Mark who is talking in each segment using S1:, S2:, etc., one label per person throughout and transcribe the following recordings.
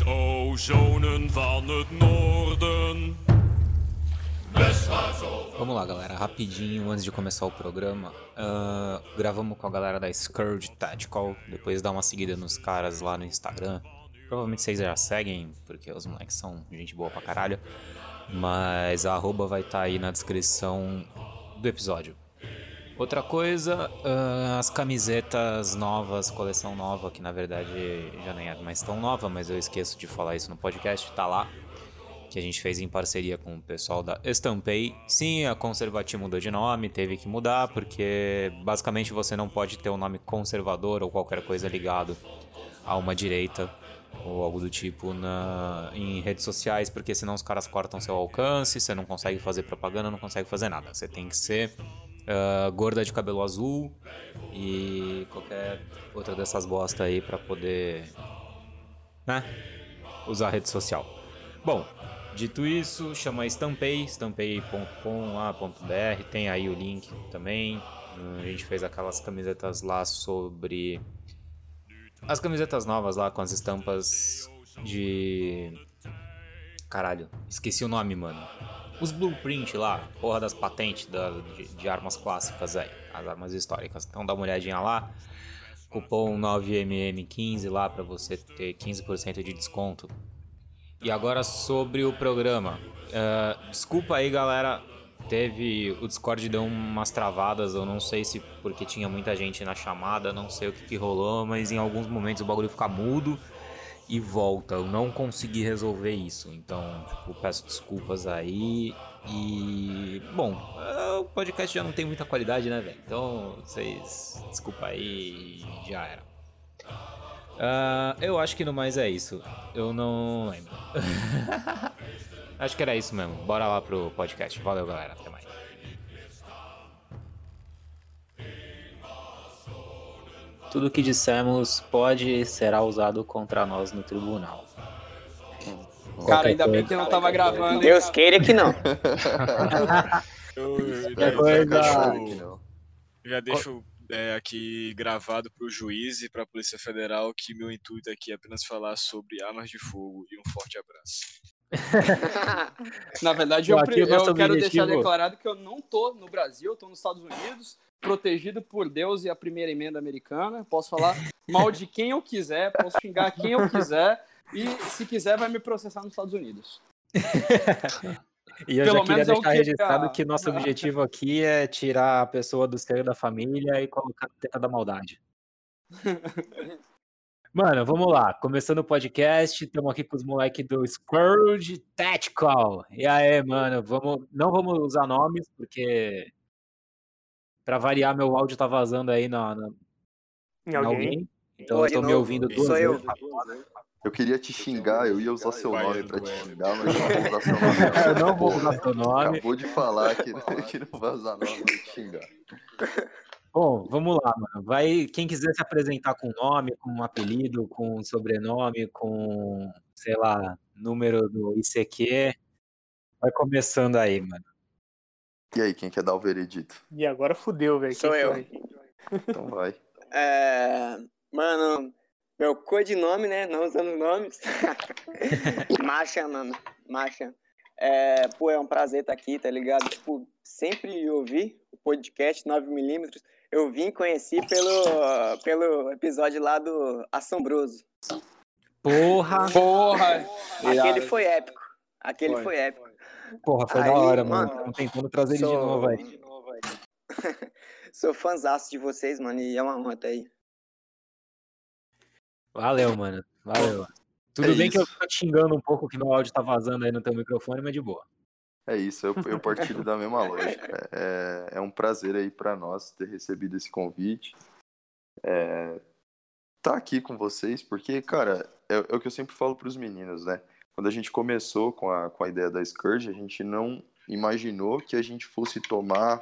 S1: o zonen van het noorden.
S2: Vamos lá, galera, rapidinho antes de começar o programa. Uh, gravamos com a galera da Scourge Tactical. Depois dá uma seguida nos caras lá no Instagram. Provavelmente vocês já seguem, porque os moleques são gente boa pra caralho. Mas a arroba vai estar tá aí na descrição do episódio. Outra coisa, uh, as camisetas novas, coleção nova, que na verdade já nem é mais tão nova, mas eu esqueço de falar isso no podcast, tá lá que a gente fez em parceria com o pessoal da Estampei. Sim, a Conservativa mudou de nome, teve que mudar, porque basicamente você não pode ter o um nome conservador ou qualquer coisa ligado a uma direita ou algo do tipo na, em redes sociais, porque senão os caras cortam seu alcance, você não consegue fazer propaganda, não consegue fazer nada. Você tem que ser uh, gorda de cabelo azul e qualquer outra dessas bostas aí para poder né, usar rede social. Bom, Dito isso, chama estampei, estampei.com.br, tem aí o link também. A gente fez aquelas camisetas lá sobre. As camisetas novas lá com as estampas de. Caralho, esqueci o nome, mano. Os blueprint lá, porra das patentes da, de, de armas clássicas aí, as armas históricas. Então dá uma olhadinha lá. Cupom 9MM15 lá para você ter 15% de desconto e agora sobre o programa. Uh, desculpa aí, galera. Teve. O Discord deu umas travadas. Eu não sei se porque tinha muita gente na chamada, não sei o que, que rolou, mas em alguns momentos o bagulho fica mudo e volta. Eu não consegui resolver isso. Então, tipo, peço desculpas aí. E. Bom, uh, o podcast já não tem muita qualidade, né, velho? Então, vocês. Desculpa aí. Já era. Uh, eu acho que no mais é isso. Eu não lembro. acho que era isso mesmo. Bora lá pro podcast. Valeu, galera. Até Tudo que dissemos pode e será usado contra nós no tribunal.
S3: Cara, ainda bem que eu não tava gravando.
S4: Deus queira que não.
S5: eu, eu, já deixo é, aqui gravado para o juiz e para a Polícia Federal que meu intuito aqui é apenas falar sobre armas de fogo e um forte abraço.
S3: Na verdade, eu, eu quero objetivo... deixar declarado que eu não tô no Brasil, eu tô nos Estados Unidos, protegido por Deus e a primeira emenda americana. Posso falar mal de quem eu quiser, posso xingar quem eu quiser e, se quiser, vai me processar nos Estados Unidos.
S2: E eu Pelo já queria é deixar registrado que nosso objetivo aqui é tirar a pessoa do seio da família e colocar na teta da maldade. Mano, vamos lá. Começando o podcast, estamos aqui com os moleques do Scourge Tactical. E aí, mano, vamos, não vamos usar nomes, porque para variar, meu áudio tá vazando aí na, na,
S3: em alguém.
S2: alguém. Então Oi, eu tô me ouvindo duas
S4: Sou
S2: vezes.
S4: Eu.
S6: Eu queria te xingar, eu ia usar seu nome pra te xingar, mas não vou usar seu nome.
S2: Eu não vou usar seu nome.
S6: Acabou de falar que, que não vai usar nome pra te xingar.
S2: Bom, vamos lá, mano. Vai, quem quiser se apresentar com nome, com um apelido, com sobrenome, com, sei lá, número do ICQ, vai começando aí, mano.
S6: E aí, quem quer dar o veredito?
S3: E agora fudeu, velho.
S4: Sou eu.
S6: Então vai.
S4: É... Mano, meu codinome, né? Não usando nomes. Marcha, mano. Marcha. É, pô, é um prazer estar aqui, tá ligado? Tipo, sempre ouvi o podcast 9mm. Eu vim conheci pelo, pelo episódio lá do Assombroso.
S2: Porra!
S3: Porra!
S4: Aquele foi épico. Aquele foi, foi épico.
S2: Porra, foi Aí, da hora, mano. mano. tentando trazer sou... ele de novo aí.
S4: sou fãzaço de vocês, mano, e é uma honra estar aí.
S2: Valeu, mano. Valeu. Tudo é bem isso. que eu tô te xingando um pouco que meu áudio tá vazando aí no teu microfone, mas de boa.
S6: É isso, eu, eu partilho da mesma lógica. É, é um prazer aí para nós ter recebido esse convite. É, tá aqui com vocês, porque, cara, é, é o que eu sempre falo para os meninos, né? Quando a gente começou com a, com a ideia da Scourge, a gente não imaginou que a gente fosse tomar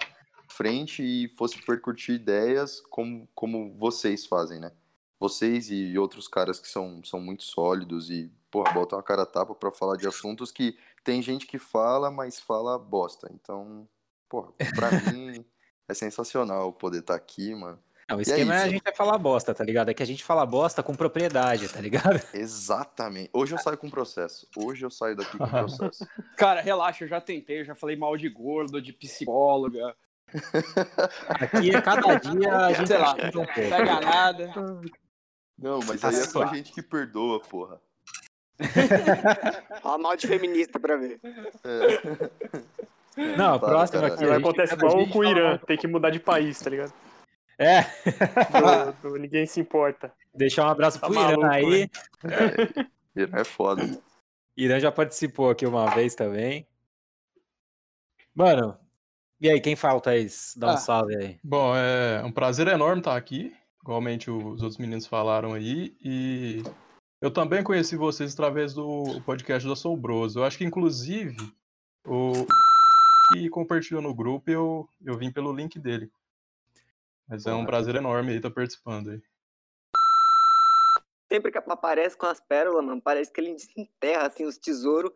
S6: frente e fosse percutir ideias como, como vocês fazem, né? vocês e outros caras que são, são muito sólidos e, porra, botam a cara a tapa pra falar de assuntos que tem gente que fala, mas fala bosta. Então, porra, pra mim é sensacional poder estar tá aqui, mano.
S2: Não, o esquema é, é, a gente é falar bosta, tá ligado? É que a gente fala bosta com propriedade, tá ligado?
S6: Exatamente. Hoje eu saio com processo. Hoje eu saio daqui com processo.
S3: Cara, relaxa, eu já tentei, eu já falei mal de gordo, de psicóloga.
S2: Aqui é cada dia a gente
S3: Sei lá, um pega nada.
S6: Não, mas aí é só a gente que perdoa, porra.
S4: Fala mal de feminista pra ver.
S2: É. Não, próximo aqui.
S7: Vai acontecer igual com o Irã, tem que mudar de país, tá ligado?
S2: É.
S7: Do, do, ninguém se importa.
S2: Deixar um abraço tá pro maluco, Irã aí.
S6: Né? É, Irã é foda.
S2: Irã já participou aqui uma vez também. Mano, e aí, quem falta aí? Dá um ah. salve aí.
S8: Bom, é um prazer enorme estar aqui, igualmente os outros meninos falaram aí, e eu também conheci vocês através do podcast do Assombroso. Eu acho que, inclusive, o que compartilhou no grupo, eu, eu vim pelo link dele. Mas é um prazer enorme aí estar participando aí.
S4: Sempre que aparece com as pérolas, mano, parece que ele desenterra assim os tesouros,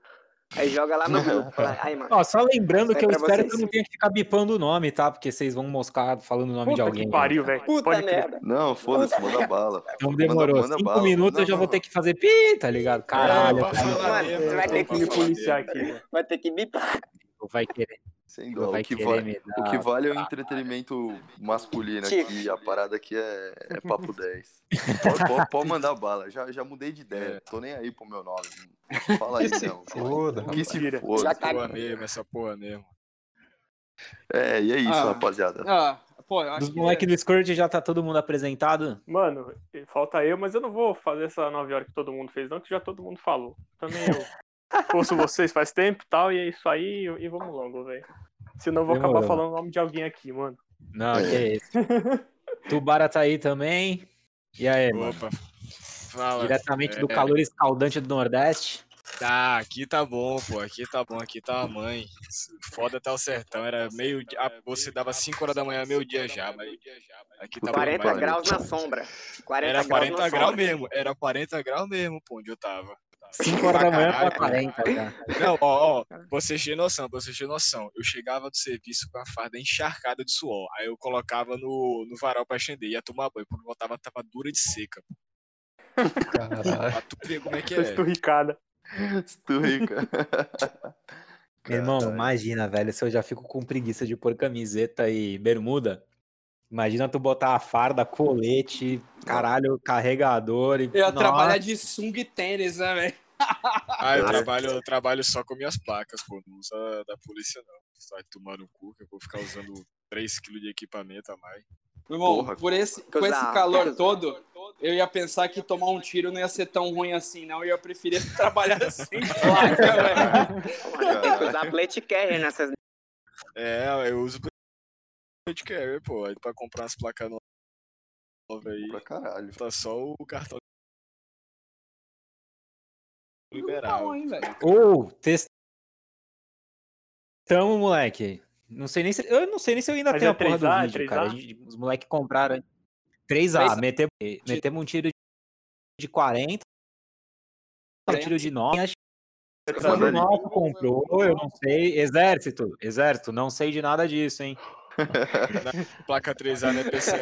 S4: aí joga lá no grupo. Aí, mano,
S2: Ó, só lembrando que eu espero vocês. que eu não tenha que ficar bipando o nome, tá? Porque vocês vão moscar falando o nome
S7: Puta
S2: de alguém.
S7: Que pariu, velho.
S4: Puta Pode merda.
S6: Não, foda-se, manda bala.
S2: Não demorou. Manda, manda Cinco bala, minutos eu já vou ter que fazer pi, tá ligado? Caralho. É,
S4: mano, você vai ter que me policiar aqui. Vai ter que bipar.
S2: Vai querer.
S6: Sem dó. O que, vale, o que vale é o entretenimento masculino aqui. A parada aqui é, é papo 10. Pode, pode, pode, mandar bala. Já, já mudei de ideia. É. Tô nem aí pro meu nome. Fala aí, não.
S8: Foda.
S6: Que se foda.
S5: Já tá porra mesmo, essa porra mesmo.
S6: É, e é isso, ah, rapaziada.
S3: Ah, pô, eu
S2: acho Dos moleques é... do Discord já tá todo mundo apresentado?
S7: Mano, falta eu, mas eu não vou fazer essa 9 horas que todo mundo fez, não, que já todo mundo falou. Também eu. Ouço vocês faz tempo e tal, e é isso aí, e vamos logo, velho. Senão eu vou Demorou. acabar falando o nome de alguém aqui, mano.
S2: Não, que é isso. Tubara tá aí também. E aí, Opa. mano? Fala. Diretamente é... do calor escaldante do Nordeste.
S5: Tá, aqui tá bom, pô. Aqui tá bom, aqui tá a mãe. Foda até o sertão. Era meio. Você dava 5 horas da manhã, meio dia já, mas.
S4: Aqui tá 40 bom, graus na sombra.
S5: 40 era 40 graus, mesmo. Era 40 graus mesmo, pô, onde eu tava.
S2: 5 horas da manhã pra 40, cara.
S5: Não, ó, ó, vocês têm noção, vocês têm noção. Eu chegava do serviço com a farda encharcada de suor. Aí eu colocava no, no varal pra estender, ia tomar banho. Quando voltava, tava dura de seca.
S8: Caralho.
S5: Pra tu ver como é que é.
S7: Esturricada.
S6: Esturrica.
S2: Meu irmão, imagina, velho, se eu já fico com preguiça de pôr camiseta e bermuda. Imagina tu botar a farda, colete, caralho, carregador e.
S3: Eu ia trabalhar de sunga e tênis, né, velho?
S5: Ah, eu trabalho, eu trabalho só com minhas placas, pô. Não usa da polícia, não. Só vai tomar no cu, que eu vou ficar usando 3kg de equipamento a mais.
S3: Meu irmão, Porra, por esse, com esse calor todo, eu ia pensar que tomar um tiro não ia ser tão ruim assim, não. Eu ia preferir trabalhar sem placa, velho.
S4: Tem que usar plate carrier nessas.
S5: É, eu uso plate carrier, pô. Aí pra comprar umas placas novas aí.
S6: Pra caralho.
S5: Tá só o cartão liberal.
S2: Ou, testamos, moleque. Não sei nem se, eu não sei nem se eu ainda Mas tenho é a porra 3A, do vídeo, 3A? cara. Gente, os moleques compraram 3A, 3A. Metemos, metemos um tiro de 40, um tiro de 9, acho quando o nosso comprou, eu não sei. Exército, exército, não sei de nada disso, hein?
S5: Placa 3A não é PCE.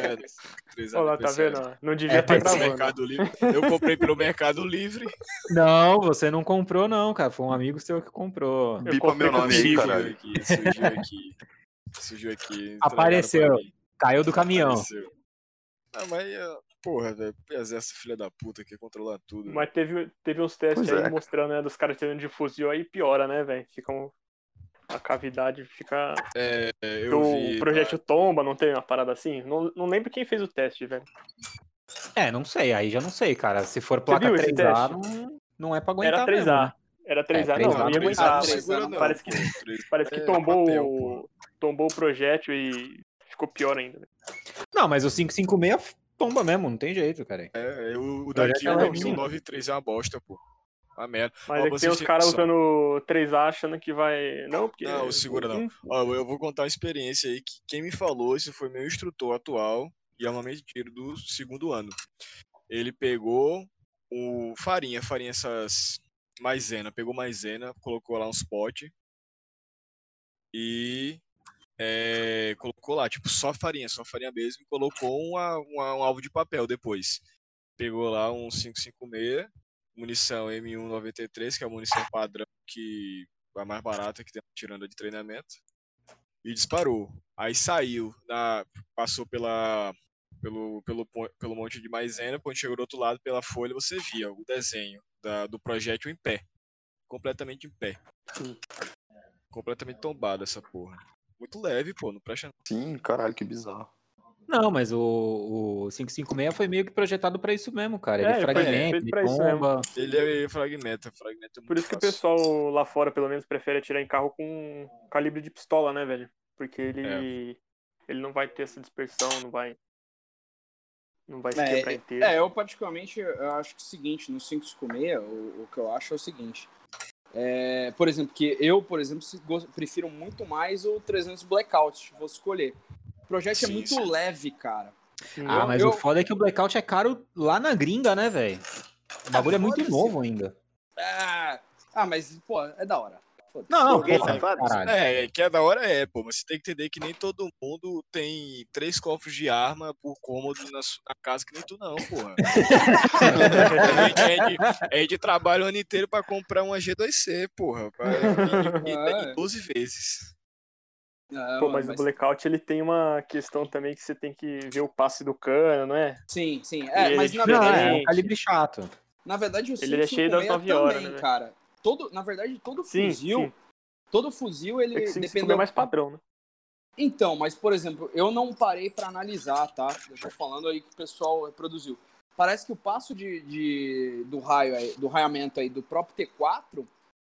S7: 3A Olha lá, tá vendo? Não devia é estar
S5: Livre. Eu comprei pelo Mercado Livre.
S2: Não, você não comprou, não, cara. Foi um amigo seu que comprou.
S6: Eu Bipa meu nome aí, caralho.
S5: Aqui, surgiu aqui. Surgiu aqui.
S2: Apareceu. Caiu do caminhão. Apareceu.
S5: Ah, mas, porra, velho, exército filha da puta que controlar tudo.
S7: Mas teve, teve uns testes pois aí é. mostrando, né, dos caras tirando de fuzil aí piora, né, velho? Fica um, a cavidade fica.
S5: É, eu
S7: o
S5: vi,
S7: projétil tá. tomba, não tem uma parada assim? Não, não lembro quem fez o teste, velho.
S2: É, não sei, aí já não sei, cara. Se for placa 3A, não, não é pra aguentar.
S7: Era 3A. Mesmo, né? Era 3A, é, 3A não, não ia aguentar. Parece que, parece que é, tombou, papel, tombou o projétil e ficou pior ainda.
S2: Não, mas o 556 tomba mesmo, não tem jeito, cara.
S5: É, o, o daqui, o 93 é uma bosta, pô. Uma merda.
S7: Mas Ó, é tem os caras usando 3A achando que vai. Não, porque.
S5: Não, segura não. Ó, eu vou contar uma experiência aí que quem me falou, esse foi meu instrutor atual e armamento de tiro do segundo ano. Ele pegou o farinha, farinha essas maisena, pegou maisena, colocou lá uns potes e é, colocou lá, tipo, só farinha, só farinha mesmo, e colocou uma, uma, um alvo de papel depois. Pegou lá um 556, munição M193, que é a munição padrão que é a mais barata que tem tirando de treinamento, e disparou. Aí saiu, na, passou pela, pelo, pelo, pelo monte de maisena, quando chegou do outro lado, pela folha, você via o desenho da, do projétil em pé. Completamente em pé. Completamente tombado essa porra. Muito leve, pô, não presta
S6: Sim, caralho, que bizarro.
S2: Não, mas o, o 556 foi meio que projetado pra isso mesmo, cara. Ele é, fragmenta, ele bomba.
S5: Ele é fragmenta, fragmenta
S7: Por isso que o pessoal lá fora, pelo menos, prefere atirar em carro com calibre de pistola, né, velho? Porque ele, é. ele não vai ter essa dispersão, não vai. Não vai se é, quebrar inteiro.
S3: É, eu particularmente eu acho que é o seguinte, no 556, o, o que eu acho é o seguinte. É, por exemplo, que eu, por exemplo, prefiro muito mais o 300 Blackout, se fosse escolher. O projeto é sim, é muito sim. leve, cara.
S2: Sim, ah, eu, mas eu... o foda é que o Blackout é caro lá na gringa, né, velho? O bagulho é, é muito novo ainda.
S3: Ah, ah, mas, pô, é da hora.
S2: Não, porra,
S5: é, que é da hora é, pô, mas você tem que entender que nem todo mundo tem três cofres de arma por cômodo na, na casa que nem tu não, porra. é, de, é de trabalho o ano inteiro pra comprar uma G2C, porra. Pra, e, e, e 12 vezes.
S7: Não, Pô, mas, mas, o Blackout ele tem uma questão também que você tem que ver o passe do cano, não é?
S3: Sim, sim. É, mas na verdade.
S2: É um calibre chato.
S3: Na verdade, o ele é cheio das 9 horas, também, né? cara todo, na verdade, todo sim, fuzil, sim. todo fuzil ele
S7: é dependeu mais padrão, né?
S3: Então, mas por exemplo, eu não parei para analisar, tá? Eu tô falando aí que o pessoal produziu. Parece que o passo de, de do raio do raiamento aí do próprio T4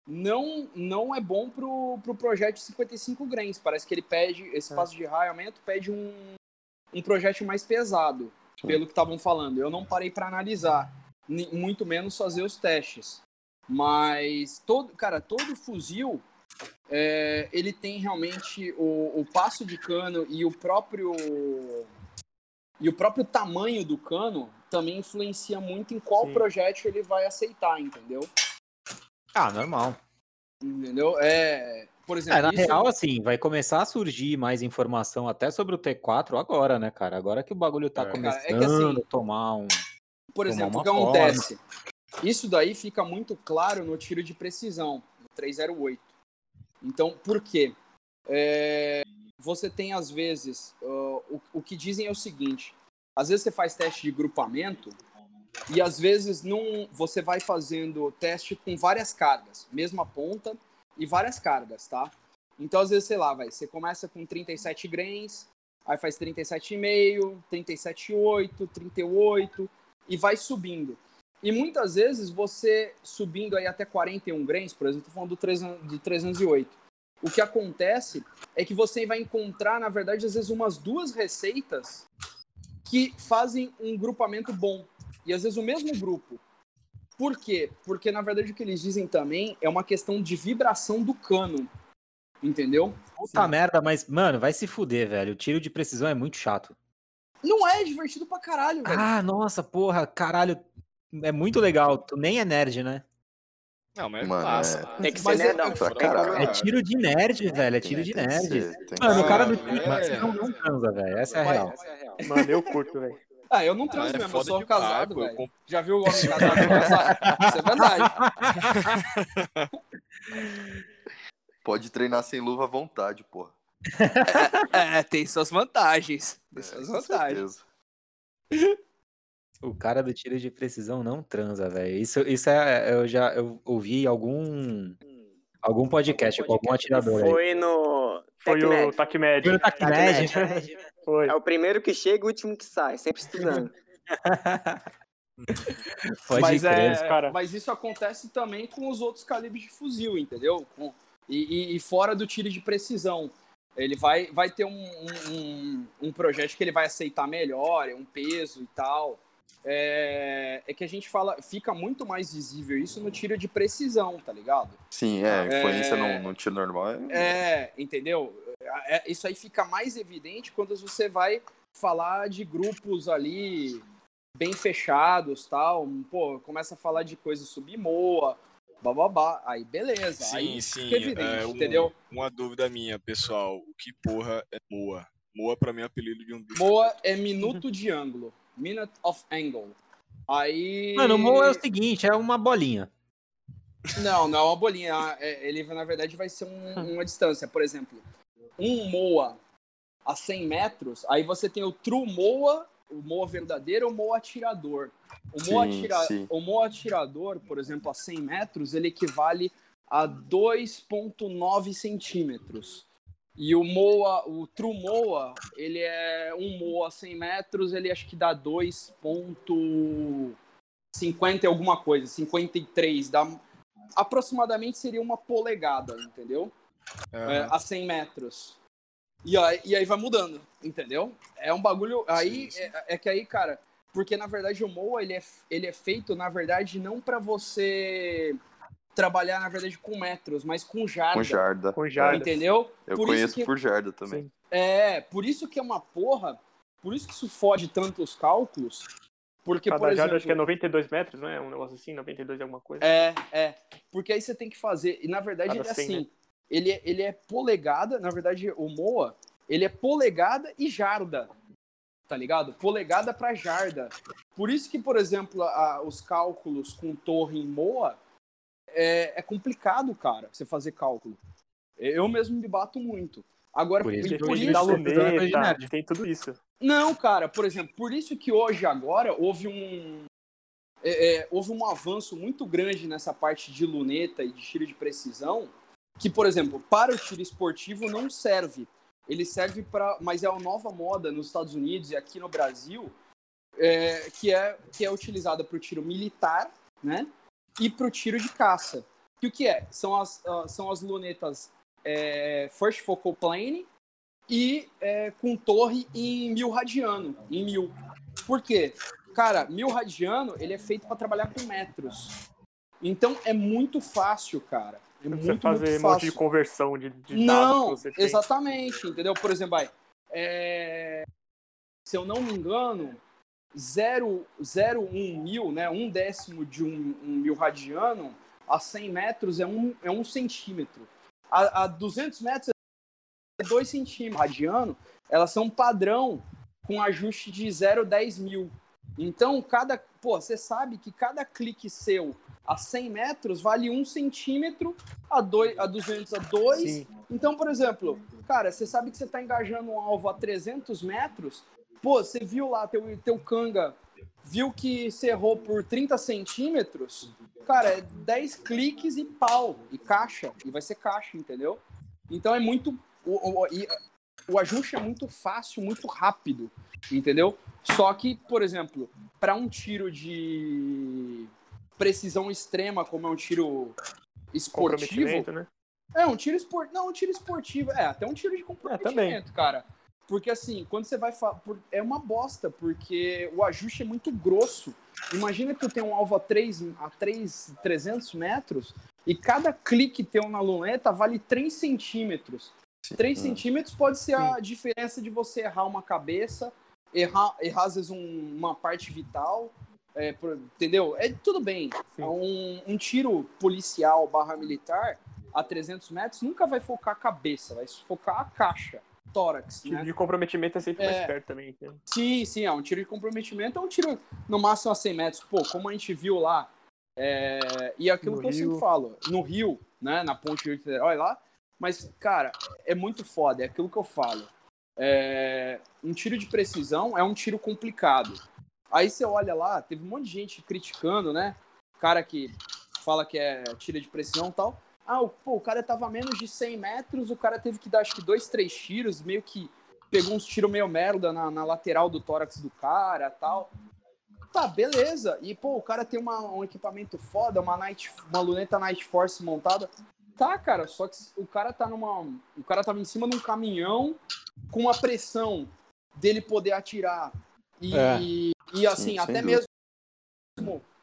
S3: não não é bom pro, pro projeto de 55 grains. Parece que ele pede esse é. passo de raiamento pede um um projeto mais pesado, pelo que estavam falando. Eu não parei para analisar, muito menos fazer os testes. Mas todo, cara, todo fuzil é, ele tem realmente o, o passo de cano e o próprio e o próprio tamanho do cano também influencia muito em qual Sim. projétil ele vai aceitar, entendeu?
S2: Ah, normal.
S3: Entendeu? É, por exemplo,
S2: é, na isso... real, assim, vai começar a surgir mais informação até sobre o T4 agora, né, cara? Agora que o bagulho tá é. começando cara, é que, assim, a tomar um.
S3: Por exemplo, o que acontece? Isso daí fica muito claro no tiro de precisão, no 308. Então, por quê? É, você tem, às vezes, uh, o, o que dizem é o seguinte: às vezes você faz teste de grupamento e às vezes não, você vai fazendo teste com várias cargas, mesma ponta e várias cargas, tá? Então, às vezes, sei lá, vai, você começa com 37 grains, aí faz 37,5, 37,8, 38 e vai subindo. E muitas vezes você subindo aí até 41 grains, por exemplo, falando do, 300, do 308. O que acontece é que você vai encontrar, na verdade, às vezes umas duas receitas que fazem um grupamento bom. E às vezes o mesmo grupo. Por quê? Porque na verdade o que eles dizem também é uma questão de vibração do cano. Entendeu?
S2: Puta Sim. merda, mas, mano, vai se fuder, velho. O tiro de precisão é muito chato.
S3: Não é, é divertido pra caralho, velho.
S2: Ah, nossa, porra, caralho é muito legal. Tu nem é nerd, né?
S5: Não, mas Mano, massa.
S4: É... Tem que ser nerdão.
S2: É, é tiro de nerd, velho. É tiro de nerd. Mano, o cara do time é. não, não transa, velho. Essa é a real.
S7: Mano, eu curto, velho.
S3: Ah, eu não transo ah, é mesmo, eu sou casado, velho. Já viu o homem casado casado? Isso é verdade.
S6: Pode treinar sem luva à vontade, porra.
S3: É, é tem suas vantagens. Tem suas vantagens.
S2: O cara do tiro de precisão não transa, velho. Isso, isso é, eu já eu ouvi algum algum podcast, com algum atirador
S4: Foi no
S7: Foi o TacMed.
S2: Foi no TacMed.
S4: Foi. É o primeiro que chega e o último que sai, sempre estudando.
S3: Pode mas, crer, é, cara. mas isso acontece também com os outros calibres de fuzil, entendeu? Com, e, e, fora do tiro de precisão. Ele vai, vai ter um, um, um, projeto que ele vai aceitar melhor, um peso e tal é, é, que a gente fala, fica muito mais visível isso no tiro de precisão, tá ligado?
S6: Sim, é, influência é, no, no, tiro normal.
S3: É, é entendeu? É, isso aí fica mais evidente quando você vai falar de grupos ali bem fechados tal. Pô, começa a falar de coisas submoa, bababá. Aí beleza.
S5: Sim,
S3: aí
S5: sim.
S3: fica evidente,
S5: é, um-
S3: entendeu?
S5: Uma dúvida minha, pessoal. O que porra é Moa? Moa pra mim é apelido de um bicho.
S3: Moa é minuto de ângulo. Minute of angle. Aí.
S2: Mano, o Mo é o seguinte, é uma bolinha.
S3: Não, não é uma bolinha. é- Ele, na verdade, vai ser um- uma distância. Por exemplo, um Moa a 100 metros, aí você tem o true Moa, o Moa verdadeiro ou o Moa atirador. O Moa,
S6: Sim,
S3: atira...
S6: sim.
S3: o Moa atirador, por exemplo, a 100 metros, ele equivale a 2,9 centímetros. E o Moa, o True Moa, ele é um Moa a 100 metros, ele acho que dá 2,50 e alguma coisa, 53. Dá... Aproximadamente seria uma polegada, entendeu? É, a 100 metros. E aí, e aí vai mudando, entendeu? É um bagulho. Aí
S5: Sim, sim.
S3: é, é que aí, cara, porque na verdade o Moa ele é, ele é feito, na verdade, não pra você trabalhar, na verdade, com metros, mas com jarda.
S6: Com jarda.
S7: Com jarda.
S3: Entendeu?
S6: Eu
S3: Por
S6: conheço
S3: que,
S6: por jarda também.
S7: Sim.
S3: É, por isso que é uma porra. Por isso que isso fode tanto os cálculos. Porque,
S7: Cada
S3: por
S7: jarda
S3: exemplo.
S7: acho que é 92 metros, não é? Um negócio assim, 92 e alguma coisa.
S3: É, é. Porque aí você tem que fazer. E na verdade
S7: Cada
S3: ele é
S7: 100,
S3: assim.
S7: né?
S3: Ele, é, ele é polegada, na verdade, o Moa, ele é polegada e jarda. Tá ligado? Polegada pra jarda. Por isso que, por exemplo, a- os cálculos com torre em Moa é, é complicado, cara, você fazer cálculo. Eu mesmo me bato muito. Agora,
S2: Por isso
S3: e
S2: que
S3: por isso,
S7: luneta, tem tudo isso.
S3: não, cara, por exemplo, por isso que hoje, agora, houve um. é, é, houve um avanço muito grande nessa parte de luneta e de tiro de precisão, que, por exemplo, para o tiro esportivo não serve. Ele serve para. Mas é uma nova moda nos Estados Unidos e aqui no Brasil, é, que, é, que é utilizada para o tiro militar, né? E para o tiro de caça. Que o que é? São as, ah, são as lunetas é, First Focal Plane e é, com torre em mil radiano, em mil. Por quê? Cara, mil radiano, ele é feito para trabalhar com metros. Então é muito fácil, cara.
S7: Você
S3: muito,
S7: fazer
S3: muito
S7: um monte de conversão de, de dados
S3: Não,
S7: você tem.
S3: exatamente, entendeu? Por exemplo, vai, é, se eu não me engano, 0,01 mil, né, um décimo de um, um mil radiano, a 100 metros é um, é um centímetro. A, a 200 metros é 2 centímetros. Radiano, elas são padrão com ajuste de 0,10 mil. Então, cada. Pô, você sabe que cada clique seu a 100 metros vale 1 centímetro, a, dois, a 200 a 2.
S7: Sim.
S3: Então, por exemplo, cara, você sabe que você está engajando um alvo a 300 metros, pô, você viu lá teu, teu canga, viu que você errou por 30 centímetros, cara, é 10 cliques e pau, e caixa, e vai ser caixa, entendeu? Então é muito. O, o, e o ajuste é muito fácil, muito rápido, entendeu? Só que, por exemplo, para um tiro de precisão extrema, como é um tiro esportivo,
S7: Comprometimento, né?
S3: é, um tiro esportivo. Não, um tiro esportivo. É, até um tiro de comprometimento, cara. Porque assim, quando você vai falar. É uma bosta, porque o ajuste é muito grosso. Imagina que tu tem um alvo a 3, a 3, 300 metros e cada clique teu na luneta vale 3 centímetros. 3 centímetros pode ser a diferença de você errar uma cabeça, errar, errar às vezes um- uma parte vital. é, por- entendeu? É tudo bem. Um, um tiro policial barra militar a 300 metros nunca vai focar a cabeça, vai focar a caixa, tórax,
S7: Tiro
S3: né?
S7: de comprometimento é sempre
S3: É.
S7: mais perto também. né?
S3: Sim, sim, é um tiro de comprometimento, é um tiro no máximo a 100 metros. Pô, como a gente viu lá, é, e é aquilo
S7: No
S3: que eu sempre falo, no Rio, né, na ponte de Niterói lá, mas, cara, é muito foda, é aquilo que eu falo. É, um tiro de precisão é um tiro complicado. Aí você olha lá, teve um monte de gente criticando, né, cara que fala que é tiro de precisão e tal. Ah, o, pô, o cara tava a menos de 100 metros, o cara teve que dar acho que dois, três tiros, meio que pegou uns tiros meio merda na, na lateral do tórax do cara tal. Tá, beleza. E, pô, o cara tem uma- um equipamento foda, uma, night, uma luneta Night Force montada. Tá, cara, só que o cara tá numa. O cara tava em cima de um caminhão com a pressão dele poder atirar. E,
S2: É.
S3: e assim,
S6: Sim,
S3: até mesmo,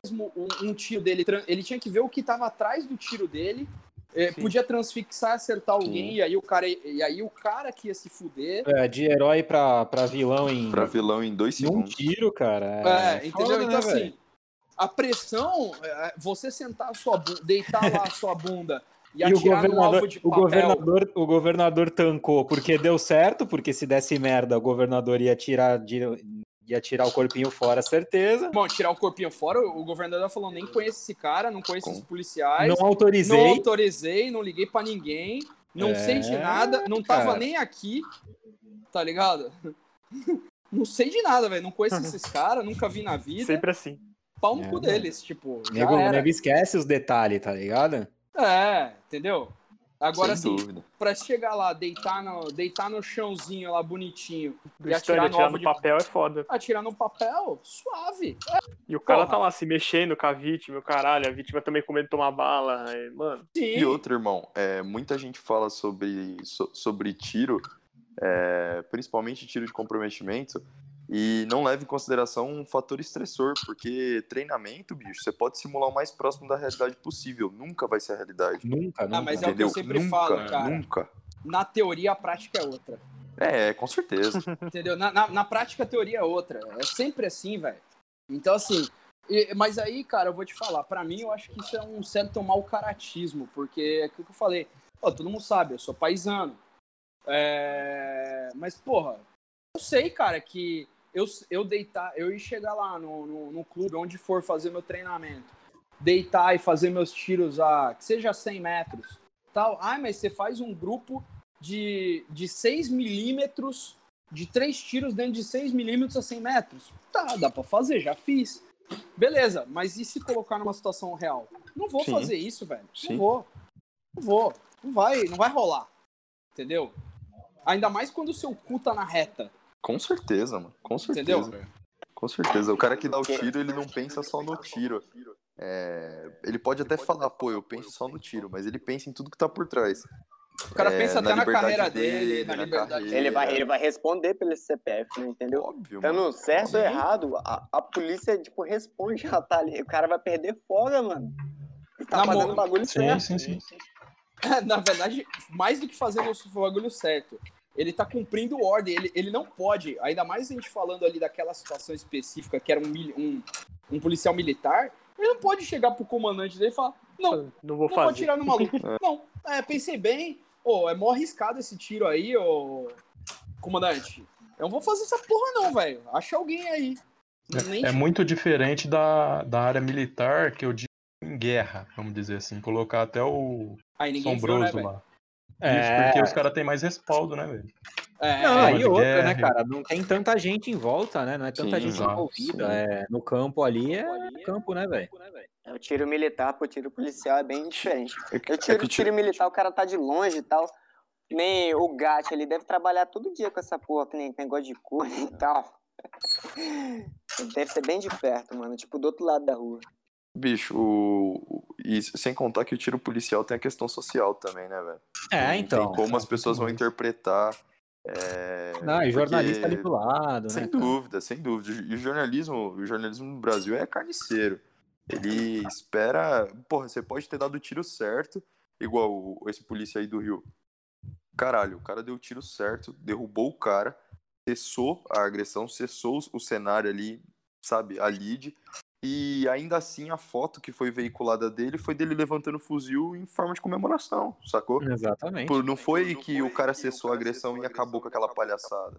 S3: mesmo um, um tiro dele, ele tinha que ver o que tava atrás do tiro dele. é, podia transfixar, acertar alguém,
S6: Sim.
S3: e aí o cara e aí o cara que ia se fuder.
S2: É, de herói pra, pra vilão em,
S6: Pra vilão em dois
S2: em um
S6: segundos.
S2: tiro, cara.
S3: É,
S2: É,
S3: entendeu?
S2: foda,
S3: então,
S2: né,
S3: assim, a pressão, é, você sentar a sua bunda, deitar lá a sua bunda e,
S2: e o governador, o governador, o governador tancou porque deu certo, porque se desse merda, o governador ia tirar, ia tirar o corpinho fora, certeza.
S3: Bom, tirar o corpinho fora, o governador falou: nem conheço esse cara, não conheço os policiais.
S2: Não autorizei.
S3: Não autorizei, não liguei para ninguém, não é... sei de nada, não tava cara. nem aqui, tá ligado? não sei de nada, velho. Não conheço esses caras, nunca vi na vida.
S7: Sempre assim.
S3: Pau no é, cu deles, tipo.
S2: Nego, nego esquece os detalhes, tá ligado?
S3: É, entendeu? Agora, Sem assim, dúvida. pra chegar lá, deitar no, deitar no chãozinho lá bonitinho
S7: Do e atirar, atirar no, de... papel é foda.
S3: Atirar no papel, suave. É.
S7: E o cara Porra. tá lá se mexendo com a vítima, o caralho, a vítima também com medo de tomar bala, mano.
S6: Sim. E outro, irmão, é, muita gente fala sobre, so, sobre tiro, é, principalmente tiro de comprometimento, e não leva em consideração um fator estressor, porque treinamento, bicho, você pode simular o mais próximo da realidade possível. Nunca vai ser a realidade.
S2: Nunca, nunca. Ah,
S3: mas é Entendeu? o que eu sempre
S6: nunca,
S3: falo, cara.
S6: Nunca.
S3: Na teoria, a prática é outra.
S6: É, com certeza.
S3: Entendeu? Na, na, na, prática, a teoria é outra. É sempre assim, velho. Então, assim. E, mas aí, cara, eu vou te falar. para mim, eu acho que isso é um certo mau caratismo, porque é aquilo que eu falei. Pô, todo mundo sabe, eu sou paisano. É... Mas, porra, eu sei, cara, que eu, eu deitar, eu ir chegar lá no, no, no, clube, onde for fazer meu treinamento, deitar e fazer meus tiros a, que seja 100 metros, tal. Ah, mas você faz um grupo de, de 6 milímetros, de três tiros dentro de 6 milímetros a 100 metros. Tá, dá pra fazer, já fiz. Beleza, mas e se colocar numa situação real? Não vou Sim. fazer isso, velho. Sim. Não vou. Não vou. Não vai, não vai rolar. Entendeu? Ainda mais quando o seu cu tá na reta.
S6: Com certeza, mano. Com certeza. Entendeu? Com certeza. O cara que dá o tiro, ele não pensa só no tiro. É... Ele pode até falar, pô, eu penso só no tiro, mas ele pensa em tudo que tá por trás.
S3: O cara é, pensa até na, na carreira dele, dele na, na liberdade.
S4: Ele vai, ele vai responder pelo CPF, né, entendeu? Óbvio. Dando mano. certo ou errado, a, a polícia, tipo, responde, já tá ali. O cara vai perder folga, mano. Ele tá na fazendo o bagulho sim, certo. Sim, sim, sim.
S3: Na verdade, mais do que fazendo o bagulho certo, ele tá cumprindo ordem, ele, ele não pode, ainda mais a gente falando ali daquela situação específica que era um, um, um policial militar, ele não pode chegar pro comandante dele e falar, não, não vou, não vou atirar no maluco. não, é, pensei bem, oh, é mó arriscado esse tiro aí, ô comandante. Eu não vou fazer essa porra não, velho. Acha alguém aí.
S8: É, é muito diferente da, da área militar que eu digo em guerra, vamos dizer assim. Colocar até o
S3: aí, Sombroso
S8: viu, né, lá. É... porque os caras têm mais respaldo, né, velho?
S2: É, não, e outra, guerra. né, cara? Não tem tanta gente em volta, né? Não é tanta sim, gente exato, envolvida. É, no campo ali é campo, né, velho?
S4: É, o tiro militar pro tiro policial é bem diferente. É eu tiro, é tiro militar, o cara tá de longe e tal. Nem o Gat, ele deve trabalhar todo dia com essa porra, que nem negócio de cor e tal. Deve ser bem de perto, mano. Tipo, do outro lado da rua.
S6: Bicho, o... e sem contar que o tiro policial tem a questão social também, né, velho?
S2: É, então.
S6: Tem como as pessoas vão interpretar. É...
S2: Não, e jornalista Porque... ali do lado,
S6: sem né? Sem dúvida, sem dúvida. E o jornalismo, o jornalismo no Brasil é carniceiro. Ele espera. Porra, você pode ter dado o tiro certo, igual esse polícia aí do Rio. Caralho, o cara deu o tiro certo, derrubou o cara, cessou a agressão, cessou o cenário ali, sabe, a lead, e ainda assim, a foto que foi veiculada dele foi dele levantando o fuzil em forma de comemoração, sacou?
S2: Exatamente.
S6: Por, não foi que o cara cessou a agressão e acabou com aquela palhaçada.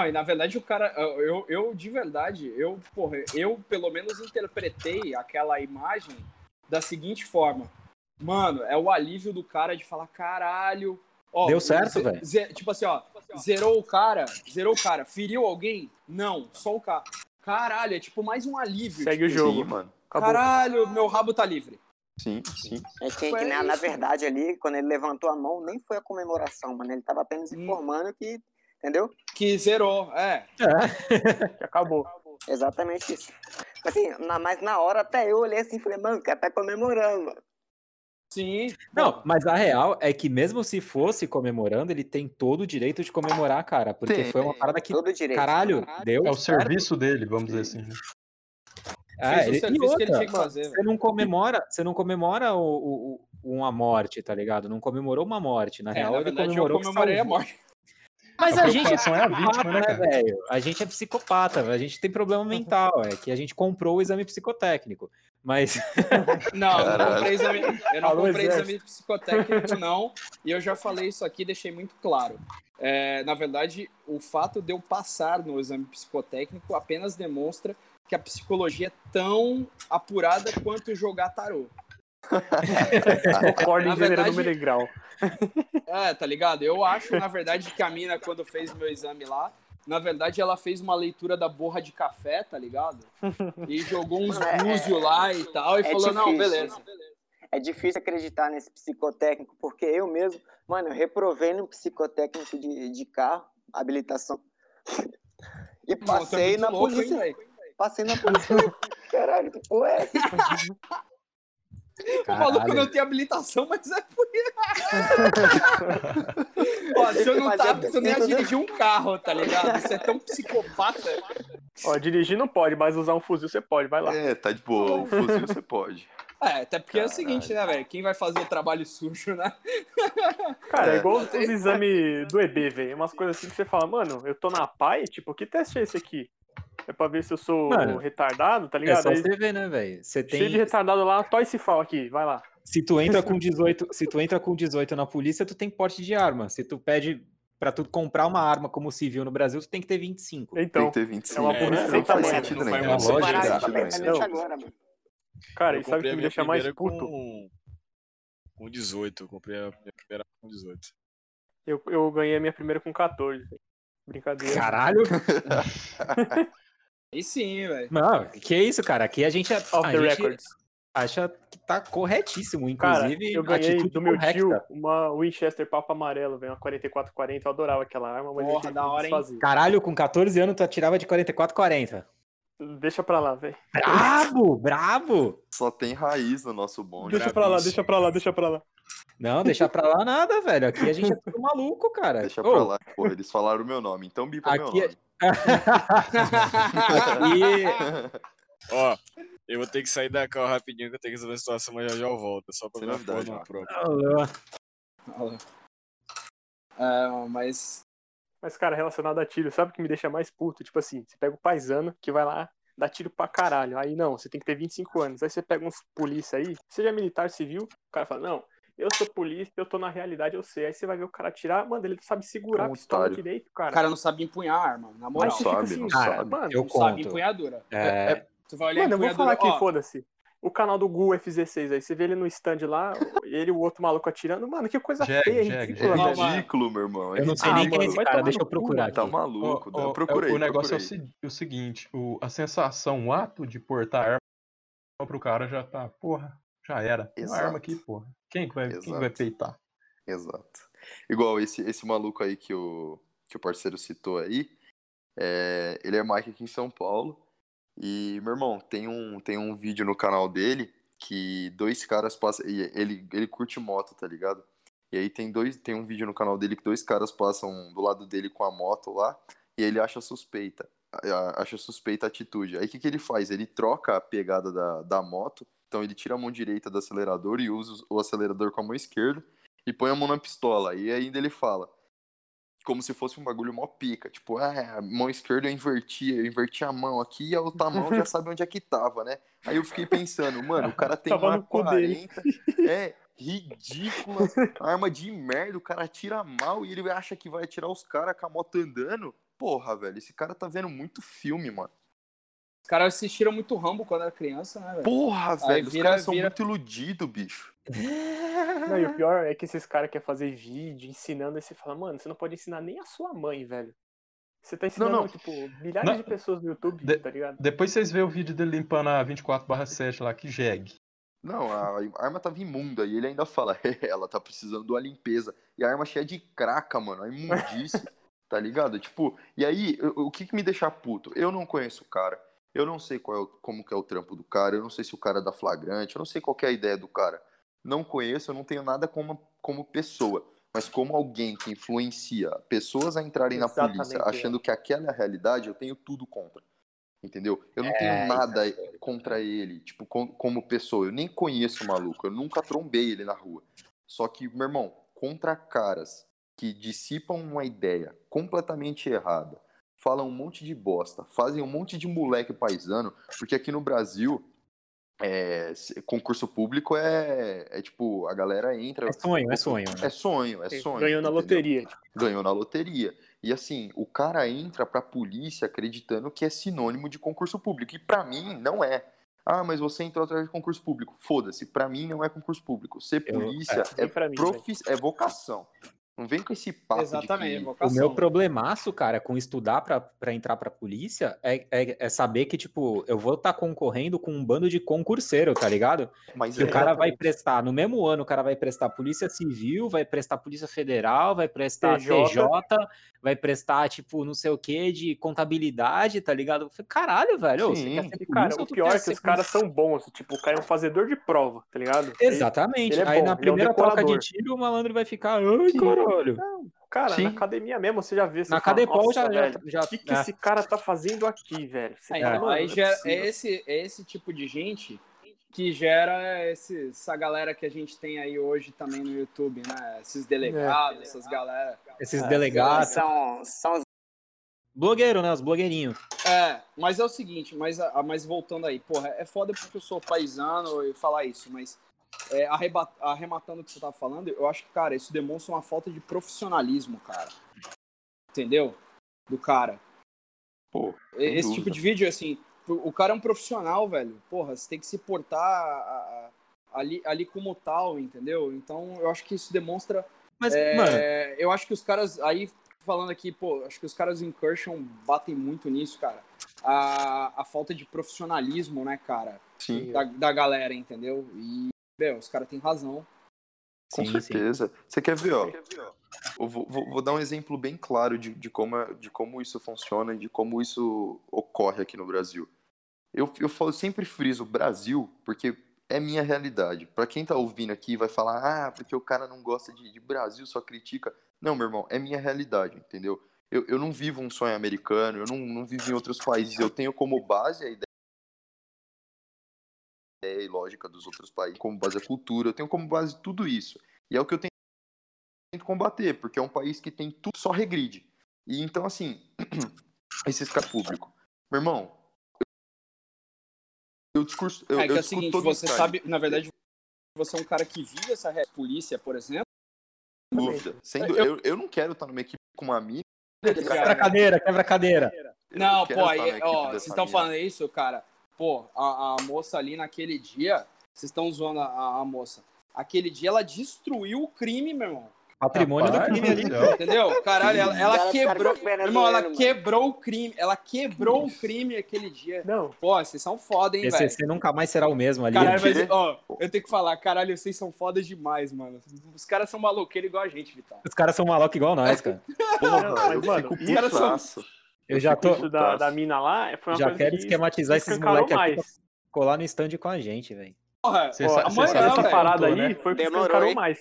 S3: Ah, e na verdade, o cara, eu, eu de verdade, eu, porra, eu pelo menos interpretei aquela imagem da seguinte forma. Mano, é o alívio do cara de falar, caralho. Ó,
S2: Deu certo, velho.
S3: Tipo assim, ó, zerou o cara, zerou o cara, feriu alguém? Não, só o cara. Caralho, é tipo mais um alívio.
S7: Segue
S3: tipo,
S7: o jogo, sim, mano.
S3: Acabou. Caralho, meu rabo tá livre.
S6: Sim, sim.
S4: É que, que na, na, verdade ali, quando ele levantou a mão, nem foi a comemoração, mano. Ele tava apenas hum. informando hum. que, entendeu?
S3: Que zerou, é.
S7: É. que acabou.
S4: Exatamente isso. Assim, na, mas na hora até eu olhei assim e falei, mano, o cara tá comemorando, mano.
S3: Sim.
S2: Não, mas a real é que mesmo se fosse comemorando, ele tem todo o direito de comemorar, cara. Porque tem, foi uma parada que, todo direito. caralho, deu
S8: É o certo. serviço dele, vamos dizer assim. Né?
S2: É, ele, e outra, que ele tinha que fazer. Você não comemora, você não comemora o, o, uma morte, tá ligado? Não comemorou uma morte. Na é, real, na verdade, ele comemorou
S3: eu comemorei a morte.
S2: Mas a, a gente é, é a vítima, né, né velho? A gente é psicopata, a gente tem problema mental, é que a gente comprou o exame psicotécnico. Mas.
S3: Não, eu não comprei exame, eu não comprei exame psicotécnico, não. E eu já falei isso aqui, deixei muito claro. É, na verdade, o fato de eu passar no exame psicotécnico apenas demonstra que a psicologia é tão apurada quanto jogar tarô.
S7: Concordo em gênero, número e grau.
S3: É, tá ligado? Eu acho, na verdade, que a mina, quando fez meu exame lá, na verdade, ela fez uma leitura da borra de café, tá ligado? E jogou uns é, búzios lá e tal, e é falou, difícil. não, beleza.
S4: É difícil acreditar nesse psicotécnico, porque eu mesmo, mano, eu reprovei no psicotécnico de, de carro, habilitação. E passei não, na louco, polícia. Hein, passei na polícia. Caralho, que porra é
S3: o maluco não tem habilitação, mas é por Ó, se eu não tá apto nem a dirigir um carro, tá ligado? Você é tão psicopata.
S7: Ó, dirigir não pode, mas usar um fuzil você pode, vai lá.
S6: É, tá de boa, o fuzil você pode.
S3: É, até porque Caralho. é o seguinte, né, velho? Quem vai fazer o trabalho sujo, né?
S7: Cara, é, é igual os exames do EB, velho. Umas coisas assim que você fala, mano, eu tô na PAI, tipo, que teste é esse aqui? É pra ver se eu sou Mano, retardado, tá ligado? É
S2: só você ver, né, velho? Você tem...
S7: Cheio de retardado lá, toy esse fal aqui, vai lá.
S2: Se tu entra com 18, se tu entra com 18 na polícia, tu tem porte de arma. Se tu pede pra tu comprar uma arma como civil no Brasil, tu tem que ter 25.
S7: Então,
S6: tem que ter 25.
S7: É uma polícia é, sem
S6: tamanho. Faz sentido nenhum. É uma
S7: lógica. Agora, Cara, e sabe o que me deixa mais puto?
S5: Com, com 18, eu comprei a minha primeira com 18.
S7: Eu, eu ganhei a minha primeira com 14. Brincadeira.
S2: Caralho!
S3: Aí sim, velho.
S2: Não, que isso, cara. Aqui a gente, é, Off a records. acha que tá corretíssimo, inclusive.
S7: Cara, eu ganhei do meu correcta. tio uma Winchester Papo Amarelo, velho, uma 4440. Eu adorava aquela arma, mas
S3: Porra, da hora, hein?
S2: Caralho, com 14 anos tu atirava de 4440.
S7: Deixa pra lá, velho.
S2: Brabo, brabo!
S6: Só tem raiz no nosso bonde.
S7: Deixa pra lá, deixa pra lá, deixa pra lá.
S2: Não, deixa pra lá nada, velho. Aqui a gente é tudo maluco, cara.
S6: Deixa pra lá, pô, eles falaram o meu nome, então bipa aqui meu nome.
S5: E... Ó, eu vou ter que sair da cal rapidinho que eu tenho que resolver a situação, mas já já eu volto. Só pra ver a no próprio.
S3: Alô. Alô. É, mas.
S7: Mas, cara, relacionado a tiro, sabe o que me deixa mais puto? Tipo assim, você pega o paisano que vai lá dá tiro pra caralho. Aí não, você tem que ter 25 anos. Aí você pega uns polícia aí, seja militar, civil, o cara fala, não, eu sou polícia, eu tô na realidade, eu sei. Aí você vai ver o cara atirar, mano, ele sabe segurar a pistola direito, cara.
S3: O cara não sabe empunhar a arma, na moral.
S6: Não sabe, assim, não cara, sabe.
S3: Mano, eu não conto. sabe empunhadura.
S7: É... é... Tu vai olhar mano, eu vou falar aqui, foda-se. O canal do Gu F16 aí, você vê ele no stand lá, ele e o outro maluco atirando. Mano, que coisa
S6: Jag,
S7: feia,
S6: Jag, ridícula, É ridículo, meu irmão. É
S2: eu não sei ah, nem quem é esse cara, deixa eu procurar aqui.
S6: Tá maluco, oh, oh, procurei.
S8: O negócio procurei. é o, seguinte, o, a sensação, o ato de portar arma pro cara já tá, porra, já era. Exato. Uma arma aqui, porra. Quem que vai, quem vai peitar?
S6: Exato. Igual esse, esse maluco aí que o, que o parceiro citou aí, é, ele é Mike aqui em São Paulo. E, meu irmão, tem um, tem um vídeo no canal dele que dois caras passam. Ele, ele curte moto, tá ligado? E aí tem dois. Tem um vídeo no canal dele que dois caras passam do lado dele com a moto lá. E ele acha suspeita. Acha suspeita a atitude. Aí o que, que ele faz? Ele troca a pegada da, da moto então ele tira a mão direita do acelerador e usa o acelerador com a mão esquerda e põe a mão na pistola. E ainda ele fala, como se fosse um bagulho mó pica. Tipo, ah, a mão esquerda eu inverti, eu inverti a mão aqui e a outra mão já sabe onde é que tava, né? Aí eu fiquei pensando, mano, o cara tem uma 40, é ridícula, arma de merda, o cara tira mal e ele acha que vai atirar os caras com a moto andando. Porra, velho, esse cara tá vendo muito filme, mano.
S3: Os caras assistiram muito Rambo quando era criança, né, velho?
S6: Porra, velho, os caras são muito iludidos, bicho.
S7: Não, e o pior é que esses caras querem fazer vídeo ensinando, e você fala, mano, você não pode ensinar nem a sua mãe, velho. Você tá ensinando, não, não. tipo, milhares não. de pessoas no YouTube, de, tá ligado?
S8: Depois vocês vêem o vídeo dele limpando a 24/7 lá, que jegue.
S6: Não, a arma tava imunda e ele ainda fala, ela tá precisando de uma limpeza. E a arma cheia de craca, mano, a imundice, tá ligado? Tipo, e aí, o que que me deixa puto? Eu não conheço o cara. Eu não sei qual é o, como que é o trampo do cara, eu não sei se o cara é da flagrante, eu não sei qual é a ideia do cara. Não conheço, eu não tenho nada como, como pessoa. Mas como alguém que influencia pessoas a entrarem Exatamente. na polícia achando que aquela é a realidade, eu tenho tudo contra. Entendeu? Eu não é, tenho nada é contra ele, tipo, com, como pessoa. Eu nem conheço o maluco, eu nunca trombei ele na rua. Só que, meu irmão, contra caras que dissipam uma ideia completamente errada, falam um monte de bosta, fazem um monte de moleque paisano, porque aqui no Brasil é, concurso público é, é tipo, a galera entra.
S2: É sonho, é sonho.
S6: Né? É sonho, é sonho.
S7: Ganhou na loteria.
S6: Ganhou na loteria. E assim, o cara entra pra polícia acreditando que é sinônimo de concurso público. E para mim, não é. Ah, mas você entrou através de concurso público. Foda-se, para mim não é concurso público. Ser polícia Eu, é, é, mim, é vocação. Não vem com esse papo
S2: Exatamente, que... O meu problemaço, cara, com estudar para entrar pra polícia é, é, é, saber que, tipo, eu vou estar tá concorrendo com um bando de concurseiro, tá ligado? Mas que é, o cara vai prestar, no mesmo ano, o cara vai prestar Polícia Civil, vai prestar Polícia Federal, vai prestar TJ, TJ vai prestar, tipo, não sei o que de contabilidade, tá ligado? Caralho, velho.
S7: Sim. Você cara, o pior é que os caras são bons. Tipo, o cara é um fazedor de prova, tá ligado?
S2: Exatamente. Ele, ele é Aí na primeira é um troca de tiro, o malandro vai ficar, ai, caralho.
S7: Cara, Sim. na academia mesmo, você já vê.
S2: Você na Cadepol já, já,
S7: já. O que, que é. esse cara tá fazendo aqui, velho?
S3: Aí, fala, aí já é, esse, é esse tipo de gente que gera esse, essa galera que a gente tem aí hoje também no YouTube, né? Esses delegados, é. essas galera.
S2: Esses é, delegados.
S4: São, são os...
S2: Blogueiro, né? Os blogueirinhos.
S3: É, mas é o seguinte, mas, mas voltando aí, porra, é foda porque eu sou paisano e falar isso, mas é, arrematando o que você tá falando, eu acho que, cara, isso demonstra uma falta de profissionalismo, cara. Entendeu? Do cara.
S6: Pô,
S3: Esse dúvida. tipo de vídeo, assim, o cara é um profissional, velho. Porra, você tem que se portar ali, ali como tal, entendeu? Então eu acho que isso demonstra. Mas, é, mano. Eu acho que os caras. Aí, falando aqui, pô, acho que os caras do Incursion batem muito nisso, cara. A, a falta de profissionalismo, né, cara?
S6: Sim.
S3: Da, da galera, entendeu? E, os caras têm razão.
S6: Com sim, certeza. Sim. Você quer ver, ó? Eu vou, vou, vou, dar um exemplo bem claro de, de, como, é, de como isso funciona e de como isso ocorre aqui no Brasil. Eu, eu, falo, eu sempre friso Brasil porque é minha realidade. Para quem tá ouvindo aqui vai falar, ah, porque o cara não gosta de, de Brasil, só critica. Não, meu irmão, é minha realidade, entendeu? Eu, eu não vivo um sonho americano, eu não, não vivo em outros países. Eu tenho como base a ideia e lógica dos outros países, como base a cultura, eu tenho como base tudo isso. E é o que eu tento combater, porque é um país que tem tudo, só regride. E então, assim, esse escape público. Meu irmão, eu discurso. Eu,
S3: é que
S6: eu
S3: é o seguinte, você sabe, na verdade, você é um cara que vive essa polícia, por exemplo.
S6: Dúvida. Sendo, eu, eu, eu não quero estar numa equipe com uma mina.
S2: Quebra cadeira, quebra cadeira.
S3: Não, pô, aí, ó, vocês estão falando isso, cara. Pô, a, a, moça ali naquele dia, vocês estão zoando a, a moça. Aquele dia ela destruiu o crime, meu irmão.
S2: Patrimônio Rapaz, do crime ali.
S3: Entendeu? Caralho, ela, ela quebrou. Irmão, ela quebrou o crime. Ela quebrou o crime aquele dia.
S2: Não.
S3: Pô, vocês são foda, hein, velho?
S2: Você nunca mais será o mesmo ali.
S3: Caralho, mas, ó, eu tenho que falar, caralho, vocês são foda demais, mano. Os caras são maloqueiros igual a gente, Vital.
S2: Os caras são malucos igual nós, cara.
S7: Porra, mas, mano, os caras são.
S2: Eu já tô.
S7: Da, da mina lá foi uma
S2: já quero que esquematizar esses moleques aqui pra colar no stand com a gente, velho.
S7: Porra, cê, ó, amanhã, essa parada aí né? foi o que escancarou mais.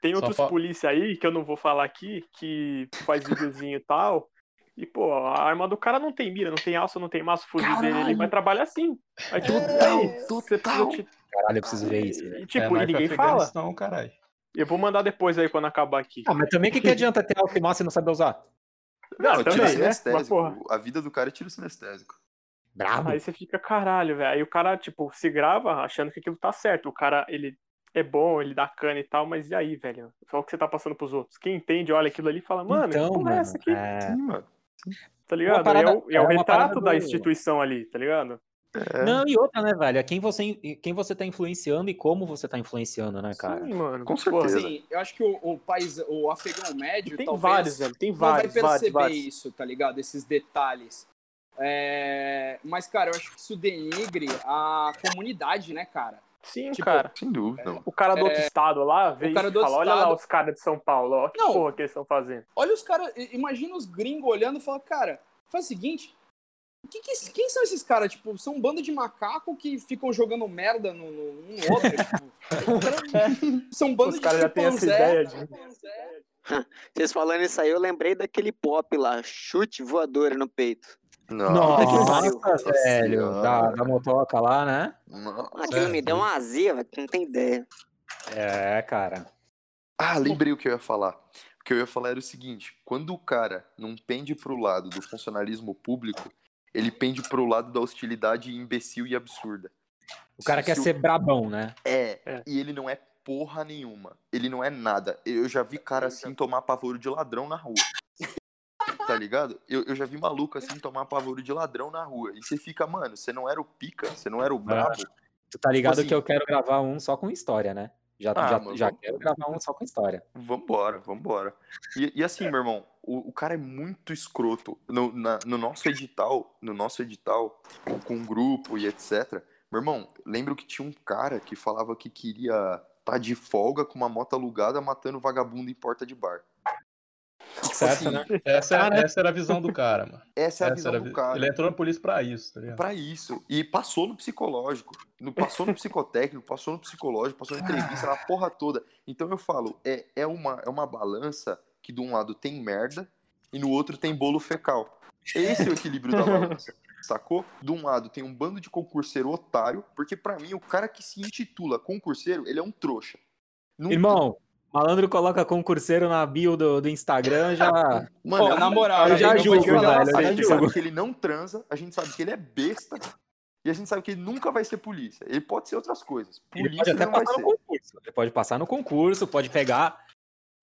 S7: Tem outros fa... polícia aí, que eu não vou falar aqui, que faz videozinho e tal. E, pô, a arma do cara não tem mira, não tem alça, não tem maço, o fuzil dele, ele vai trabalhar assim. Aí, tipo, aí,
S2: você precisa te... Caralho, eu preciso ver isso.
S7: E, tipo, é, e ninguém fala.
S8: Não, caralho.
S7: Eu vou mandar depois aí quando acabar aqui.
S2: Ah, mas também o que, que adianta ter alça e maço e não saber usar?
S6: Não, também, tira né? A vida do cara é tiro sinestésico.
S2: Bravo.
S7: Aí você fica, caralho, velho. Aí o cara, tipo, se grava achando que aquilo tá certo. O cara, ele é bom, ele dá cana e tal, mas e aí, velho? Só o que você tá passando pros outros. Quem entende, olha aquilo ali e fala, mano,
S2: então,
S7: que
S2: porra é essa aqui? É...
S7: Sim, mano. Tá ligado? Parada, é o, é o é retrato da instituição ali, tá ligado?
S2: É. Não, e outra, né, velho? É quem você, quem você tá influenciando e como você tá influenciando, né, cara?
S7: Sim, mano.
S6: Com certeza.
S3: Sim, eu acho que o, o país, o afegão médio,
S7: tem
S3: talvez,
S7: vários, velho. Tem vários,
S3: não vai perceber
S7: vários, vários.
S3: isso, tá ligado? Esses detalhes. É... Mas, cara, eu acho que isso denigre a comunidade, né, cara?
S7: Sim, tipo, cara.
S6: Sem dúvida.
S7: É, o cara do outro estado lá veio do fala, olha estado... lá os caras de São Paulo, ó, que não, porra que eles estão fazendo.
S3: Olha os caras, imagina os gringos olhando e falando, cara, faz o seguinte, que que, quem são esses caras? Tipo, são um bando de macaco que ficam jogando merda no, no, no outro. tipo, são um bando
S7: Os caras já têm essa ideia de...
S4: Vocês falando isso aí, eu lembrei daquele pop lá, chute voadora no peito.
S2: Nossa, Nossa velho. Da, da motoca lá, né?
S4: Nossa. Aquilo me deu uma azia, não tem ideia.
S2: É, cara.
S6: Ah, lembrei o que eu ia falar. que eu ia falar era o seguinte: quando o cara não pende pro lado do funcionalismo público, ele pende pro lado da hostilidade imbecil e absurda.
S2: O cara quer ser brabão, né?
S6: É, é, e ele não é porra nenhuma. Ele não é nada. Eu já vi cara assim tomar pavoro de ladrão na rua. Tá ligado? Eu, eu já vi maluco assim tomar pavoro de ladrão na rua. E você fica, mano, você não era o pica, você não era o brabo.
S2: Tu tá ligado tipo assim, que eu quero gravar um só com história, né? Já, ah, já, mano, já quero gravar um só com história.
S6: Vambora, vambora. E, e assim, meu irmão, o, o, cara é muito escroto. No, na, no nosso edital, no nosso edital, com, grupo e etc. Meu irmão, lembro que tinha um cara que falava que queria estar tá de folga com uma moto alugada matando vagabundo em porta de bar.
S8: Tipo certo, assim, né? Essa, cara, essa era a visão do cara, mano.
S6: Essa é a essa visão do cara.
S8: Ele entrou na polícia pra isso, tá ligado?
S6: Pra isso. E passou no psicológico. No, passou no psicotécnico, passou no psicológico, passou na entrevista, na porra toda. Então eu falo, é, é, uma, é uma balança que de um lado tem merda e no outro tem bolo fecal. Esse é o equilíbrio da balança. Sacou? De um lado tem um bando de concurseiro otário, porque para mim o cara que se intitula concurseiro, ele é um trouxa.
S2: Irmão, Malandro coloca concurseiro na bio do, do Instagram, já.
S3: Mano, na moral,
S2: eu já julgo, velho.
S6: A gente sabe que ele não transa, a gente sabe que ele é besta. E a gente sabe que ele nunca vai ser polícia. Ele pode ser outras coisas. Polícia
S2: ele pode até
S6: não
S2: passar
S6: vai
S2: no ser. concurso. Ele pode passar no concurso, pode pegar.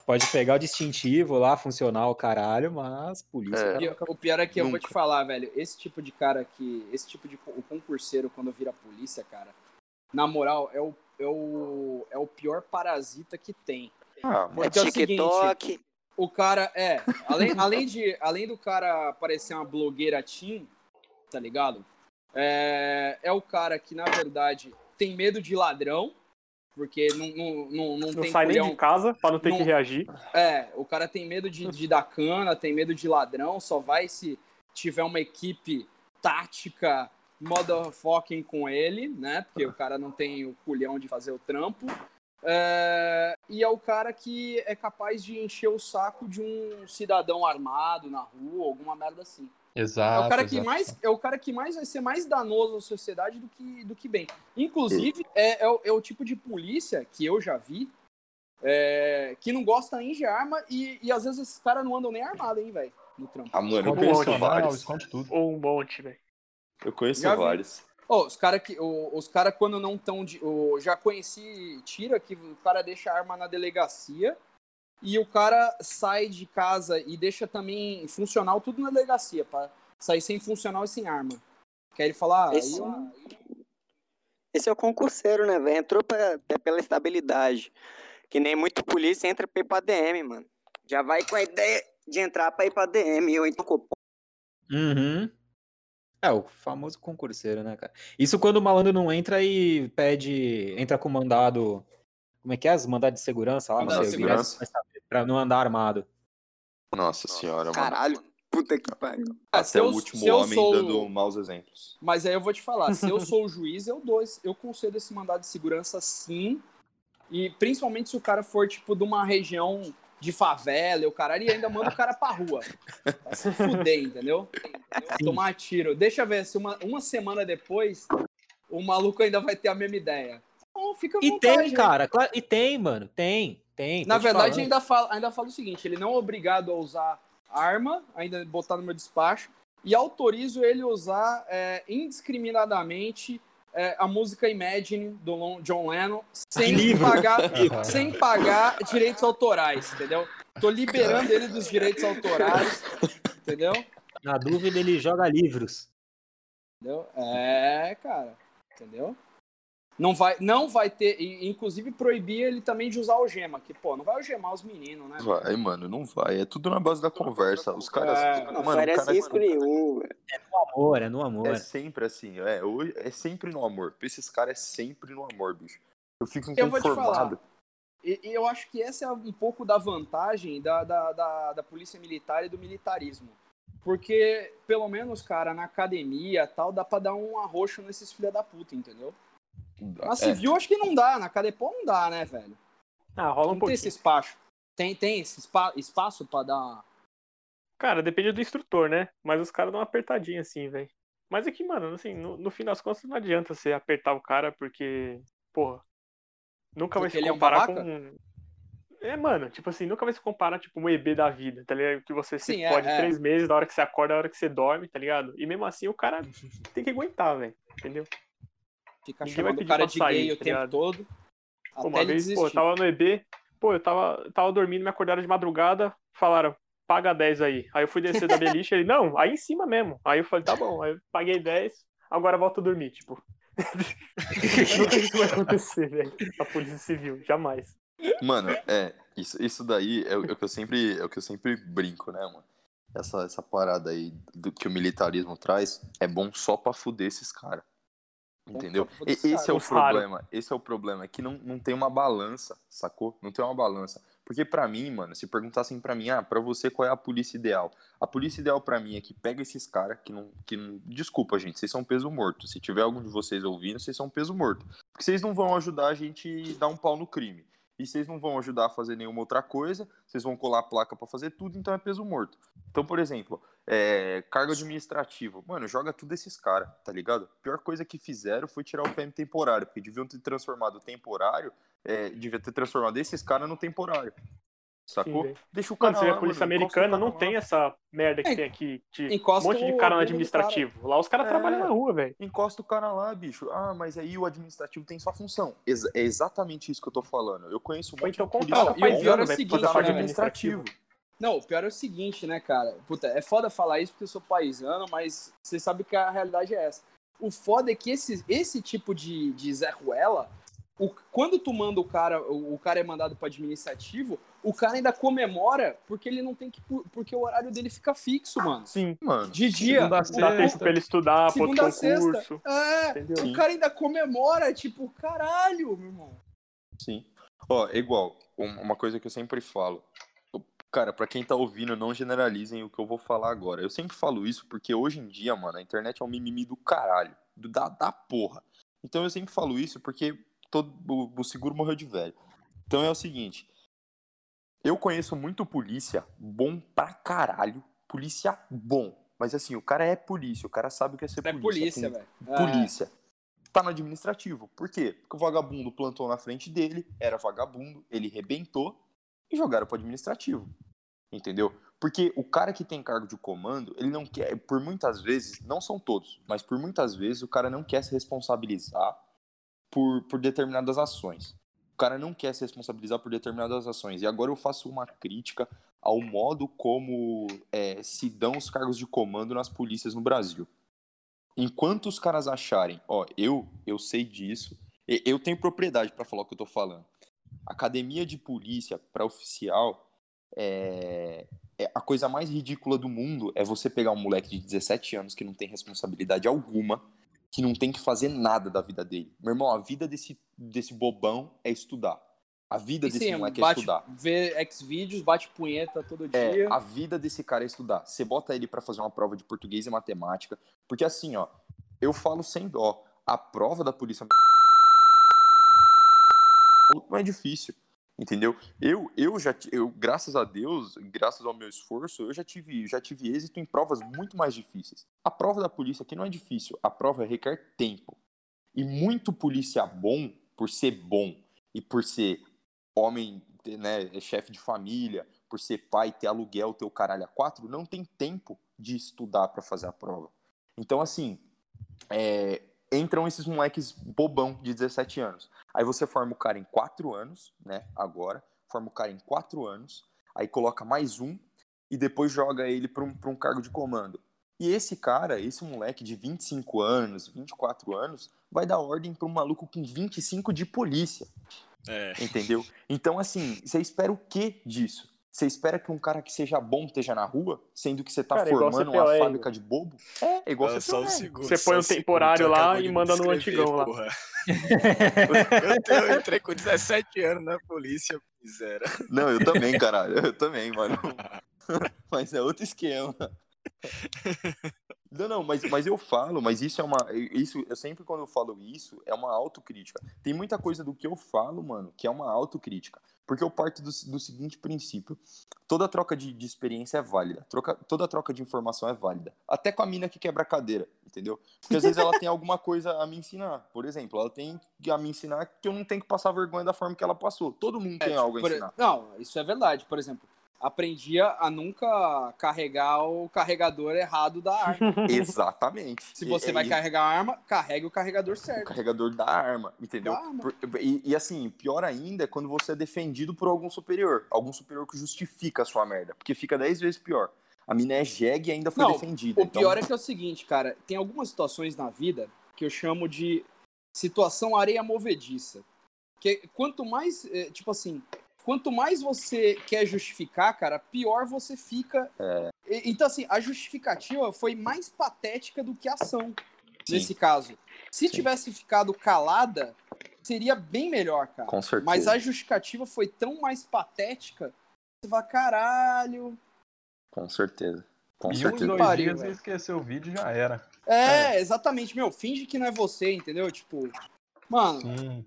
S2: Pode pegar o distintivo lá, funcionar o caralho, mas polícia.
S3: É. O pior é que nunca. eu vou te falar, velho. Esse tipo de cara que. Esse tipo de. O concurseiro, quando vira polícia, cara. Na moral, é o é o, é o pior parasita que tem.
S4: Ah, Porque é, é o seguinte,
S3: o cara, é, além, além, de, além do cara parecer uma blogueira teen, tá ligado? É, é o cara que, na verdade, tem medo de ladrão, porque não, não, não, não,
S7: não
S3: tem
S7: sai culhão, nem de casa pra não ter não, que reagir.
S3: É, o cara tem medo de, de dar cana, tem medo de ladrão, só vai se tiver uma equipe tática motherfucking com ele, né? Porque o cara não tem o culhão de fazer o trampo. É, e é o cara que é capaz de encher o saco de um cidadão armado na rua, alguma merda assim.
S8: Exato.
S3: É o cara
S8: exato.
S3: que mais é o cara que mais vai ser mais danoso à sociedade do que, do que bem. Inclusive é, é, o, é o tipo de polícia que eu já vi é, que não gosta nem de arma e, e às vezes esses caras não andam nem armados, hein, velho, no trampo.
S6: Ah, mano, eu conheço vários.
S7: Ou um monte, velho.
S6: Eu conheço já vários.
S3: Oh, os caras que os cara quando não estão de oh, já conheci tira que o cara deixa a arma na delegacia e o cara sai de casa e deixa também funcional tudo na delegacia para sair sem funcional e sem arma. Quer ele falar? Ah,
S4: esse, eu... esse é o concurseiro, né, velho? Entrou pra, pela estabilidade. Que nem muito polícia entra pra ir pra DM, mano. Já vai com a ideia de entrar pra ir pra DM. Eu então.
S2: Uhum. É, o famoso concurseiro, né, cara? Isso quando o malandro não entra e pede. Entra com mandado. Como é que é? As mandados de segurança lá,
S6: mandado
S2: não
S6: sei, segurança.
S2: pra não andar armado.
S6: Nossa senhora,
S4: mano. Caralho, puta que pariu.
S6: Ah, Até o último homem sou... dando maus exemplos.
S3: Mas aí eu vou te falar, se eu sou o juiz, eu dou, eu concedo esse mandado de segurança sim. E principalmente se o cara for, tipo, de uma região de favela e o caralho, e ainda manda o cara pra rua. Pra se fuder, entendeu? Tomar tiro. Deixa eu ver se uma, uma semana depois o maluco ainda vai ter a mesma ideia. Então, fica
S2: e tem, cara, claro, e tem, mano, tem, tem.
S3: Na verdade, ainda fala, ainda fala o seguinte: ele não é obrigado a usar arma, ainda botar no meu despacho, e autorizo ele usar é, indiscriminadamente é, a música Imagine do John Lennon sem pagar, sem pagar direitos autorais, entendeu? Tô liberando ele dos direitos autorais, entendeu?
S2: Na dúvida, ele joga livros.
S3: Entendeu? É, cara. Entendeu? Não vai, não vai ter, inclusive proibir ele também de usar algema, que, pô, não vai algemar os meninos, né?
S6: Vai, mano, não vai. É tudo na base da conversa. Os caras. É,
S4: não mano, parece cara, risco nenhum,
S2: É no amor, é no amor.
S6: É sempre assim, é, é sempre no amor. Pra esses caras é sempre no amor, bicho. Eu fico
S3: eu inconformado. E, e, eu acho que essa é um pouco da vantagem da, da, da, da polícia militar e do militarismo. Porque, pelo menos, cara, na academia tal, dá pra dar um arroxo nesses filha da puta, entendeu? Na civil é. acho que não dá, na Cadepol não dá, né, velho?
S7: Ah, rola um
S3: não
S7: pouquinho.
S3: Tem esse espaço. Tem, tem esse spa, espaço pra dar.
S7: Cara, depende do instrutor, né? Mas os caras dão uma apertadinha assim, velho. Mas é que, mano, assim, no, no, fim das contas não adianta você apertar o cara porque, porra, nunca porque vai se comparar é com. É, mano, tipo assim, nunca vai se comparar, tipo, um EB da vida, tá ligado? Que você se Sim, fode é, três é. meses, da hora que você acorda, da hora que você dorme, tá ligado? E mesmo assim o cara tem que aguentar, velho, entendeu?
S3: Fica Ninguém chamando o cara de sair, gay o tá tempo todo.
S7: Pô, uma vez, desistir. pô, eu tava no EB, pô, eu tava, tava dormindo, me acordaram de madrugada, falaram, paga 10 aí. Aí eu fui descer da beliche, ele, não, aí em cima mesmo. Aí eu falei, tá bom, aí eu paguei 10, agora volto a dormir, tipo. Nunca isso vai acontecer, velho. A Polícia Civil, jamais.
S6: Mano, é, isso, isso daí é o, é o, que eu sempre, é o que eu sempre brinco, né, mano? Essa, essa parada aí do que o militarismo traz é bom só pra fuder esses caras. Entendeu? esse é o problema. Esse é o problema. É que não, não tem uma balança, sacou? Não tem uma balança. Porque para mim, mano, se perguntassem para mim, ah, pra você qual é a polícia ideal? A polícia ideal para mim é que pega esses caras que não, que não. Desculpa, gente, vocês são peso morto. Se tiver algum de vocês ouvindo, vocês são peso morto. Porque vocês não vão ajudar a gente a dar um pau no crime e vocês não vão ajudar a fazer nenhuma outra coisa, vocês vão colar a placa para fazer tudo, então é peso morto. Então, por exemplo, é, cargo administrativo. Mano, joga tudo esses caras, tá ligado? A pior coisa que fizeram foi tirar o PM temporário, porque deviam ter transformado o temporário, é, devia ter transformado esses caras no temporário. Sacou? Sim,
S7: Deixa o cara. Quando você vê a polícia mano, americana, não tem essa merda que é, tem aqui. De um monte de cara no administrativo. Cara. Lá os caras é, trabalham na rua, velho.
S6: Encosta o cara lá, bicho. Ah, mas aí o administrativo tem sua função. É exatamente isso que eu tô falando. Eu conheço muito
S3: então, de polícia. E o pior é o seguinte, né, administrativo. Não, o pior é o seguinte, né, cara? Puta, é foda falar isso porque eu sou paisano, mas você sabe que a realidade é essa. O foda é que esse, esse tipo de, de Zé Ruela, o, quando tu manda o cara, o, o cara é mandado para administrativo, o cara ainda comemora porque ele não tem que. Porque o horário dele fica fixo, mano.
S7: Sim,
S3: mano. De dia.
S7: Segunda dá tempo pra ele estudar, segunda outro concurso.
S3: É, Entendeu? o cara ainda comemora, tipo, caralho, meu irmão.
S6: Sim. Ó, é igual, uma coisa que eu sempre falo. Cara, para quem tá ouvindo, não generalizem o que eu vou falar agora. Eu sempre falo isso porque hoje em dia, mano, a internet é um mimimi do caralho. Do, da, da porra. Então eu sempre falo isso porque todo, o, o seguro morreu de velho. Então é o seguinte. Eu conheço muito polícia bom pra caralho. Polícia bom. Mas assim, o cara é polícia, o cara sabe o que é ser
S3: é polícia.
S6: velho. Polícia. É. Tá no administrativo. Por quê? Porque o vagabundo plantou na frente dele, era vagabundo, ele rebentou e jogaram pro administrativo. Entendeu? Porque o cara que tem cargo de comando, ele não quer, por muitas vezes, não são todos, mas por muitas vezes o cara não quer se responsabilizar por, por determinadas ações. O cara não quer se responsabilizar por determinadas ações. E agora eu faço uma crítica ao modo como é, se dão os cargos de comando nas polícias no Brasil. Enquanto os caras acharem, ó, eu, eu sei disso, eu tenho propriedade para falar o que eu tô falando. Academia de polícia para oficial é, é, a coisa mais ridícula do mundo é você pegar um moleque de 17 anos que não tem responsabilidade alguma, que não tem que fazer nada da vida dele. Meu irmão, a vida desse, desse bobão é estudar. A vida e desse sim, moleque é
S3: bate,
S6: é estudar.
S3: Vê X-Vídeos, bate punheta todo
S6: é,
S3: dia.
S6: A vida desse cara é estudar. Você bota ele para fazer uma prova de português e matemática. Porque assim, ó, eu falo sem dó. A prova da polícia não é difícil. Entendeu? Eu, eu já, eu, graças a Deus, graças ao meu esforço, eu já tive, já tive êxito em provas muito mais difíceis. A prova da polícia aqui não é difícil, a prova requer tempo. E muito polícia bom, por ser bom e por ser homem, né, chefe de família, por ser pai, ter aluguel, ter o caralho a quatro, não tem tempo de estudar para fazer a prova. Então, assim, é, entram esses moleques bobão de 17 anos. Aí você forma o cara em 4 anos, né? Agora, forma o cara em 4 anos, aí coloca mais um e depois joga ele para um, um cargo de comando. E esse cara, esse moleque de 25 anos, 24 anos, vai dar ordem para um maluco com 25 de polícia. É. Entendeu? Então, assim, você espera o que disso? Você espera que um cara que seja bom esteja na rua, sendo que você tá cara, formando uma fábrica de bobo?
S7: É, igual é, você seguro, Você põe um temporário lá e manda no antigão lá.
S5: eu, eu entrei com 17 anos na polícia, miséria.
S6: Não, eu também, caralho. Eu também, mano. Mas é outro esquema. Não, não, mas, mas eu falo, mas isso é uma. Isso, eu sempre quando eu falo isso, é uma autocrítica. Tem muita coisa do que eu falo, mano, que é uma autocrítica. Porque eu parto do, do seguinte princípio: toda troca de, de experiência é válida, troca, toda troca de informação é válida. Até com a mina que quebra a cadeira, entendeu? Porque às vezes ela tem alguma coisa a me ensinar. Por exemplo, ela tem a me ensinar que eu não tenho que passar vergonha da forma que ela passou. Todo mundo é, tem tipo, algo a ensinar.
S3: Não, isso é verdade. Por exemplo, aprendia a nunca carregar o carregador errado da arma.
S6: Exatamente.
S3: Se você e, vai carregar a arma, carregue o carregador certo. O
S6: carregador da arma, entendeu? Da arma. E, e, assim, pior ainda é quando você é defendido por algum superior. Algum superior que justifica a sua merda. Porque fica 10 vezes pior. A mina é jegue e ainda foi Não, defendida.
S3: O então... pior é que é o seguinte, cara. Tem algumas situações na vida que eu chamo de situação areia movediça. Que quanto mais, é, tipo assim, quanto mais você quer justificar, cara, pior você fica. É. Então, assim, a justificativa foi mais patética do que a ação Sim. nesse caso. Se Sim. tivesse ficado calada, seria bem melhor, cara.
S6: Com certeza.
S3: Mas a justificativa foi tão mais patética, você fala, caralho.
S6: Com certeza. Com
S8: e
S6: certeza.
S8: uns dois pariu, dias você esqueceu o vídeo já era.
S3: É, é, exatamente. Meu, finge que não é você, entendeu? Tipo, mano, Sim.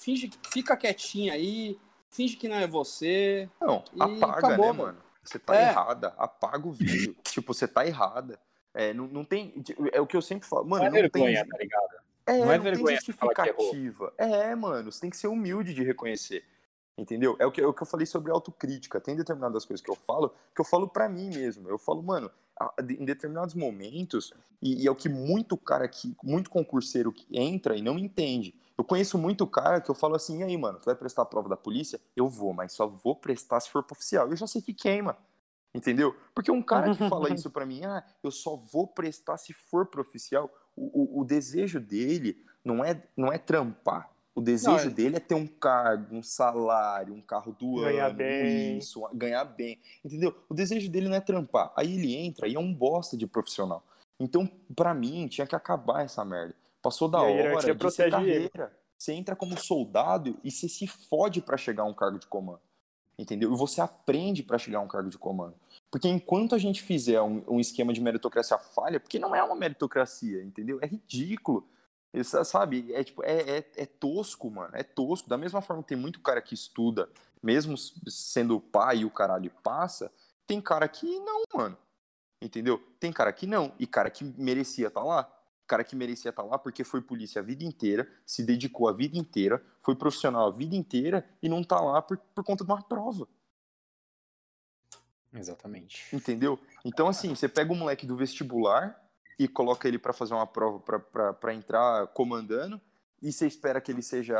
S3: finge, fica quietinho aí, finge que não é você.
S6: Não, apaga, acabou, né, mano? Você tá é. errada, apaga o vídeo. tipo, você tá errada. É, não, não tem. É o que eu sempre falo. Mano, não, é vergonha, tem. Tá ligado? É, não é não vergonha tem justificativa. É, mano, você tem que ser humilde de reconhecer. Entendeu? É o, que, é o que eu falei sobre autocrítica. Tem determinadas coisas que eu falo que eu falo para mim mesmo. Eu falo, mano, em determinados momentos, e, e, é o que muito cara que, muito concurseiro que entra e não entende. Eu conheço muito cara que eu falo assim, e aí, mano, tu vai prestar a prova da polícia? Eu vou, mas só vou prestar se for pro oficial. Eu já sei que queima. Entendeu? Porque um cara que fala isso para mim, ah, eu só vou prestar se for pro oficial, o, o, o desejo dele não é, não é trampar. O desejo não, é... dele é ter um cargo, um salário, um carro do ganhar ano, bem. isso, ganhar bem. Entendeu? O desejo dele não é trampar. Aí ele entra e é um bosta de profissional. Então, para mim, tinha que acabar essa merda. Passou da hora de ser carreira. Ele. Você entra como soldado e você se fode para chegar a um cargo de comando. Entendeu? E você aprende para chegar a um cargo de comando. Porque enquanto a gente fizer um, um, esquema de meritocracia falha, porque não é uma meritocracia, entendeu? É ridículo. Isso, sabe? É, tipo, é, é, é, tosco, mano. É tosco. Da mesma forma que tem muito cara que estuda, mesmo sendo pai e o caralho passa, tem cara que não, mano. Entendeu? Tem cara que não. E cara que merecia estar tá lá cara que merecia estar lá porque foi polícia a vida inteira, se dedicou a vida inteira, foi profissional a vida inteira e não tá lá por, por conta de uma prova.
S2: Exatamente.
S6: Entendeu? Então, assim, você pega o moleque do vestibular e coloca ele para fazer uma prova para entrar comandando e você espera que ele seja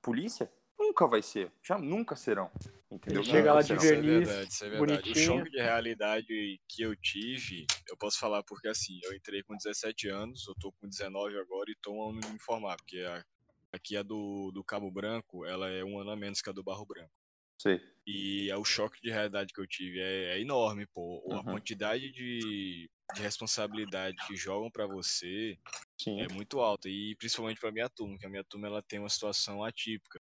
S6: polícia? Nunca vai ser. Já nunca serão. Entendeu?
S7: Chega lá de verniz,
S5: isso é verdade, isso é verdade. O choque de realidade que eu tive, eu posso falar porque assim, eu entrei com 17 anos, eu tô com 19 agora e tô um ano me informar, porque a, aqui a do, do Cabo Branco, ela é um ano a menos que a do Barro Branco.
S6: Sim.
S5: E é o choque de realidade que eu tive é, é enorme, pô. Uhum. A quantidade de, de responsabilidade que jogam para você Sim. é muito alta. E principalmente pra minha turma, que a minha turma ela tem uma situação atípica.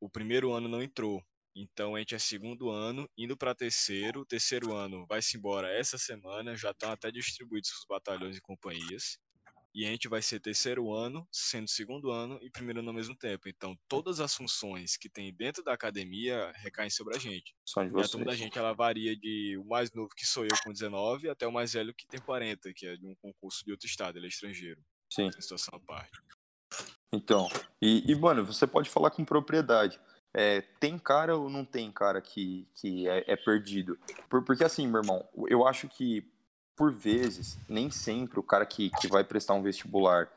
S5: O primeiro ano não entrou. Então a gente é segundo ano, indo para terceiro. Terceiro ano vai-se embora essa semana, já estão até distribuídos os batalhões e companhias. E a gente vai ser terceiro ano, sendo segundo ano e primeiro ano ao mesmo tempo. Então todas as funções que tem dentro da academia recaem sobre a gente.
S6: Só de
S5: e a turma da gente ela varia de o mais novo que sou eu com 19 até o mais velho que tem 40, que é de um concurso de outro estado, ele é estrangeiro.
S6: Sim.
S5: situação à parte.
S6: Então, e, e mano, você pode falar com propriedade é, tem cara ou não tem cara que, que é, é perdido? Por, porque assim, meu irmão, eu acho que, por vezes, nem sempre o cara que, que vai prestar um vestibular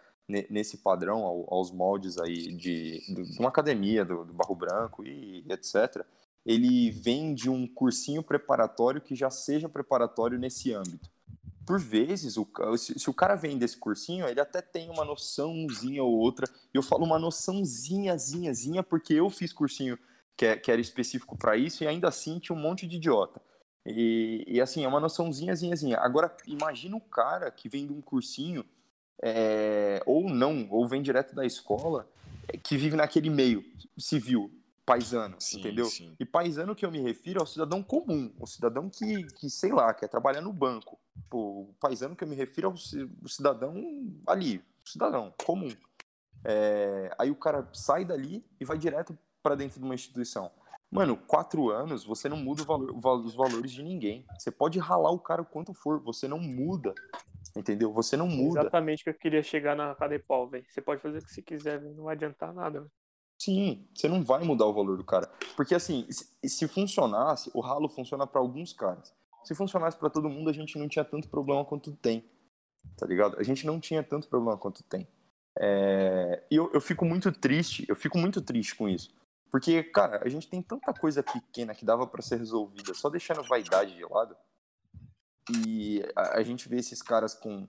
S6: nesse padrão, aos moldes aí de, de uma academia do, do Barro Branco e etc., ele vem de um cursinho preparatório que já seja preparatório nesse âmbito por vezes, o, se, se, o cara vem desse cursinho, ele até tem uma noçãozinha ou outra. E eu falo uma noçãozinha, zinha, zinha, porque eu fiz cursinho que, é, que era específico para isso e ainda assim tinha um monte de idiota. E, e assim, é uma noçãozinha, zinha, zinha. Agora, imagina o cara que vem de um cursinho, é, ou não, ou vem direto da escola, é, que vive naquele meio civil, paisano, sim, entendeu? Sim. E paisano que eu me refiro é o cidadão comum, o cidadão que, que, sei lá, quer trabalhar no banco, tipo, o paisano que eu me refiro ao cidadão ali, cidadão comum. É, aí o cara sai dali e vai direto para dentro de uma instituição. Mano, quatro anos, você não muda valor, os valores de ninguém. Você pode ralar o cara o quanto for, você não muda. Entendeu? Você não muda.
S7: Exatamente o que eu queria chegar na Cadepol, velho. Você pode fazer o que você quiser, não vai adiantar nada. Véio.
S6: Sim, você não vai mudar o valor do cara. Porque assim, se, se funcionasse, o ralo funciona para alguns caras. Se funcionasse para todo mundo, a gente não tinha tanto problema quanto tem. Tá ligado? A gente não tinha tanto problema quanto tem. É... E eu, eu fico muito triste, eu fico muito triste com isso. Porque, cara, a gente tem tanta coisa pequena que dava para ser resolvida, só deixando vaidade de lado. E a, a, gente vê esses caras com.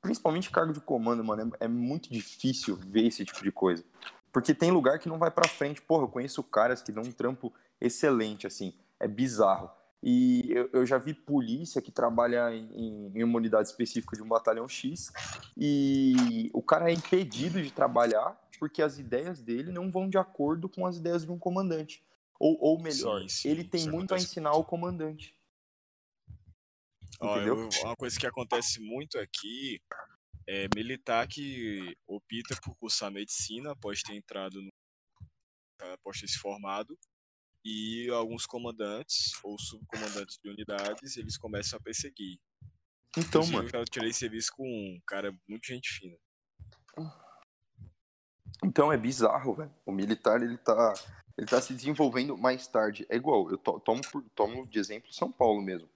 S6: Principalmente cargo de comando, mano. É, é, muito difícil ver esse tipo de coisa. Porque tem lugar que não vai pra frente. Porra, eu conheço caras que dão um trampo excelente, assim. É bizarro. E eu, eu já vi polícia que trabalha em, em uma unidade específica de um batalhão X. E o cara é impedido de trabalhar porque as ideias dele não vão de acordo com as ideias de um comandante. Ou, ou melhor, sim, sim, ele tem muito acontece. a ensinar ao comandante.
S5: Ó, eu, uma coisa que acontece muito aqui é militar que opta por cursar medicina após ter entrado no após ter se formado e alguns comandantes ou subcomandantes de unidades eles começam a perseguir.
S6: Então, Inclusive, mano.
S5: Eu tirei serviço com um cara muito gente fina.
S6: Então é bizarro, velho. O militar ele tá, ele tá se desenvolvendo mais tarde. É igual, eu to, tomo, por, tomo de exemplo São Paulo mesmo.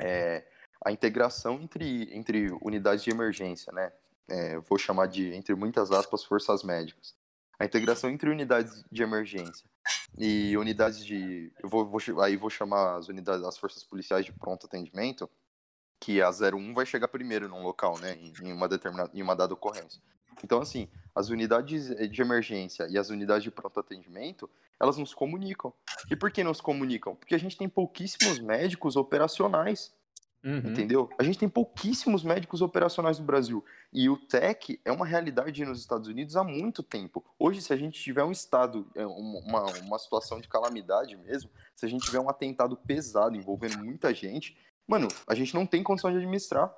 S6: É, a integração entre, entre unidades de emergência, né? É, vou chamar de, entre muitas aspas, forças médicas. A integração entre unidades de emergência e unidades de. Eu vou, vou, aí vou chamar as unidades, as forças policiais de pronto atendimento, que a 01 vai chegar primeiro num local, né? Em, em uma determinada, em uma dada ocorrência. Então, assim, as unidades de emergência e as unidades de pronto atendimento, elas nos comunicam. E por que nos comunicam? Porque a gente tem pouquíssimos médicos operacionais. Uhum. Entendeu? A gente tem pouquíssimos médicos operacionais no Brasil. E o TEC é uma realidade nos Estados Unidos há muito tempo. Hoje, se a gente tiver um estado, é, uma, uma situação de calamidade mesmo, se a gente tiver um atentado pesado envolvendo muita gente, mano, a gente não tem condição de administrar.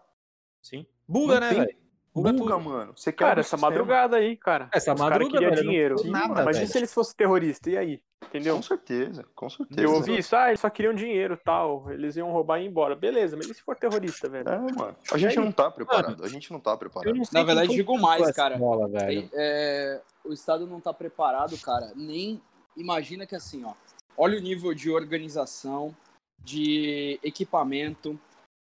S2: Sim. Buga, não né, velho?
S6: Buga, mano. Você
S7: quer cara, essa madrugada aí, cara.
S2: Essa Os madrugada
S7: queria dinheiro. Nada, Mas e se eles fossem terroristas? E aí? Entendeu?
S6: Com certeza, com certeza.
S7: Eu ouvi isso, ah, eles só queriam dinheiro tal. Eles iam roubar e ir embora. Beleza, mas e se for terrorista, velho?
S6: É, mano. A gente não tá preparado. A gente não tá preparado. Não
S3: Na verdade, digo mais, cara. Bola, velho. É, o Estado não tá preparado, cara. Nem. Imagina que assim, ó. Olha o nível de organização, de equipamento,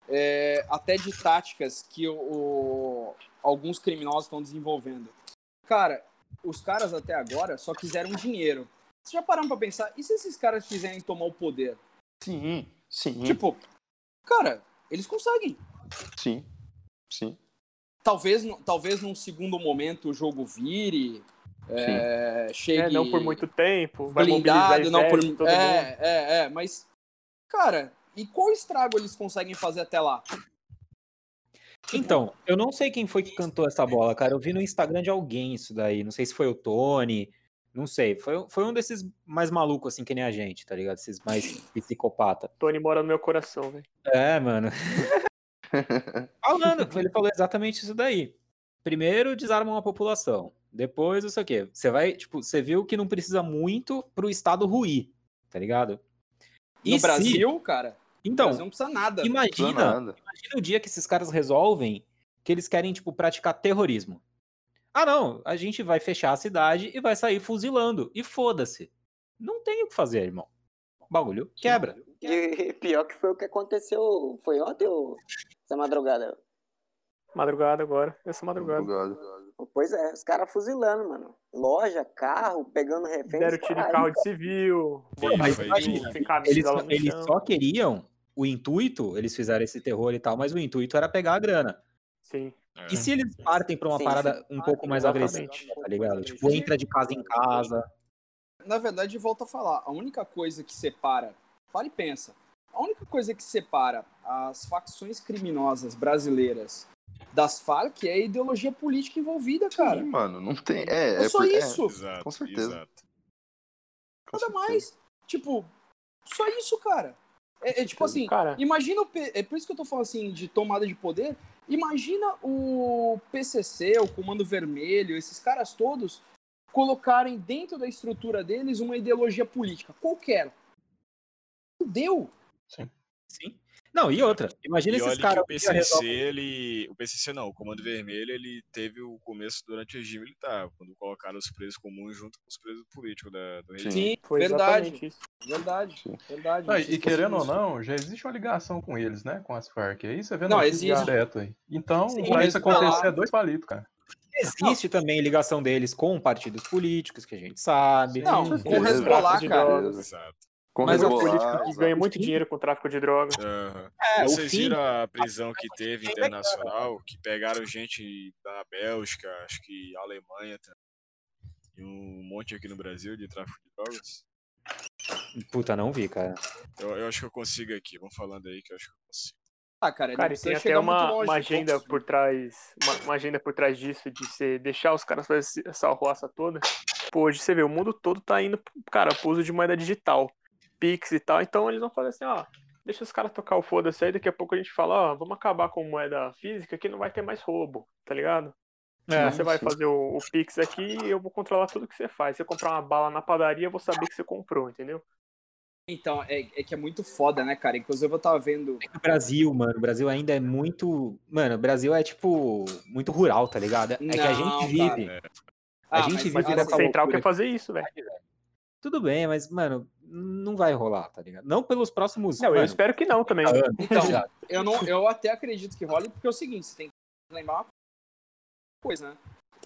S3: é, até de táticas que o, o alguns criminosos estão desenvolvendo. Cara, os caras até agora só quiseram dinheiro. Vocês já pararam pra pensar? E se esses caras quiserem tomar o poder?
S6: Sim, sim.
S3: Tipo, cara, eles conseguem.
S6: Sim, sim.
S3: Talvez, talvez num segundo momento o jogo vire, é, chegue... É,
S7: não por muito tempo,
S3: vai blindado, não por... É, é, é, mas, cara, e qual estrago eles conseguem fazer até lá?
S2: Então, eu não sei quem foi que cantou essa bola, cara. Eu vi no Instagram de alguém isso daí. Não sei se foi o Tony. Não sei. Foi, foi um desses mais malucos, assim, que nem a gente, tá ligado? Esses mais psicopata.
S7: Tony mora no meu coração, velho.
S2: É, mano. Falando, ele falou exatamente isso daí. Primeiro, desarmam a população. Depois, não sei o quê. Você vai, tipo, você viu que não precisa muito pro Estado ruir, tá ligado?
S3: E no se... Brasil, cara,
S2: então,
S3: não precisa nada.
S2: Imagina,
S6: precisa nada.
S2: imagina o dia que esses caras resolvem que eles querem, tipo, praticar terrorismo. Ah, não, a gente vai fechar a cidade e vai sair fuzilando. E foda-se. Não tem o que fazer, irmão. O bagulho quebra.
S4: E pior que foi o que aconteceu. Foi ontem ou essa madrugada?
S7: Madrugada agora, essa madrugada.
S6: madrugada.
S4: Pois é, os caras fuzilando, mano. Loja, carro, pegando refém.
S7: Deram tiro em carro de civil.
S2: Mas imagina, eles, eles só queriam o intuito, eles fizeram esse terror e tal, mas o intuito era pegar a grana.
S7: Sim.
S2: E se eles partem pra uma sim, parada sim. um pouco mais agressiva, tá ligado? Tipo, entra de casa em casa.
S3: Na verdade, volta a falar, a única coisa que separa, para e pensa, a única coisa que separa as facções criminosas brasileiras das Farc é a ideologia política envolvida, cara.
S6: Sim, mano, não tem. É,
S3: é, é só isso. É,
S6: exato, com certeza. Exato.
S3: Nada mais. Tipo, só isso, cara. É, é tipo assim, cara. imagina o P... é por isso que eu tô falando assim de tomada de poder. Imagina o PCC, o Comando Vermelho, esses caras todos colocarem dentro da estrutura deles uma ideologia política qualquer. Deu.
S2: Sim. Sim. Não, e outra, imagina e esses caras.
S5: O PCC, ele. O PCC não, o Comando Vermelho, ele teve o começo durante o regime militar, quando colocaram os presos comuns junto com os presos políticos da, do regime.
S3: Sim, Foi verdade. Verdade, verdade.
S8: Ah, e querendo ou não, já existe uma ligação com eles, né? Com as Farc. Aí você vê não, existe. direto aí. Então, Sim, pra isso acontecer, é dois palitos, cara.
S2: Existe não. também ligação deles com partidos políticos, que a gente sabe.
S3: Não, com o Hezbollah, cara. Exato.
S7: Com Mas é um político que ganha muito dinheiro com o tráfico de drogas.
S5: Uhum. É, Vocês viram a prisão que teve internacional, que pegaram gente da Bélgica, acho que Alemanha e um monte aqui no Brasil de tráfico de drogas?
S2: Puta, não vi, cara.
S5: Eu, eu acho que eu consigo aqui, vamos falando aí que eu acho que eu consigo.
S7: Ah, cara, cara tem até uma, uma agenda por trás, uma, uma, agenda por trás disso, de você deixar os caras fazer essa roça toda. Pô, hoje você vê, o mundo todo tá indo, cara, pro uso de moeda digital. Pix e tal. Então eles vão fazer assim, ó, deixa os caras tocar o foda-se aí, daqui a pouco a gente fala, ó, vamos acabar com moeda física que não vai ter mais roubo, tá ligado? É, você vai fazer o, o, Pix aqui e eu vou controlar tudo que você faz. Se você comprar uma bala na padaria, eu vou saber que você comprou, entendeu?
S3: Então, é, é que é muito foda, né, cara? Inclusive eu tava vendo.
S2: É o Brasil, mano, o Brasil ainda é muito. Mano, o Brasil é tipo muito rural, tá ligado? É não, que a gente vive.
S7: Cara. A ah, gente vive mas, a central quer fazer isso, velho.
S2: Tudo bem, mas, mano, não vai rolar, tá ligado? Não pelos próximos.
S7: Não,
S2: mano,
S7: eu espero que não também.
S3: Então, eu, não, eu até acredito que role, porque é o seguinte, você tem que lembrar uma coisa, né?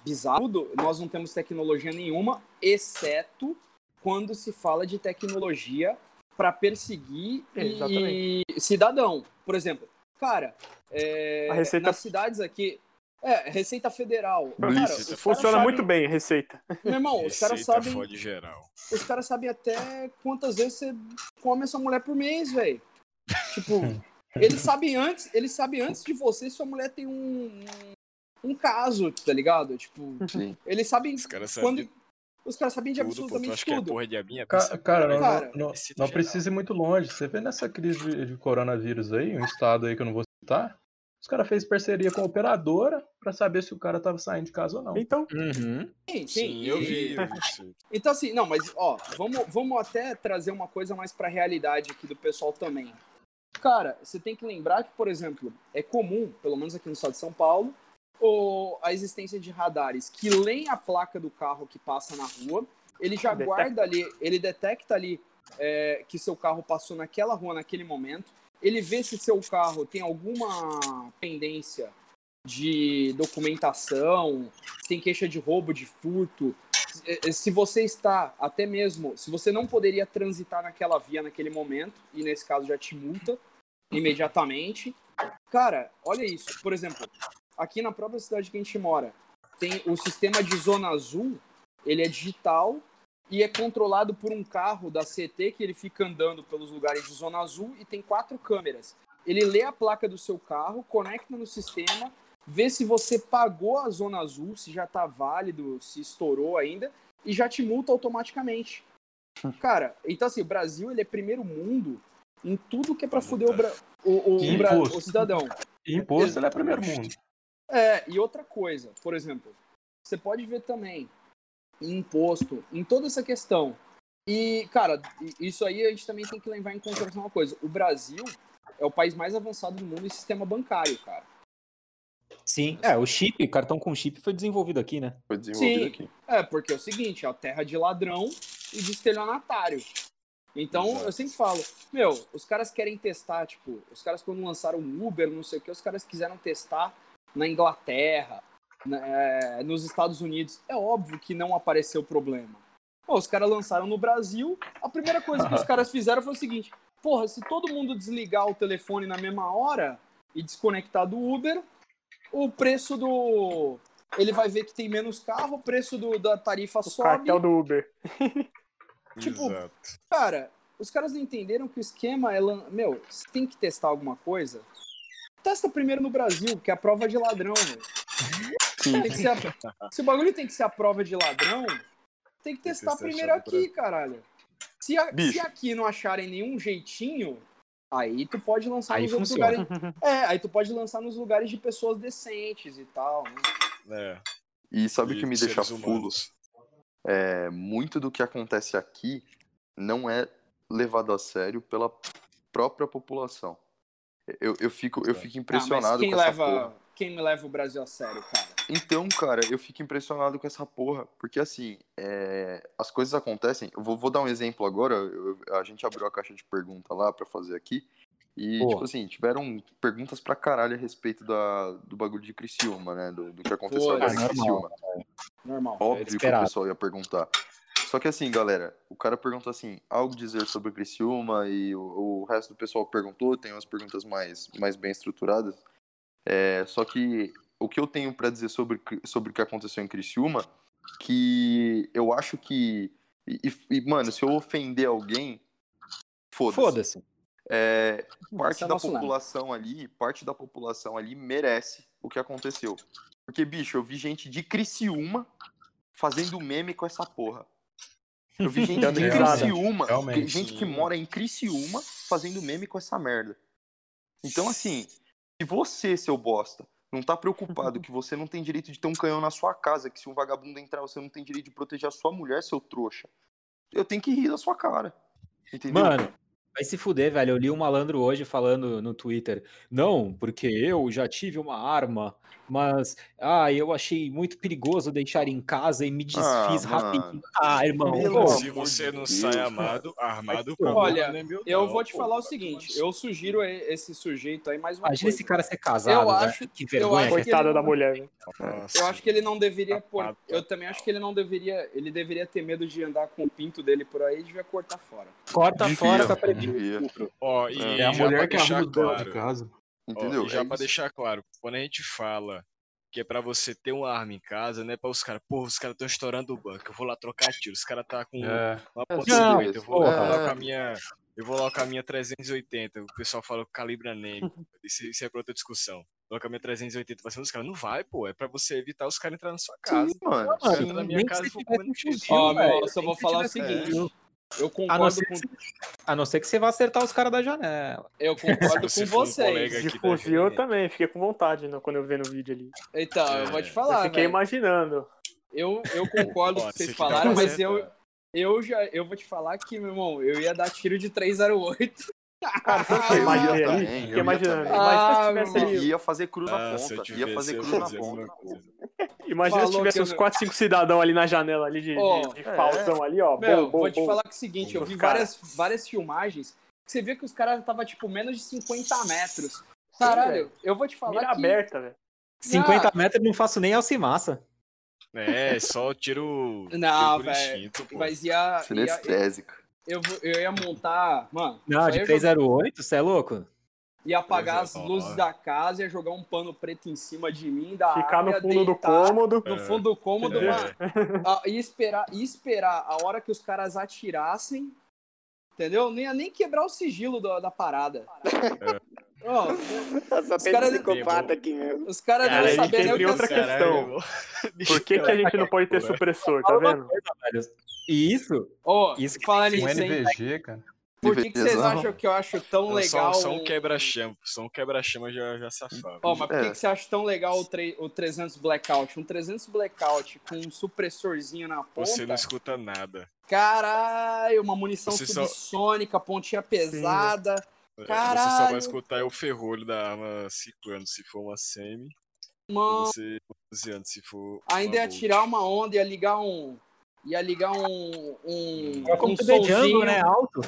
S3: Bizarro, nós não temos tecnologia nenhuma, exceto quando se fala de tecnologia para perseguir e... cidadão. Por exemplo, cara, é... receita... nas cidades aqui, é, Receita Federal. Cara,
S7: funciona sabem... muito bem, Receita.
S3: Meu irmão, os caras sabem. Os caras sabem até quantas vezes você come essa mulher por mês, velho. Tipo, eles sabem antes, eles sabem antes de você se sua mulher tem um, um caso, tá ligado? Tipo, Sim. eles sabem os quando. Sabem os caras sabem de absolutamente tudo. tudo.
S8: É de abinha, cara, cara, cara, não, não, não precisa ir muito longe. Você vê nessa crise de, de coronavírus aí, um estado aí que eu não vou citar, os caras fez parceria com a operadora para saber se o cara tava saindo de casa ou não.
S7: Então.
S3: Uhum. Sim, sim, sim, eu vi. então, assim, não, mas, ó, vamos, vamos até trazer uma coisa mais pra realidade aqui do pessoal também. Cara, você tem que lembrar que, por exemplo, é comum, pelo menos aqui no estado de São Paulo, ou a existência de radares que leem a placa do carro que passa na rua, ele já detecta. guarda ali, ele detecta ali é, que seu carro passou naquela rua naquele momento ele vê se seu carro tem alguma pendência de documentação, se tem queixa de roubo, de furto, se você está até mesmo, se você não poderia transitar naquela via naquele momento, e nesse caso já te multa imediatamente. Cara, olha isso. Por exemplo, aqui na própria cidade que a gente mora, tem o sistema de zona azul, ele é digital e é controlado por um carro da CT que ele fica andando pelos lugares de zona azul e tem quatro câmeras. Ele lê a placa do seu carro, conecta no sistema, vê se você pagou a zona azul, se já está válido, se estourou ainda, e já te multa automaticamente. Cara, então assim, o Brasil ele é primeiro mundo em tudo que é para fuder o, Bra... o, o, o, o, cidadão.
S8: Imposto ele é primeiro mundo.
S3: É, e outra coisa, por exemplo, você pode ver também, imposto, em toda essa questão. E, cara, isso aí a gente também tem que levar em consideração uma coisa. O Brasil é o país mais avançado do mundo em sistema bancário, cara.
S2: Sim, é, o chip, o cartão com chip foi desenvolvido aqui, né?
S6: Foi desenvolvido
S3: Sim,
S6: aqui.
S3: É, porque é o seguinte, é a terra de ladrão e de estelionatário. Então, Exato. eu sempre falo, meu, os caras querem testar, tipo, os caras quando lançaram o Uber, não sei o que, os caras quiseram testar na Inglaterra, é, nos Estados Unidos, é óbvio que não apareceu problema. Pô, os caras lançaram no Brasil, a primeira coisa que os caras fizeram foi o seguinte: porra, se todo mundo desligar o telefone na mesma hora e desconectar do Uber, o preço do. Ele vai ver que tem menos carro, o preço do, da tarifa o sobe.
S7: Cartel do Uber.
S3: tipo, Exato. cara, os caras não entenderam que o esquema é. Meu, você tem que testar alguma coisa. Testa primeiro no Brasil, que é a prova de ladrão, velho. A... Se o bagulho tem que ser a prova de ladrão, tem que testar tem que primeiro aqui, pra... caralho. Se, a... Se aqui não acharem nenhum jeitinho, Aí tu pode lançar
S2: Aí
S3: nos outros
S2: funciona.
S3: lugares. É, aí tu pode lançar nos lugares de pessoas decentes e tal. Né?
S5: É,
S6: E sabe o que me deixa fulo?
S5: humanos.
S6: É, muito do que acontece aqui não é levado a sério pela própria população. Eu, eu, fico, eu fico
S3: Ah,
S6: impressionado
S3: mas quem
S6: com essa
S3: leva,
S6: porra.
S3: Quem me leva o Brasil a sério, cara?
S6: Então, cara, eu fico impressionado com essa porra. Porque, assim, é, as coisas acontecem. Eu vou, vou dar um exemplo agora. eu- a gente abriu a caixa de pergunta lá pra fazer aqui. E, tipo assim, tiveram perguntas pra caralho a respeito da, do bagulho de Criciúma, né? Do, do que aconteceu
S3: Pô,
S6: agora
S2: é
S6: em
S2: normal.
S6: Criciúma.
S3: Normal.
S6: Óbvio que o pessoal ia perguntar. Só que assim, galera, o cara perguntou assim, algo dizer sobre Criciúma e o, o resto do pessoal perguntou, tem umas perguntas mais, mais bem estruturadas. É, só que o que eu tenho pra dizer sobre, sobre o que aconteceu em Criciúma, que eu acho que. E, e, mano, se eu ofender alguém, foda-se.
S2: Foda-se.
S6: É, parte
S3: é
S6: da
S3: nosso lema.
S6: população ali, parte da população ali merece o que aconteceu. Porque, bicho, eu vi gente de Criciúma fazendo meme com essa porra. Eu vi gente de. Criciúma,
S8: Realmente.
S6: gente que mora em Criciúma fazendo meme com essa merda. Então, assim, se você, seu bosta, não tá preocupado que você não tem direito de ter um canhão na sua casa, que se um vagabundo entrar, você não tem direito de proteger a sua mulher, seu trouxa, eu tenho que rir da sua cara. Entendeu?
S2: Mano, vai se fuder, velho. Eu li um malandro hoje falando no Twitter. Não, porque eu já tive uma arma, mas ah, eu achei muito perigoso deixar em casa e me desfiz
S6: Ah,
S2: rapidinho. Ah, irmão, pô,
S5: Se você não
S6: Deus,
S5: sai amado, armado, o
S2: Olha,
S5: não é meu,
S3: Eu
S5: não,
S3: vou te
S5: pô.
S3: falar o seguinte, eu sugiro esse sujeito aí mais uma
S2: imagina
S3: coisa.
S2: esse cara ser casado,
S3: Eu
S2: velho.
S3: acho-
S2: que
S3: eu
S2: vergonha.
S3: acho
S2: que é.
S3: que
S7: Coitada da
S3: não-
S7: mulher, né?
S5: Nossa.
S3: Eu acho que ele não deveria pôr.
S5: Safado.
S3: Eu também acho que ele não deveria. Ele deveria ter medo de andar com o pinto dele por aí e devia cortar fora.
S2: Corta fora, tá previsto.
S6: Devia.
S5: Ó, e
S8: É a mulher que arruma os dela de casa.
S5: ó,
S6: Entendeu?
S5: e já
S6: É
S5: pra
S6: isso.
S5: deixar claro, quando a gente fala que é pra você ter uma arma em casa, não é pra os caras, pô, os caras estão estourando o banco, eu vou lá trocar tiro, os caras tá com
S8: É,
S5: uma
S6: É,
S5: ponta
S2: não,
S5: 50, eu vou lá
S6: porra.
S5: colocar a minha. Eu vou lá com a minha 380, o pessoal fala calibra name, isso, isso é pra outra discussão. Coloca a minha 380 pra cima dos caras, não vai, pô, é pra você evitar os caras entrarem na sua casa.
S6: Sim, mano. Sim.
S5: na minha
S2: nem
S5: casa e vou comer
S2: um
S3: Ó, meu, eu só
S2: Nem
S3: vou falar o seguinte. Eu
S2: A não,
S3: concordo
S2: ser
S3: com,
S2: você, a não ser que você vá acertar os caras da janela.
S3: eu concordo
S5: Se
S3: com
S5: um
S3: vocês.
S7: De
S5: da
S7: fuzil eu também, fiquei com vontade né, quando eu vi no vídeo ali.
S3: Então, eu vou te
S5: É.
S3: falar,
S7: eu fiquei imaginando.
S3: Eu, eu concordo com o que vocês falaram, mas eu, eu já eu vou te falar que, meu irmão, eu ia dar tiro de 308.
S7: Cara, sabe o que eu
S6: Eu ia
S7: imaginei ali?
S6: também, eu
S7: Fiquei
S6: ia
S7: imaginando. Imagina
S3: Ah,
S7: se tivesse
S3: meu
S6: E
S7: ali.
S6: ia fazer cruz na
S5: Ah, se
S6: ponta. Ia
S5: tivesse,
S6: fazer cruz na ponta.
S7: Imagina se
S3: Falou
S7: tivesse
S3: que
S7: uns
S3: eu-
S7: 4, 5 cidadãos ali na janela ali de, de-
S3: Ó,
S7: de
S6: é.
S7: falsão ali, ó.
S3: Meu,
S7: bom, bom,
S3: vou te
S7: bom.
S3: falar que é o seguinte, eu vi várias, várias filmagens que você vê que os caras estavam, tipo, menos de 50 metros. Caralho, eu vou te falar
S7: Mira
S3: que...
S7: aberta, velho.
S2: 50 metros eu não faço nem alcimassa.
S5: É, só tiro.
S3: Não, velho. Mas ia... ia
S6: Sinestésica.
S3: Eu, eu ia montar... Mano,
S2: Não, de
S3: ia,
S2: 308, você é louco?
S3: ia apagar as
S5: 309.
S3: luzes da casa, ia jogar um pano preto em cima de mim, da
S7: Ficar no
S3: área,
S7: fundo do cômodo.
S3: No fundo do cômodo,
S5: É.
S3: mano. E esperar, e esperar a hora que os caras atirassem, entendeu? Nem ia nem quebrar o sigilo da, da parada. Ó,
S4: Só
S3: Os
S4: tem
S3: cara-
S4: psicopata aqui mesmo.
S3: os caras
S7: Cara,
S3: não
S7: a gente
S3: sabiam nem o que
S7: outra
S3: fazer.
S7: questão. Por que, que a gente não pode ter supressor, tá vendo?
S2: E isso,
S3: Ó,
S2: Isso que
S3: falando
S8: Um
S3: nisso, hein?
S8: NVG, cara.
S3: Por que, que vocês acham que eu acho tão legal...
S5: Só, só um quebra-chama, só um quebra-chama já, já safava.
S3: Ó, mas por que,
S6: É.
S3: que você acha tão legal o, tre- o 300 Blackout? Um 300 Blackout com um supressorzinho na ponta?
S5: Você não escuta nada.
S3: Caralho, uma munição
S5: Você só-
S3: subsônica, pontinha pesada.
S5: É, Você só
S3: Caralho.
S5: vai escutar o ferrolho da arma ciclando se for uma semi.
S3: Mano,
S5: Você se for.
S3: ainda ia tirar uma onda, ia ligar um. Ia ligar um. um
S2: Welcome
S3: um
S2: to the jungle, né? Alto.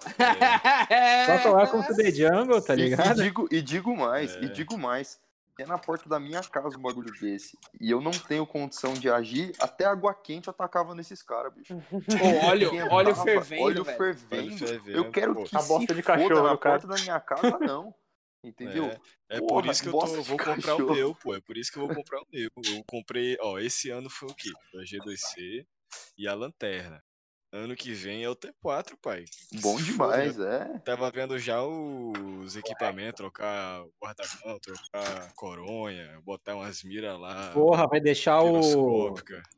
S3: É.
S2: Só Welcome to the jungle, tá
S6: E- E,
S2: ligado?
S6: digo, e digo mais,
S5: É.
S6: e digo mais. É na porta da minha casa um bagulho desse. E eu não tenho condição de agir, até água quente eu atacava nesses caras, bicho.
S3: Ô, óleo, óleo fervendo,
S6: Óleo
S3: velho.
S6: fervendo.
S5: Olha, fervendo,
S6: Eu quero
S5: pô.
S6: que
S7: A
S6: se
S7: bosta de
S6: foda
S7: cachorro,
S6: na
S7: caso.
S6: porta da minha casa, não. Entendeu?
S5: É, é
S6: Porra,
S5: por isso que eu, tô,
S6: de
S5: vou comprar o
S6: cachorro.
S5: meu, pô. É por isso que eu vou comprar o meu. Eu comprei, ó, esse ano foi o quê? Foi a G2C e a lanterna. Ano que vem é o T4, pai.
S6: Bom
S5: Se
S6: demais,
S5: for,
S6: é.
S5: Tava vendo já os equipamentos, trocar guarda-mão, trocar coronha, botar umas miras lá.
S2: Porra, vai deixar o.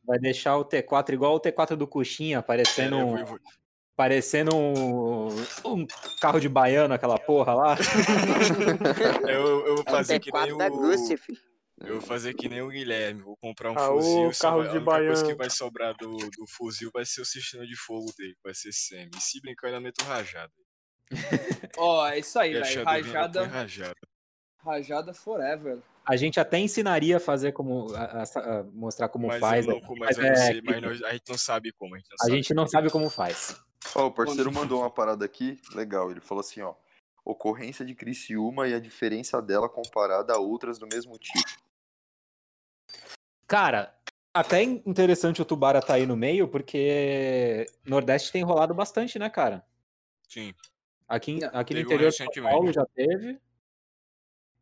S2: Vai deixar o T4 igual o T4 do Coxinha,
S5: É,
S2: parecendo
S5: eu
S2: um,
S5: vou- eu vou-
S2: Parecendo um, um carro de baiano, aquela porra lá.
S5: eu, eu vou fazer que nem o... Eu vou fazer que nem o Guilherme, vou comprar um ah, fuzil. O
S7: carro de baiano.
S5: coisa que vai sobrar do, do fuzil vai ser o sistema de fogo dele, vai ser semi. E se brincar, ainda meto rajada.
S3: Ó, oh, é isso aí, velho. Rajada, rajada. Rajada forever.
S2: A gente até ensinaria a fazer como. A, a, a mostrar como
S5: mas
S2: faz.
S5: Não, mas, mas, é, sei, mas nós, a gente não sabe como.
S2: A gente não, a sabe, gente não sabe como faz.
S6: Ó, oh, o parceiro mandou uma parada aqui, legal. Ele falou assim, ó. Ocorrência de Criciúma e a diferença dela comparada a outras do mesmo tipo.
S2: Cara, até interessante o Tubara tá aí no meio, porque Nordeste tem rolado bastante, né, cara?
S5: Sim.
S2: Aqui, aqui no interior de São Paulo já teve.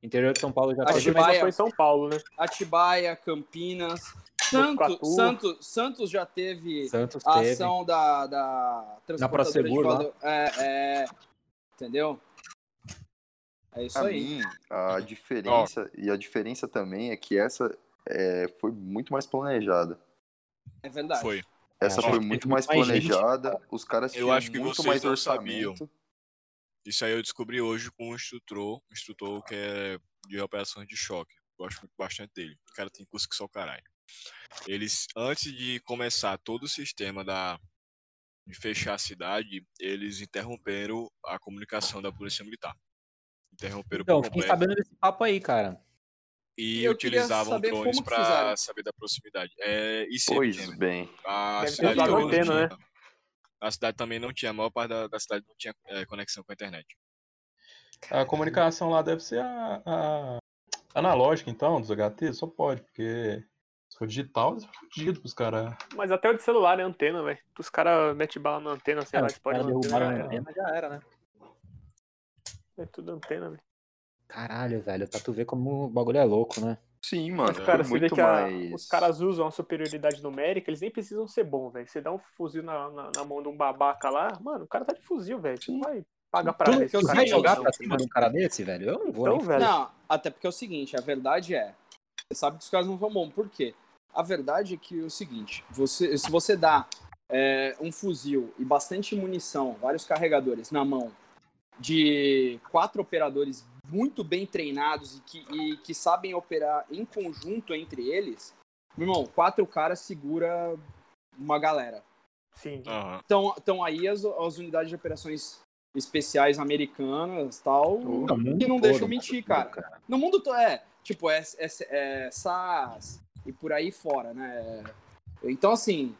S2: Interior de São Paulo já
S7: teve. Atibaia, mas foi São Paulo, né?
S3: Atibaia, Campinas. Santos, Santos, Santos já teve Santos a teve. ação da, da
S2: transportadora Na de valor.
S3: É, é, entendeu? É isso aí.
S6: Mim, a diferença, oh. e a diferença também é que essa é, foi muito mais planejada.
S3: É verdade.
S5: Foi.
S6: Essa foi muito mais planejada, os caras tinham muito mais orçamento. Sabiam.
S5: Isso aí eu descobri hoje com um instrutor, um instrutor que é de operações de choque. Gosto muito bastante dele. O cara tem curso que só caralho. Eles, antes de começar todo o sistema da, de fechar a cidade, eles interromperam a comunicação da Polícia Militar.
S2: Interromperam então, fiquei sabendo desse papo aí, cara.
S5: E eu utilizavam drones para saber da proximidade. É,
S6: isso pois bem.
S5: A Deve cidade, antena, né? a cidade também não tinha, a maior parte da, da cidade não tinha é, conexão com a internet.
S8: A comunicação lá deve ser a, a analógica, então, dos HT? Só pode, porque se for digital, é fudido pros caras.
S7: Mas até o de celular é antena, velho. Os caras metem bala na antena, sei é, lá, eles podem
S2: a antena, já era, né?
S7: É tudo antena, velho.
S2: Caralho, velho, pra tu ver como o bagulho é louco, né?
S6: Sim, mano. Mas,
S7: cara, você vê que a, os caras usam a superioridade numérica, eles nem precisam ser bons, velho. Você dá um fuzil na, na, na, mão de um babaca lá, mano, o cara tá de fuzil, velho. Você não vai pagar pra
S2: tu, Você vai jogar pra cima de um cara desse, velho? Eu não vou. Então,
S3: velho. Não, até porque é o seguinte, a verdade é. Você sabe que os caras não vão bom. Por quê? A verdade é que é o seguinte, você, se você dá é, um fuzil e bastante munição, vários carregadores na mão de quatro operadores muito bem treinados e que, e que sabem operar em conjunto entre eles, meu irmão, quatro caras segura uma galera.
S7: Sim.
S3: Uhum. Então, então aí as, as unidades de operações especiais americanas tal, uh, que não deixam mentir, cara. cara. No mundo todo, é, tipo, é, é, é SAS e por aí fora, né? Então, assim,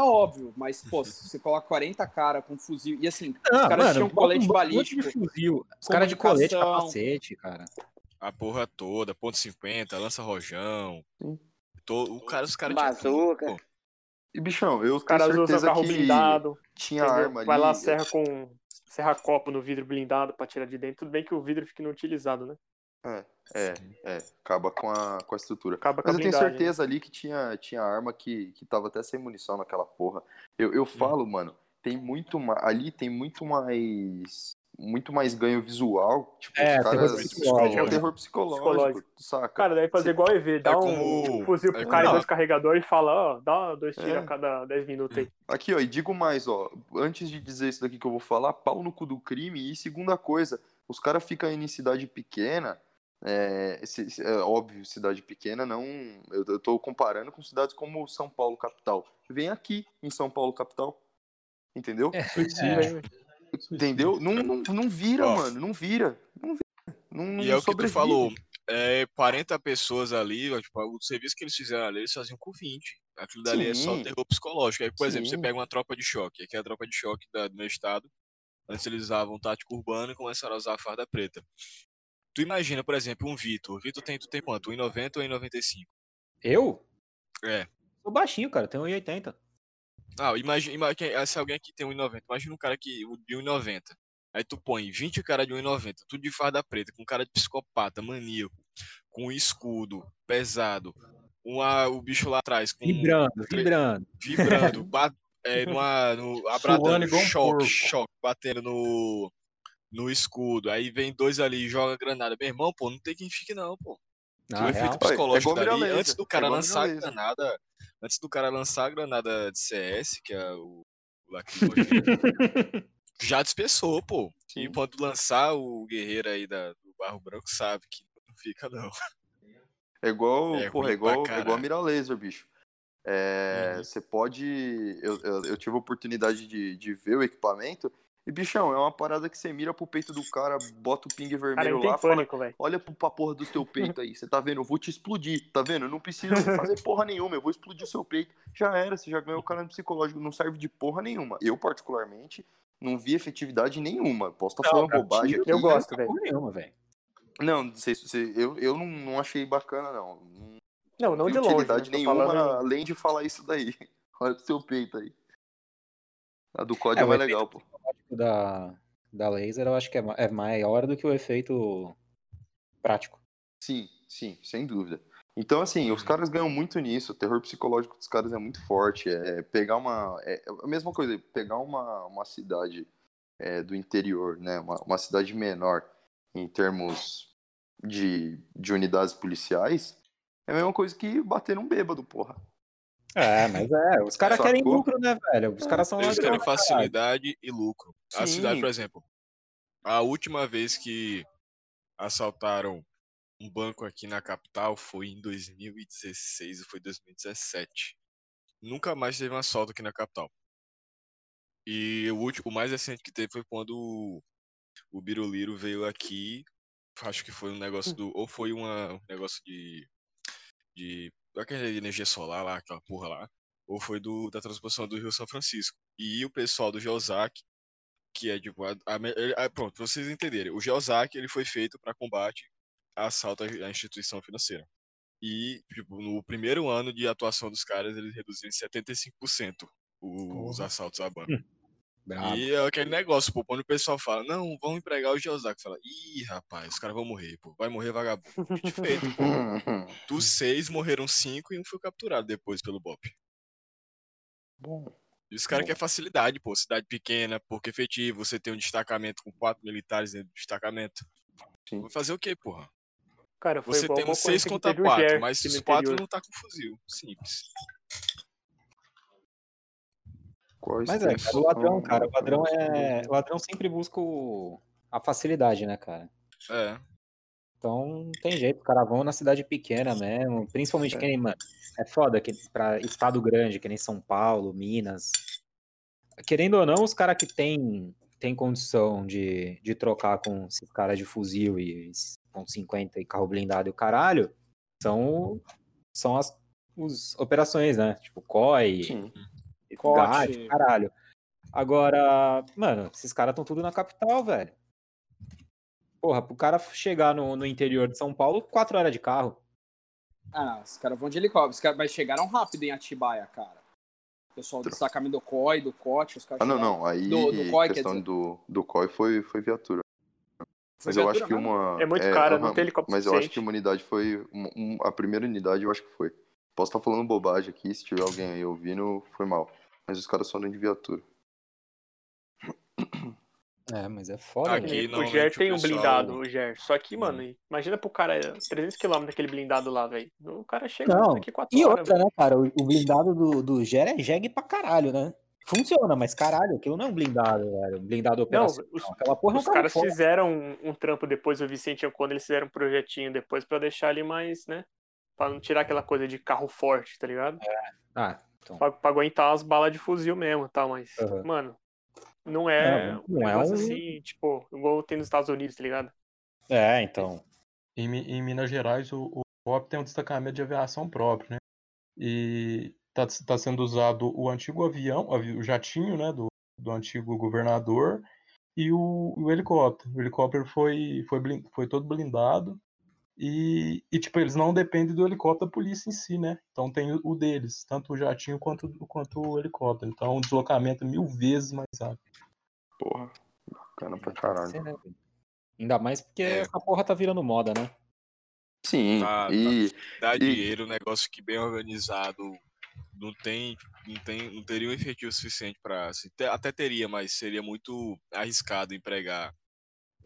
S3: é óbvio, mas, pô, se você coloca 40 cara com fuzil. E assim,
S2: ah, os caras mano, tinham colete um balístico. De fuzil. Os caras de colete capacete, cara.
S5: A porra toda, ponto .50, lança rojão. To, o cara, os caras
S4: Bazuca.
S6: E, bichão, eu os caras usam carro blindado. Tinha
S7: entendeu?
S6: arma ali.
S7: Vai lá, serra com. Serra copo no vidro blindado pra tirar de dentro. Tudo bem que o vidro fica inutilizado, né?
S6: É, é, é, acaba com a, com a estrutura.
S7: Acaba
S6: Mas
S7: eu
S6: tenho certeza ali que tinha, tinha arma que, que tava até sem munição naquela porra. Eu, eu falo, mano, tem muito mais. Ali tem muito mais. Muito mais ganho visual. Tipo,
S2: é,
S6: os
S2: caras. Terror psicológico.
S6: É um terror psicológico, psicológico. saca?
S7: Cara, deve fazer igual EV, dá é um fuzil pro é cara e dois carregadores e fala, ó, dá dois tiros é. a cada 10 minutos aí.
S6: Aqui, ó, e digo mais, ó, antes de dizer isso daqui que eu vou falar, pau no cu do crime. E segunda coisa, os caras ficam em cidade pequena é, é, óbvio, cidade pequena, não. Eu estou comparando com cidades como São Paulo, capital. Vem aqui em São Paulo, capital. Entendeu? É, é. Entendeu? Não, não, não vira, Ó, mano. Não vira. Não vira. Não,
S5: e é o que tu falou. É 40 pessoas ali, tipo, o serviço que eles fizeram ali, eles faziam com 20. Aquilo dali Sim. é só terror psicológico. Aí, por Sim. exemplo, você pega uma tropa de choque, aqui é a tropa de choque da, do meu estado. Antes eles usavam tático urbano e começaram a usar a farda preta. Tu imagina, por exemplo, um Vitor. Vitor tem, tu tem quanto? 1,90 ou 1,95?
S2: Eu?
S5: É.
S2: Sou baixinho, cara. Tenho 1,80.
S5: Ah, imagina, imagina se alguém aqui tem 1,90. Imagina um cara que, de 1,90. Aí tu põe 20 cara de 1,90, tudo de farda preta, com cara de psicopata, maníaco, com escudo, pesado. Uma, o bicho lá atrás. Com
S2: vibrando, vibrando.
S5: Vibrando. bat, é, numa, no, abradando, choque, choque, batendo no, no escudo. Aí vem dois ali e joga granada. Meu irmão, pô, não tem quem fique, não, pô. Ah, o efeito psicológico é dali, antes do cara é lançar a granada. Antes do cara lançar a granada de CS, que é o, já dispersou, pô. Sim. E quando lançar o guerreiro aí da, do Barro Branco, sabe que não fica, não.
S6: É igual, é porra, é igual, é igual mirar laser, bicho. É, uhum. Você pode. Eu, eu, eu, tive a oportunidade de, de ver o equipamento. E, bichão, é uma parada que você mira pro peito do cara, bota o ping vermelho cara, lá, pânico, fala, olha pra porra do teu peito aí, você tá vendo? Eu vou te explodir, tá vendo? Eu não preciso fazer porra nenhuma, eu vou explodir o seu peito. Já era, você já ganhou o cara no psicológico, não serve de porra nenhuma. Eu, particularmente, não vi efetividade nenhuma. Posso estar tá falando bobagem aqui.
S2: Eu gosto, velho. nenhuma, velho.
S6: Não, não sei se eu, eu não, não achei bacana, não.
S7: Não, não de longe.
S6: utilidade né? nenhuma, falando... além de falar isso daí. Olha pro seu peito aí. A do código é, é mais legal, pô.
S2: Da, da laser eu acho que é, é maior do que o efeito prático.
S6: Sim, sim, sem dúvida. Então, assim, os caras ganham muito nisso. O terror psicológico dos caras é muito forte. É pegar uma. É a mesma coisa, pegar uma, uma cidade é, do interior, né? Uma, uma cidade menor em termos de, de unidades policiais é a mesma coisa que bater num bêbado, porra.
S2: É, mas é, os caras querem lucro, né, velho? Os caras são
S5: Eles querem facilidade e lucro. Sim. A cidade, por exemplo, a última vez que assaltaram um banco aqui na capital foi em 2016 ou foi 2017. Nunca mais teve um assalto aqui na capital. E o último, o mais recente que teve foi quando o, o Biruliro veio aqui. Acho que foi um negócio do. Ou foi uma, um negócio de de aquela energia solar lá, aquela porra lá, ou foi do, da transposição do Rio São Francisco. E o pessoal do Geozac, que é tipo, a, a, a, pronto, pra vocês entenderem, o Geozac ele foi feito para combate a assalto à instituição financeira. E, tipo, no primeiro ano de atuação dos caras, eles reduziram em 75% os assaltos à banca. Bravo. E é aquele negócio, pô, quando o pessoal fala, não, vamos empregar o Geozac, fala, ih, rapaz, os caras vão morrer, pô, vai morrer vagabundo. feito, pô. Dos seis, morreram cinco e um foi capturado depois pelo BOP.
S6: Bom.
S5: E os caras querem facilidade, pô, cidade pequena, pouco efetivo, você tem um destacamento com quatro militares dentro do destacamento. Sim. Vai fazer o quê, porra?
S7: Cara,
S5: você tem um seis contra quatro, mas os quatro não tá com fuzil. Simples.
S2: Quais Mas é, cara, o ladrão, cara, o ladrão é. O ladrão sempre busca o... a facilidade, né, cara?
S5: É.
S2: Então não tem jeito, os caras vão na cidade pequena mesmo, principalmente é. que nem, mano, é foda que pra estado grande, que nem São Paulo, Minas. Querendo ou não, os caras que tem, tem condição de, de trocar com esses caras de fuzil e com 50 e carro blindado e o caralho, são, são as, as operações, né? Tipo, COI, Sim. Cote. caralho. Agora, mano, esses caras estão tudo na capital, velho. Porra, pro cara chegar no, no interior de São Paulo, quatro horas de carro.
S3: Ah, os caras vão de helicóptero. Os caras mas chegaram rápido em Atibaia, cara. O pessoal do destacamento do COI, do COT, os caras
S6: Ah, não, não. Aí do, do COI, a questão do, do COI foi, foi viatura. Mas viatura eu acho que uma.
S7: É muito é, cara, não tem helicóptero.
S6: Mas eu acho que uma unidade foi. Um, a primeira unidade eu acho que foi. Posso estar falando bobagem aqui, se tiver alguém aí ouvindo, foi mal. Mas os caras só andam de viatura.
S2: É, mas é foda.
S7: Aqui, né? O Ger tem um pessoal... blindado, o Ger. Só que, hum. mano, imagina pro cara 300km daquele blindado lá, velho. O cara chega
S2: Não.
S7: daqui 4
S2: e horas. E outra, véio. né, cara? O, blindado do, do Ger é jegue pra caralho, né? Funciona, mas caralho, aquilo não é um blindado, velho. Um blindado operacional. Não, os,
S7: Aquela porra os é um caras fora. fizeram um, um, trampo depois, o Vicente quando eles fizeram um projetinho depois pra deixar ali mais, né? Pra não tirar aquela coisa de carro forte, tá ligado?
S2: É. Ah,
S7: então. Pra, pra, aguentar as balas de fuzil mesmo, tá? Mas, uhum. mano, não é não, não um negócio é um... assim, tipo, igual tem nos Estados Unidos, tá ligado?
S2: É, então.
S8: Em, em Minas Gerais, o, o COP tem um destacamento de aviação próprio, né? E tá, tá sendo usado o antigo avião, o jatinho, né, do, do antigo governador, e o, o helicóptero. O helicóptero foi, foi, blind, foi todo blindado e, e, tipo, eles não dependem do helicóptero da polícia em si, né? Então tem o deles, tanto o jatinho quanto, quanto o helicóptero. Então o deslocamento é mil vezes mais rápido.
S6: Porra, bacana pra caralho. Ser, né?
S2: Ainda mais porque é. essa porra tá virando moda, né?
S6: Sim, tá, e...
S5: Tá, dá e... dinheiro, negócio que bem organizado, não tem, não tem, não teria um efetivo suficiente para, assim, até teria, mas seria muito arriscado empregar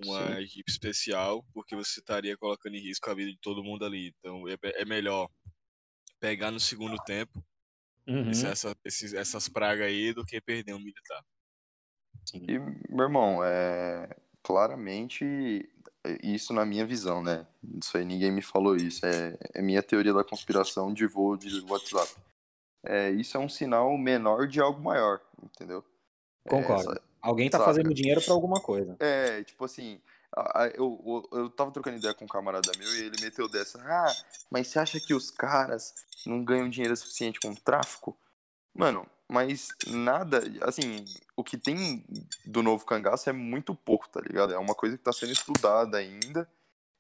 S5: uma Sim. equipe especial, porque você estaria colocando em risco a vida de todo mundo ali. Então é, é melhor pegar no segundo tempo uhum. essa, esses, essas pragas aí do que perder um militar.
S6: Sim. E, meu irmão, é, claramente isso na minha visão, né? Isso aí ninguém me falou isso. É, é minha teoria da conspiração de voo de WhatsApp. É, isso é um sinal menor de algo maior, entendeu?
S2: Concordo. Essa, Alguém tá saca? fazendo dinheiro para alguma coisa.
S6: É, tipo assim, eu, eu, eu tava trocando ideia com um camarada meu e ele meteu dessa. Ah, mas você acha que os caras não ganham dinheiro suficiente com o tráfico? Mano, mas nada, assim, o que tem do novo cangaço é muito pouco, tá ligado? É uma coisa que tá sendo estudada ainda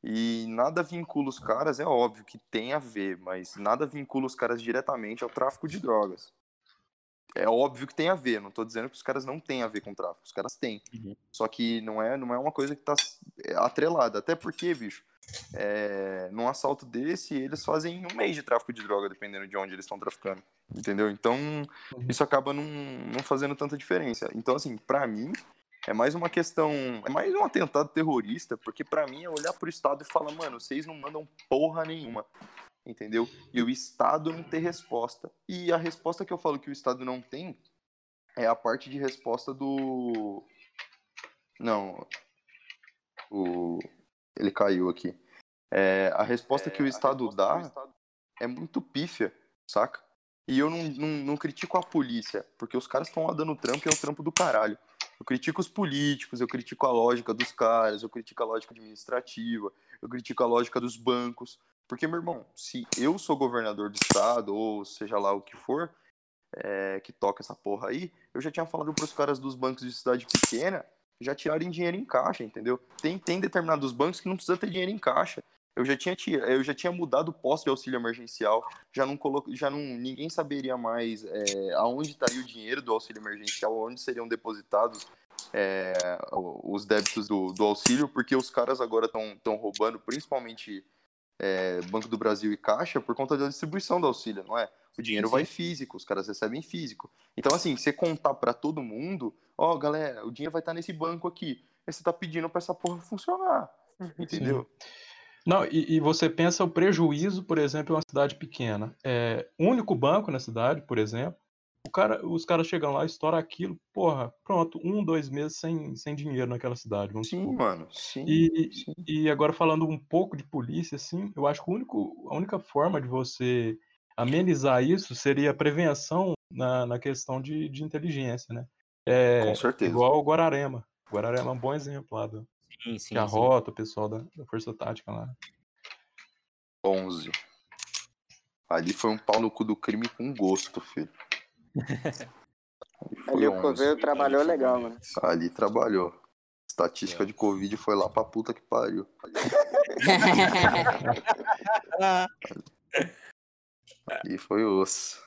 S6: e nada vincula os caras, é óbvio que tem a ver, mas nada vincula os caras diretamente ao tráfico de drogas. É óbvio que tem a ver, não tô dizendo que os caras não têm a ver com tráfico, os caras têm. Uhum. Só que não é, não é uma coisa que tá é, atrelada, até porque, bicho, é, num assalto desse, eles fazem um mês de tráfico de droga, dependendo de onde eles estão traficando. Entendeu? Então, uhum. isso acaba não, não fazendo tanta diferença. Então, assim, para mim, é mais uma questão. É mais um atentado terrorista, porque para mim é olhar pro Estado e falar, mano, vocês não mandam porra nenhuma. Entendeu? E o Estado não ter resposta. E a resposta que eu falo que o Estado não tem é a parte de resposta do. Não. O ele caiu aqui. É, a resposta é, que o Estado dá Estado... é muito pífia, saca? E eu não, não, não critico a polícia, porque os caras estão lá dando trampo e é o trampo do caralho. Eu critico os políticos, eu critico a lógica dos caras, eu critico a lógica administrativa, eu critico a lógica dos bancos. Porque, meu irmão, se eu sou governador do estado, ou seja lá o que for, é, que toca essa porra aí, eu já tinha falado pros caras dos bancos de cidade pequena já tirarem dinheiro em caixa, entendeu? Tem, tem determinados bancos que não precisa ter dinheiro em caixa. Eu já tinha, eu já tinha mudado o posto de auxílio emergencial, já não coloco, já não ninguém saberia mais é, aonde estaria o dinheiro do auxílio emergencial, onde seriam depositados é, os débitos do, do auxílio, porque os caras agora estão roubando, principalmente é, Banco do Brasil e Caixa, por conta da distribuição do auxílio, não é? O dinheiro sim, sim. vai físico, os caras recebem físico. Então, assim, você contar para todo mundo, ó, oh, galera, o dinheiro vai estar tá nesse banco aqui. Aí você tá pedindo pra essa porra funcionar. Entendeu?
S8: Sim. Não, e, e, você pensa o prejuízo, por exemplo, em uma cidade pequena. É, único banco na cidade, por exemplo, o cara, os caras chegam lá, estouram aquilo, porra, pronto, um, dois meses sem, sem dinheiro naquela cidade.
S6: Vamos sim, supor. mano, sim,
S8: e,
S6: sim.
S8: E agora falando um pouco de polícia, assim, eu acho que o único, a única forma de você amenizar isso seria a prevenção na, na questão de, de inteligência, né? É,
S6: Com certeza.
S8: Igual o Guararema. Guararema é um bom exemplo lá do, sim, sim, que a sim. rota, o pessoal da, da Força Tática lá.
S6: 11. Ali foi um pau no cu do crime com gosto, filho.
S4: Ali, o Coveiro trabalhou legal, mano.
S6: Ali trabalhou. Estatística é. de Covid foi lá pra puta que pariu. Ali foi osso.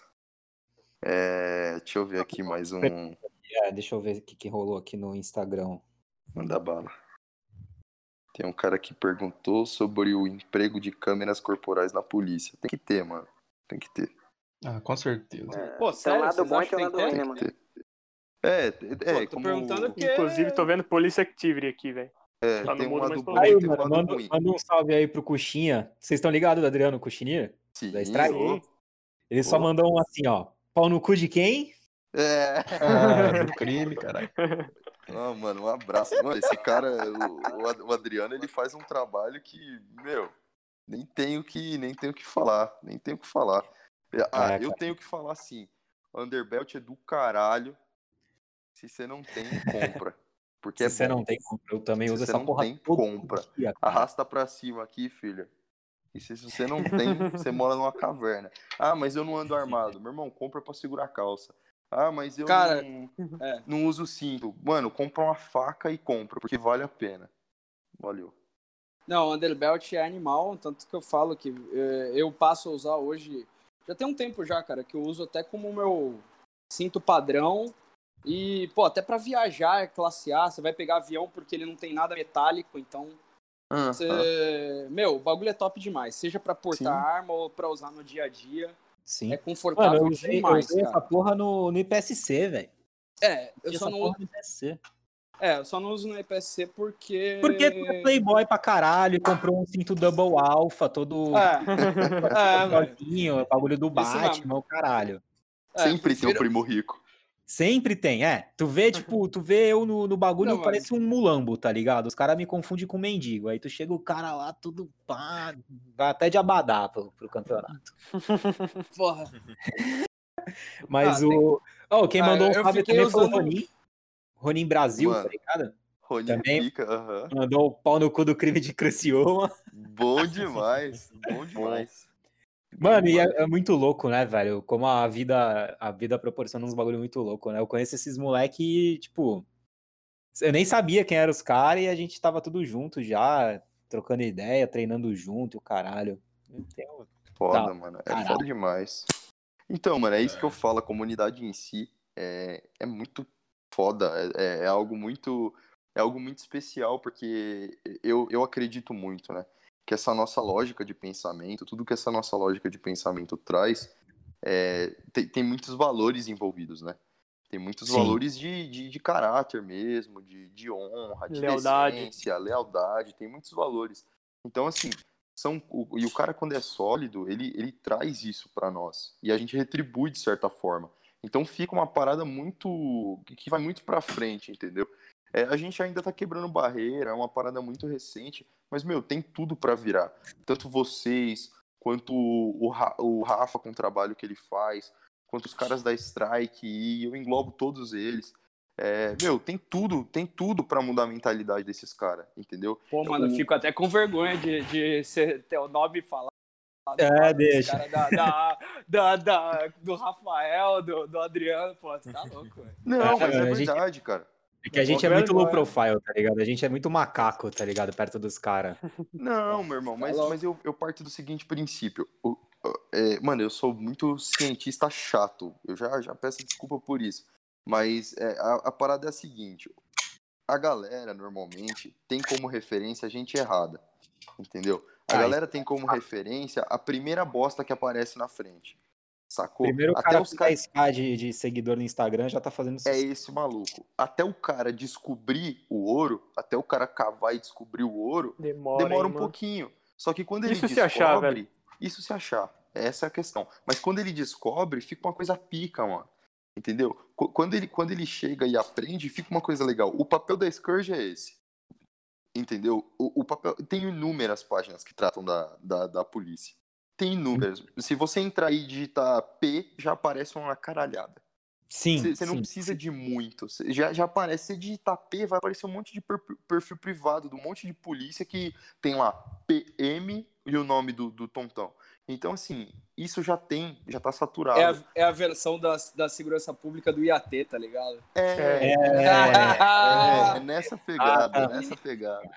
S6: É, deixa eu ver aqui mais um.
S2: É, deixa eu ver o que, que rolou aqui no Instagram.
S6: Manda bala. Tem um cara que perguntou sobre o emprego de câmeras corporais na polícia. Tem que ter, mano. Tem que ter.
S8: Ah, com certeza.
S4: É, Pô, sério, lado bom e tem lado ruim, né, mano?
S6: É, é, Pô,
S3: tô como... perguntando porque...
S7: Inclusive, tô vendo Police Activity aqui, velho.
S6: É, tá tem um lado bom
S2: aí, mano, um manda, manda, um salve aí pro Cuxinha. Vocês estão ligados do Adriano Cuxinha?
S6: Sim.
S2: Da Strike? Ele só mandou um assim, ó. Pau no cu de quem?
S6: É.
S8: Ah, do crime, caralho.
S6: Ah, mano, um abraço. Mano, esse cara, o, o Adriano, ele faz um trabalho que, meu, nem tenho que, nem tenho que falar, nem tenho que falar. Ah, é, eu tenho que falar assim, Underbelt é do caralho. Se você não tem, compra. Porque
S2: Se é você bom. não tem, compra. Eu também Se uso essa porra. Tem,
S6: compra. Dia, Arrasta pra cima aqui, filha. E se você não tem, você mora numa caverna. Ah, mas eu não ando armado. Meu irmão, compra pra segurar a calça. Ah, mas eu
S3: Cara,
S6: não, é. não uso cinto. Mano, compra uma faca e compra, porque vale a pena. Valeu.
S3: Não, o Underbelt é animal, tanto que eu falo que é, eu passo a usar hoje. Já tem um tempo já, cara, que eu uso até como meu cinto padrão. E, pô, até para viajar é classe A, você vai pegar avião porque ele não tem nada metálico, então você... Meu, o bagulho é top demais. Seja para portar Sim. arma ou para usar no dia a dia.
S2: Sim.
S3: É confortável Mano, eu usei, demais.
S2: Eu usei essa porra no, no IPSC, velho.
S3: É, eu só não. No IPSC. É, eu só não uso no IPSC porque.
S2: Porque é playboy pra caralho, comprou um cinto double alpha, todo. É, é bagulho do Batman, o caralho.
S6: É, Sempre prefiro... tem um primo rico.
S2: Sempre tem, é. Tu vê, tipo, tu vê eu no, no bagulho, não, parece um mulambo, tá ligado? Os caras me confundem com mendigo. Aí tu chega o cara lá, tudo pá, vai até de abadá pro, pro campeonato.
S3: Porra.
S2: Mas ah, o. Tem... Oh, quem ah, mandou um salve também usando... foi o Ronin. Ronin Brasil, tá Mano, tá ligado?
S6: Ronin também fica, uh
S2: -huh. mandou o pau no cu do crime de Criciúma.
S6: Bom demais, bom demais.
S2: Mano, e é, é, muito louco, né, velho? Como a vida, a vida proporciona uns bagulho muito louco, né? Eu conheço esses moleque tipo, eu nem sabia quem eram os caras e a gente tava tudo junto já, trocando ideia, treinando junto, o caralho.
S6: Tenho... Foda, tá, mano. É caralho. foda demais. Então, mano, é isso que eu falo, a comunidade em si é, é muito foda, é, é, é algo muito é algo muito especial, porque eu, eu acredito muito, né? que essa nossa lógica de pensamento, tudo que essa nossa lógica de pensamento traz, é, tem, tem, muitos valores envolvidos, né? Tem muitos Sim. valores de, de, de, caráter mesmo, de, de honra, de lealdade. Decência, lealdade, tem muitos valores. Então, assim, são o, e o cara quando é sólido, ele, ele traz isso para nós e a gente retribui de certa forma. Então fica uma parada muito que vai muito para frente, entendeu? É, a gente ainda tá quebrando barreira, é uma parada muito recente, mas, meu, tem tudo para virar. Tanto vocês, quanto o, o Rafa com o trabalho que ele faz, quanto os caras da Strike, e eu englobo todos eles. É, meu, tem tudo, tem tudo para mudar a mentalidade desses caras, entendeu?
S3: Pô, mano, eu fico até com vergonha de, de ser, ter o nome falar.
S2: É, deixa.
S3: Da, da, da, da, do Rafael, do, do Adriano, pô, você tá louco, velho.
S6: Não, mas é, é verdade, gente... cara.
S2: É que a gente é muito low profile, tá ligado? A gente é muito macaco, tá ligado? Perto dos caras.
S6: Não, meu irmão, mas, mas eu, eu parto do seguinte princípio. O, é, mano, eu sou muito cientista chato. Eu já, já peço desculpa por isso. Mas é, a, a parada é a seguinte: a galera, normalmente, tem como referência a gente errada. Entendeu? A Ai. galera tem como referência a primeira bosta que aparece na frente. Sacou?
S2: Primeiro o Até cara os 10k de, de seguidor no Instagram já tá fazendo
S6: É esse maluco. Até o cara descobrir o ouro, até o cara cavar e descobrir o ouro, demora, demora um mano. pouquinho. Só que quando ele isso descobre, se achar, velho. isso se achar. Essa é a questão. Mas quando ele descobre, fica uma coisa pica, mano. Entendeu? Quando ele, quando ele chega e aprende, fica uma coisa legal. O papel da Scourge é esse. Entendeu? O, o papel. Tem inúmeras páginas que tratam da, da, da polícia tem inúmeros. Se você entrar e digitar P, já aparece uma caralhada.
S2: Sim.
S6: Você não precisa de muito. Cê, já, já aparece. Se digitar P, vai aparecer um monte de perfil privado, de um monte de polícia que tem lá PM e o nome do, do tontão. Então, assim, isso já tem, já tá saturado.
S3: É a, é a versão da, da segurança pública do IAT, tá ligado?
S6: É, é, é, é, é nessa pegada, ah, nessa pegada.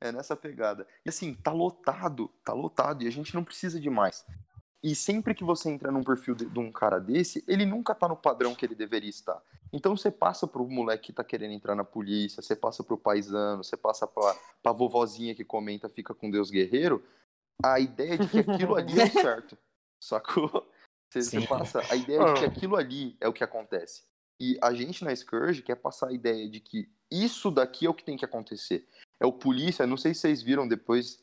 S6: É nessa pegada. E assim, tá lotado, tá lotado, e a gente não precisa de mais. E sempre que você entra num perfil de, de, um cara desse, ele nunca tá no padrão que ele deveria estar. Então você passa pro moleque que tá querendo entrar na polícia, você passa pro paisano, você passa pra, pra vovozinha que comenta fica com Deus guerreiro, a ideia de que aquilo ali é o certo. Sacou? Você, você passa a ideia de que aquilo ali é o que acontece. E a gente na Scourge quer passar a ideia de que isso daqui é o que tem que acontecer é o Polícia. Não sei se vocês viram depois,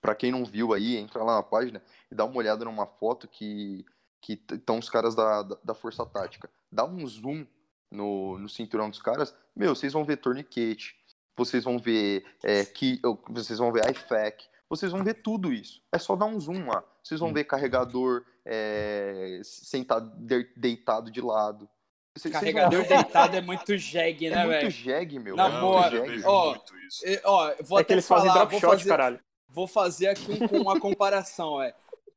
S6: para quem não viu aí, entra lá na página e dá uma olhada numa foto que que estão os caras da, da, da, Força Tática. Dá um zoom no, no cinturão dos caras, meu, vocês vão ver torniquete, vocês vão ver é, que, vocês vão ver IFAC, vocês vão ver tudo isso. É só dar um zoom lá. Vocês vão ver carregador é, sentado, deitado de lado.
S3: Cês, Carregador deitado é muito jegue, né, velho?
S6: É muito jegue, meu.
S3: Na é boa. Ó, ó, vou
S7: é que eles falar, fazem drop shot, fazer, caralho.
S3: Vou fazer aqui com uma comparação, é.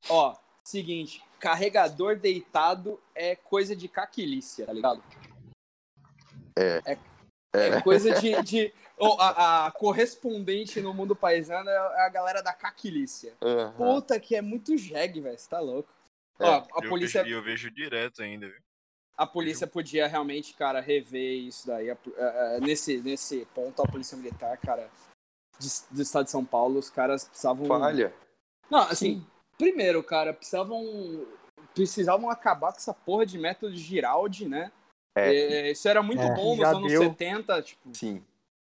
S3: Ó, seguinte, carregador deitado é coisa de caquilícia, tá ligado?
S6: É.
S3: É, é, é coisa de. de oh, a, a, correspondente no mundo paisano é a galera da caquilícia. Uhum. Puta que é muito jegue, velho. Você tá louco.
S5: É. Ó, a eu polícia. Vejo, eu vejo direto ainda, viu?
S3: a polícia podia realmente, cara, rever isso daí. nesse, nesse ponto, a polícia militar, cara, de, do estado de São Paulo, os caras precisavam.
S6: Falha.
S3: Não, assim, Sim. primeiro, cara, precisavam. Precisavam acabar com essa porra de método Giraldi, né? É. Isso era muito é. bom nos anos deu. 70, tipo.
S6: Sim.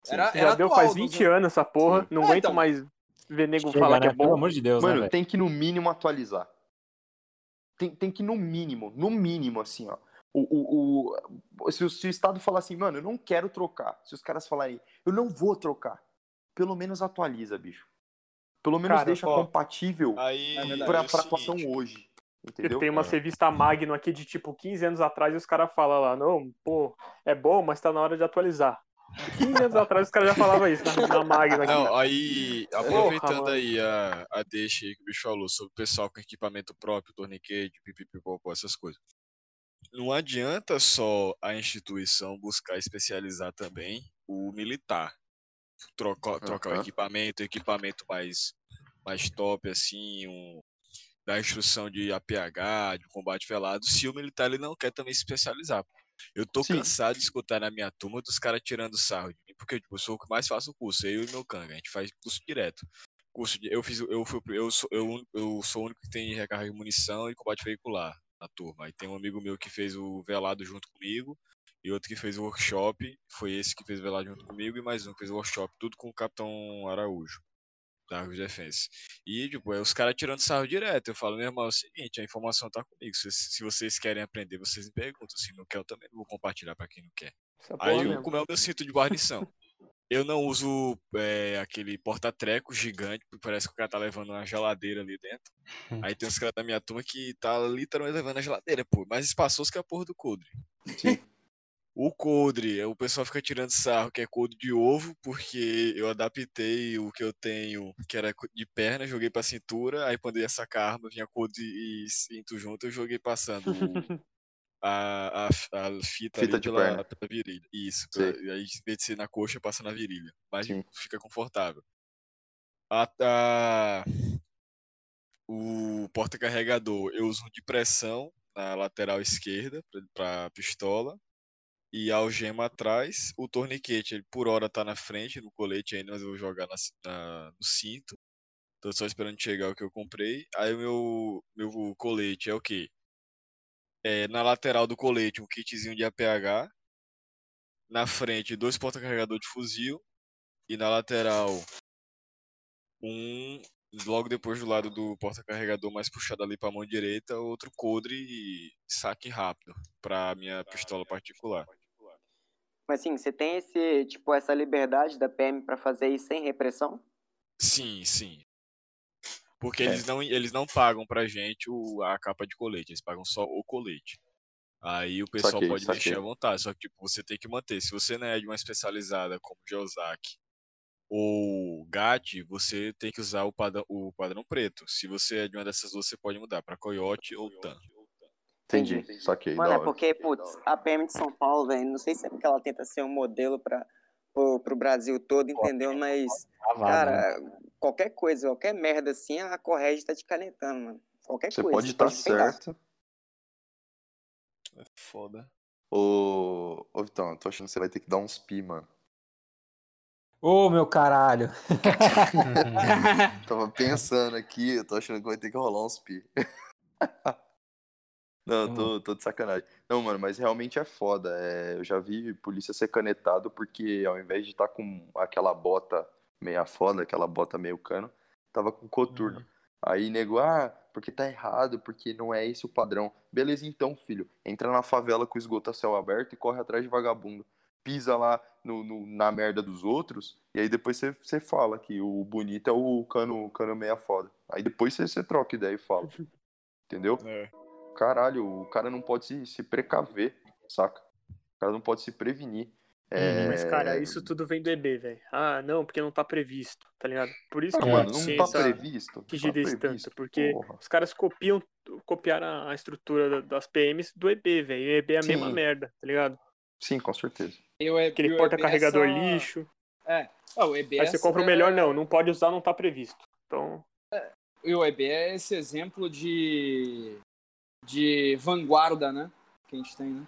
S3: Sim. Era,
S7: Já era deu atual, faz 20 anos essa porra. Sim. Não é, aguento então... mais ver nego Chega, falar né? que é bom.
S2: Pelo amor de Deus,
S6: Mano,
S2: né,
S6: tem que no mínimo atualizar tem, tem que, no mínimo, no mínimo, assim, ó. O, o, o, se, o, se o Estado falar assim, mano, eu não quero trocar. Se os caras falarem, eu não vou trocar. Pelo menos atualiza, bicho. Pelo menos Cara, deixa ó, compatível aí, pra, é pra atuação hoje. Entendeu?
S7: Tem uma é. revista Magno aqui de tipo 15 anos atrás e os caras falam lá, não, pô, é bom, mas tá na hora de atualizar. 15 anos atrás os caras já falavam isso na, na Magno aqui.
S5: Não, aí, aproveitando Porra, aí a, a deixa aí que o bicho falou sobre o pessoal com equipamento próprio, torniquete, pipipipopó, essas coisas. Não adianta só a instituição buscar especializar também o militar. Trocar, trocar uhum. o equipamento, equipamento mais, mais top, assim, um, da instrução de APH, de combate velado, se o militar ele não quer também se especializar. Eu tô Sim. cansado de escutar na minha turma dos caras tirando sarro de mim, porque tipo, eu sou o que mais faço o curso, eu e meu canga, a gente faz curso direto. Curso de, eu fiz, eu fui, eu sou, eu, eu sou o único que tem recarga de munição e combate veicular na turma. Aí tem um amigo meu que fez o velado junto comigo e outro que fez o workshop, foi esse que fez o velado junto comigo e mais um que fez o workshop, tudo com o Capitão Araújo da Argos Defense. E, tipo, é os caras tirando sarro direto. Eu falo, meu irmão, é o seguinte, a informação tá comigo. Se, se vocês querem aprender, vocês me perguntam. Se não quer, eu também não vou compartilhar pra quem não quer. Essa Aí, eu, como é o meu cinto de guarnição? eu não uso é, aquele porta-treco gigante, porque parece que o cara tá levando uma geladeira ali dentro. Aí tem uns caras da minha turma que tá literalmente levando a geladeira, pô. Mais espaçoso que a porra do coldre. Sim. O coldre, o pessoal fica tirando sarro que é coldre de ovo, porque eu adaptei o que eu tenho, que era de perna, joguei pra cintura, aí quando ia sacar a arma, vinha coldre e cinto junto, eu joguei passando a, a, a fita,
S6: fita de pela,
S5: perna. pela virilha. Isso, pra, aí em vez de ser na coxa, passa na virilha. Mas Sim. fica confortável. A, a, o porta-carregador eu uso de pressão na lateral esquerda para pistola e a algema atrás. O torniquete, ele por hora tá na frente, no colete ainda, mas eu vou jogar na, na, no cinto. Tô só esperando chegar o que eu comprei. Aí o meu, meu colete é o quê? É, na lateral do colete, um kitzinho de APH. Na frente, dois porta-carregador de fuzil. E na lateral, um logo depois do lado do porta-carregador mais puxado ali para a mão direita, outro coldre e saque rápido para minha pistola particular.
S4: Mas assim, você tem esse, tipo, essa liberdade da PM para fazer isso sem repressão?
S5: Sim, sim. Porque é. eles, não, eles não pagam pra gente o, a capa de colete, eles pagam só o colete. Aí o pessoal saquei, pode saquei. mexer à vontade, só que tipo, você tem que manter. Se você não é de uma especializada como Geozak ou GAT, você tem que usar o padrão, o padrão preto. Se você é de uma dessas duas, você pode mudar para Coyote ou TAN.
S6: Entendi, Entendi. saquei.
S4: Mano, é porque, putz, a PM de São Paulo, velho, não sei se é porque ela tenta ser um modelo para pro, pro Brasil todo, entendeu? Mas, cara, né? qualquer coisa, qualquer merda assim, a Correge tá te calentando, mano. Qualquer
S6: você
S4: coisa.
S6: Pode estar tá certo.
S5: É foda.
S6: Ô, ô Vitão, eu tô achando que você vai ter que dar uns pi, mano.
S2: Ô, meu caralho.
S6: Tava pensando aqui, eu tô achando que vai ter que rolar uns pi. Não, tô, tô de sacanagem. Não, mano, mas realmente é foda. É, eu já vi polícia ser canetado porque ao invés de estar tá com aquela bota meia foda, aquela bota meio cano, tava com coturno. Uhum. Aí nego, ah, porque tá errado, porque não é esse o padrão. Beleza, então, filho, entra na favela com o esgoto a céu aberto e corre atrás de vagabundo. Pisa lá no, no na merda dos outros, e aí depois você fala que o bonito é o cano, cano meia foda. Aí depois você troca ideia e fala. Entendeu? É caralho, o cara não pode se, se precaver, saca? O cara não pode se prevenir.
S7: É... Mas, cara, isso tudo vem do EB, velho. Ah, não, porque não tá previsto, tá ligado? Por isso
S6: que
S7: ah,
S6: mano, não tá previsto.
S7: Que tá previsto, tanto, porque porra. os caras copiam, copiaram a estrutura das PMs do EB, velho. O EB é a Sim. mesma merda, tá ligado?
S6: Sim, com certeza.
S7: Eu, Aquele porta-carregador essa... lixo.
S3: É. Oh, o EB
S7: Aí você compra o melhor, é... não, não pode usar, não tá previsto. Então.
S3: É. E o EB é esse exemplo de de vanguarda, né? Que a gente tem, né?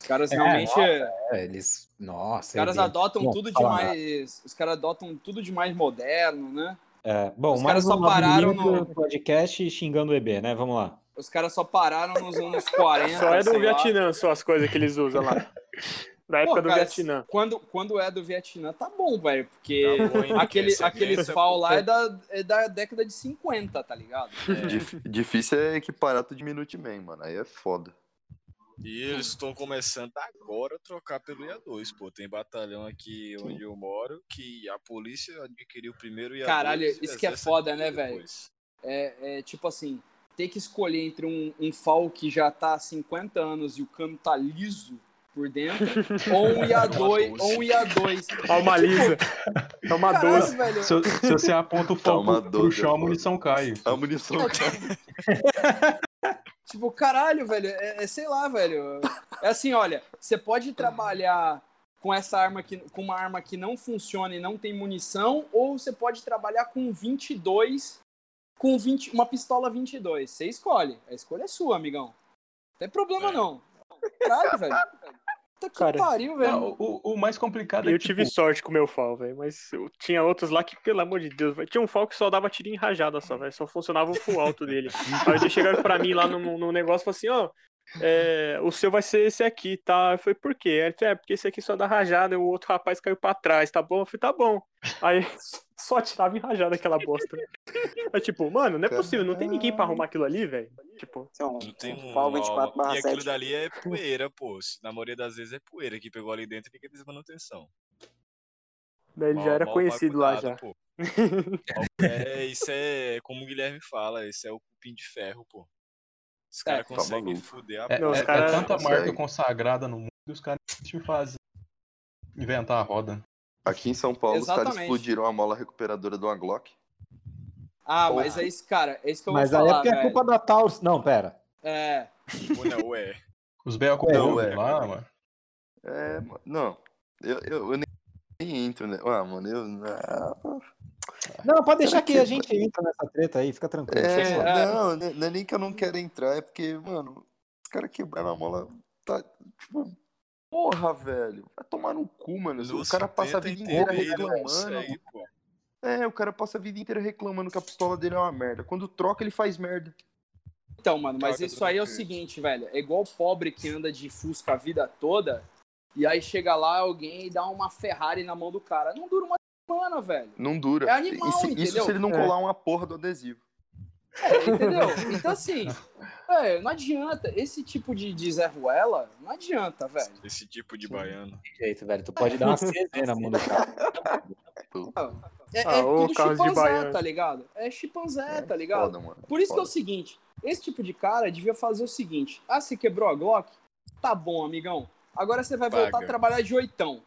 S3: Os caras é, realmente. Nossa,
S2: é, eles. Nossa.
S3: Os caras adotam tudo de mais. Os caras adotam tudo de mais moderno, né?
S2: É, bom, os caras só pararam no podcast xingando o EB, né? Vamos lá.
S3: Os caras só pararam nos anos 40.
S7: Só é do Vietnã, só as coisas que eles usam lá. Da época Pô, do cara, Vietnã.
S3: Quando, quando é do Vietnã, tá bom, velho. Porque tá aquele, aqueles FAO lá é da, é da década de 50, tá ligado?
S6: É. Difícil é equiparar tudo de Minuteman, mano. Aí é foda.
S5: E eles estão começando agora a trocar pelo IA2, pô. Tem batalhão aqui onde eu moro que a polícia adquiriu primeiro IA2.
S3: Caralho, isso que é foda, né, velho? É, é, tipo assim, ter que escolher entre um, um FAO que já tá há 50 anos e o cano tá liso por dentro, ou um IA2, ou um IA2.
S7: Palma lisa. É uma 12.
S8: Se, se, você aponta o fogo pro, pro chão, a munição cai.
S6: A munição cai.
S3: tipo, caralho, velho, é, é, sei lá, velho. É assim, olha, você pode trabalhar com essa arma que, com uma arma que não funciona e não tem munição, ou você pode trabalhar com 22 com 20, uma pistola 22. Você escolhe. A escolha é sua, amigão. Não tem problema, é. não. Caralho, velho. Puta que Cara, pariu, velho. Não,
S8: o, o, mais complicado é
S7: Eu tive tipo... sorte com o meu FAL, velho. Mas eu tinha outros lá que, pelo amor de Deus, véio, tinha um FAL que só dava tiro em rajada só, velho. Só funcionava o full alto dele. Aí eles chegaram pra mim lá no, no negócio e falaram assim, ó. Oh, é, o seu vai ser esse aqui, tá? Eu falei, por quê? Ele falou, é, porque esse aqui só dá rajada e o outro rapaz caiu pra trás, tá bom? Eu falei, tá bom. Aí só tirava em rajada aquela bosta. Aí, tipo, mano, não é possível, não tem ninguém pra arrumar aquilo ali, velho. Tipo,
S5: não tem um pau 24 barra E aquilo dali é poeira, pô. Na maioria das vezes é poeira que pegou ali dentro e fica de manutenção.
S7: Daí ele mal, já era conhecido cuidado, lá já. Pô.
S5: é, isso é, como o Guilherme fala, esse é o cupim de ferro, pô. Os caras é, tá conseguem fuder a
S8: é, é, cara é tanta marca consagrada no mundo e os caras te fazem inventar a roda.
S6: Aqui em São Paulo, Exatamente. os caras explodiram a mola recuperadora do uma Glock.
S3: Ah, Porra. mas é isso, cara. É isso que eu mas vou falar. Mas aí é porque
S2: é culpa da Taurus. Não, pera.
S3: É.
S5: Não, ué.
S8: Os BO não, é, lá, mano.
S6: É, não. Eu, eu, eu nem, nem entro, né? Ah, mano, eu.
S2: Não, pode deixar que a gente entra nessa treta aí, fica tranquilo.
S6: É, não, não é nem que eu não quero entrar, é porque, mano, os caras quebraram a mola. Tá, tipo, porra, velho. Vai tomar no cu, mano. o cara passa a vida inteira reclamando. é, o cara passa a vida inteira reclamando que a pistola dele é uma merda. Quando troca, ele faz merda.
S3: Então, mano, mas troca isso aí é o seguinte, velho. É igual o pobre que anda de Fusca a vida toda. E aí chega lá alguém e dá uma Ferrari na mão do cara. Não dura uma semana, velho.
S6: Não dura.
S3: É animal,
S6: isso, isso se ele não colar é. uma porra do adesivo.
S3: É, entendeu? Então, assim, é, não adianta. Esse tipo de, de Zé Ruela, não adianta, velho.
S5: Esse tipo de baiano.
S2: jeito, velho. Tu pode dar uma CZ na mão do cara.
S3: É, ah, é tudo chimpanzé, tá ligado? É chimpanzé, é, tá ligado? Foda, Por isso foda. que é o seguinte, esse tipo de cara devia fazer o seguinte, ah, você quebrou a Glock? Tá bom, amigão. Agora você vai voltar Paga. a trabalhar de oitão.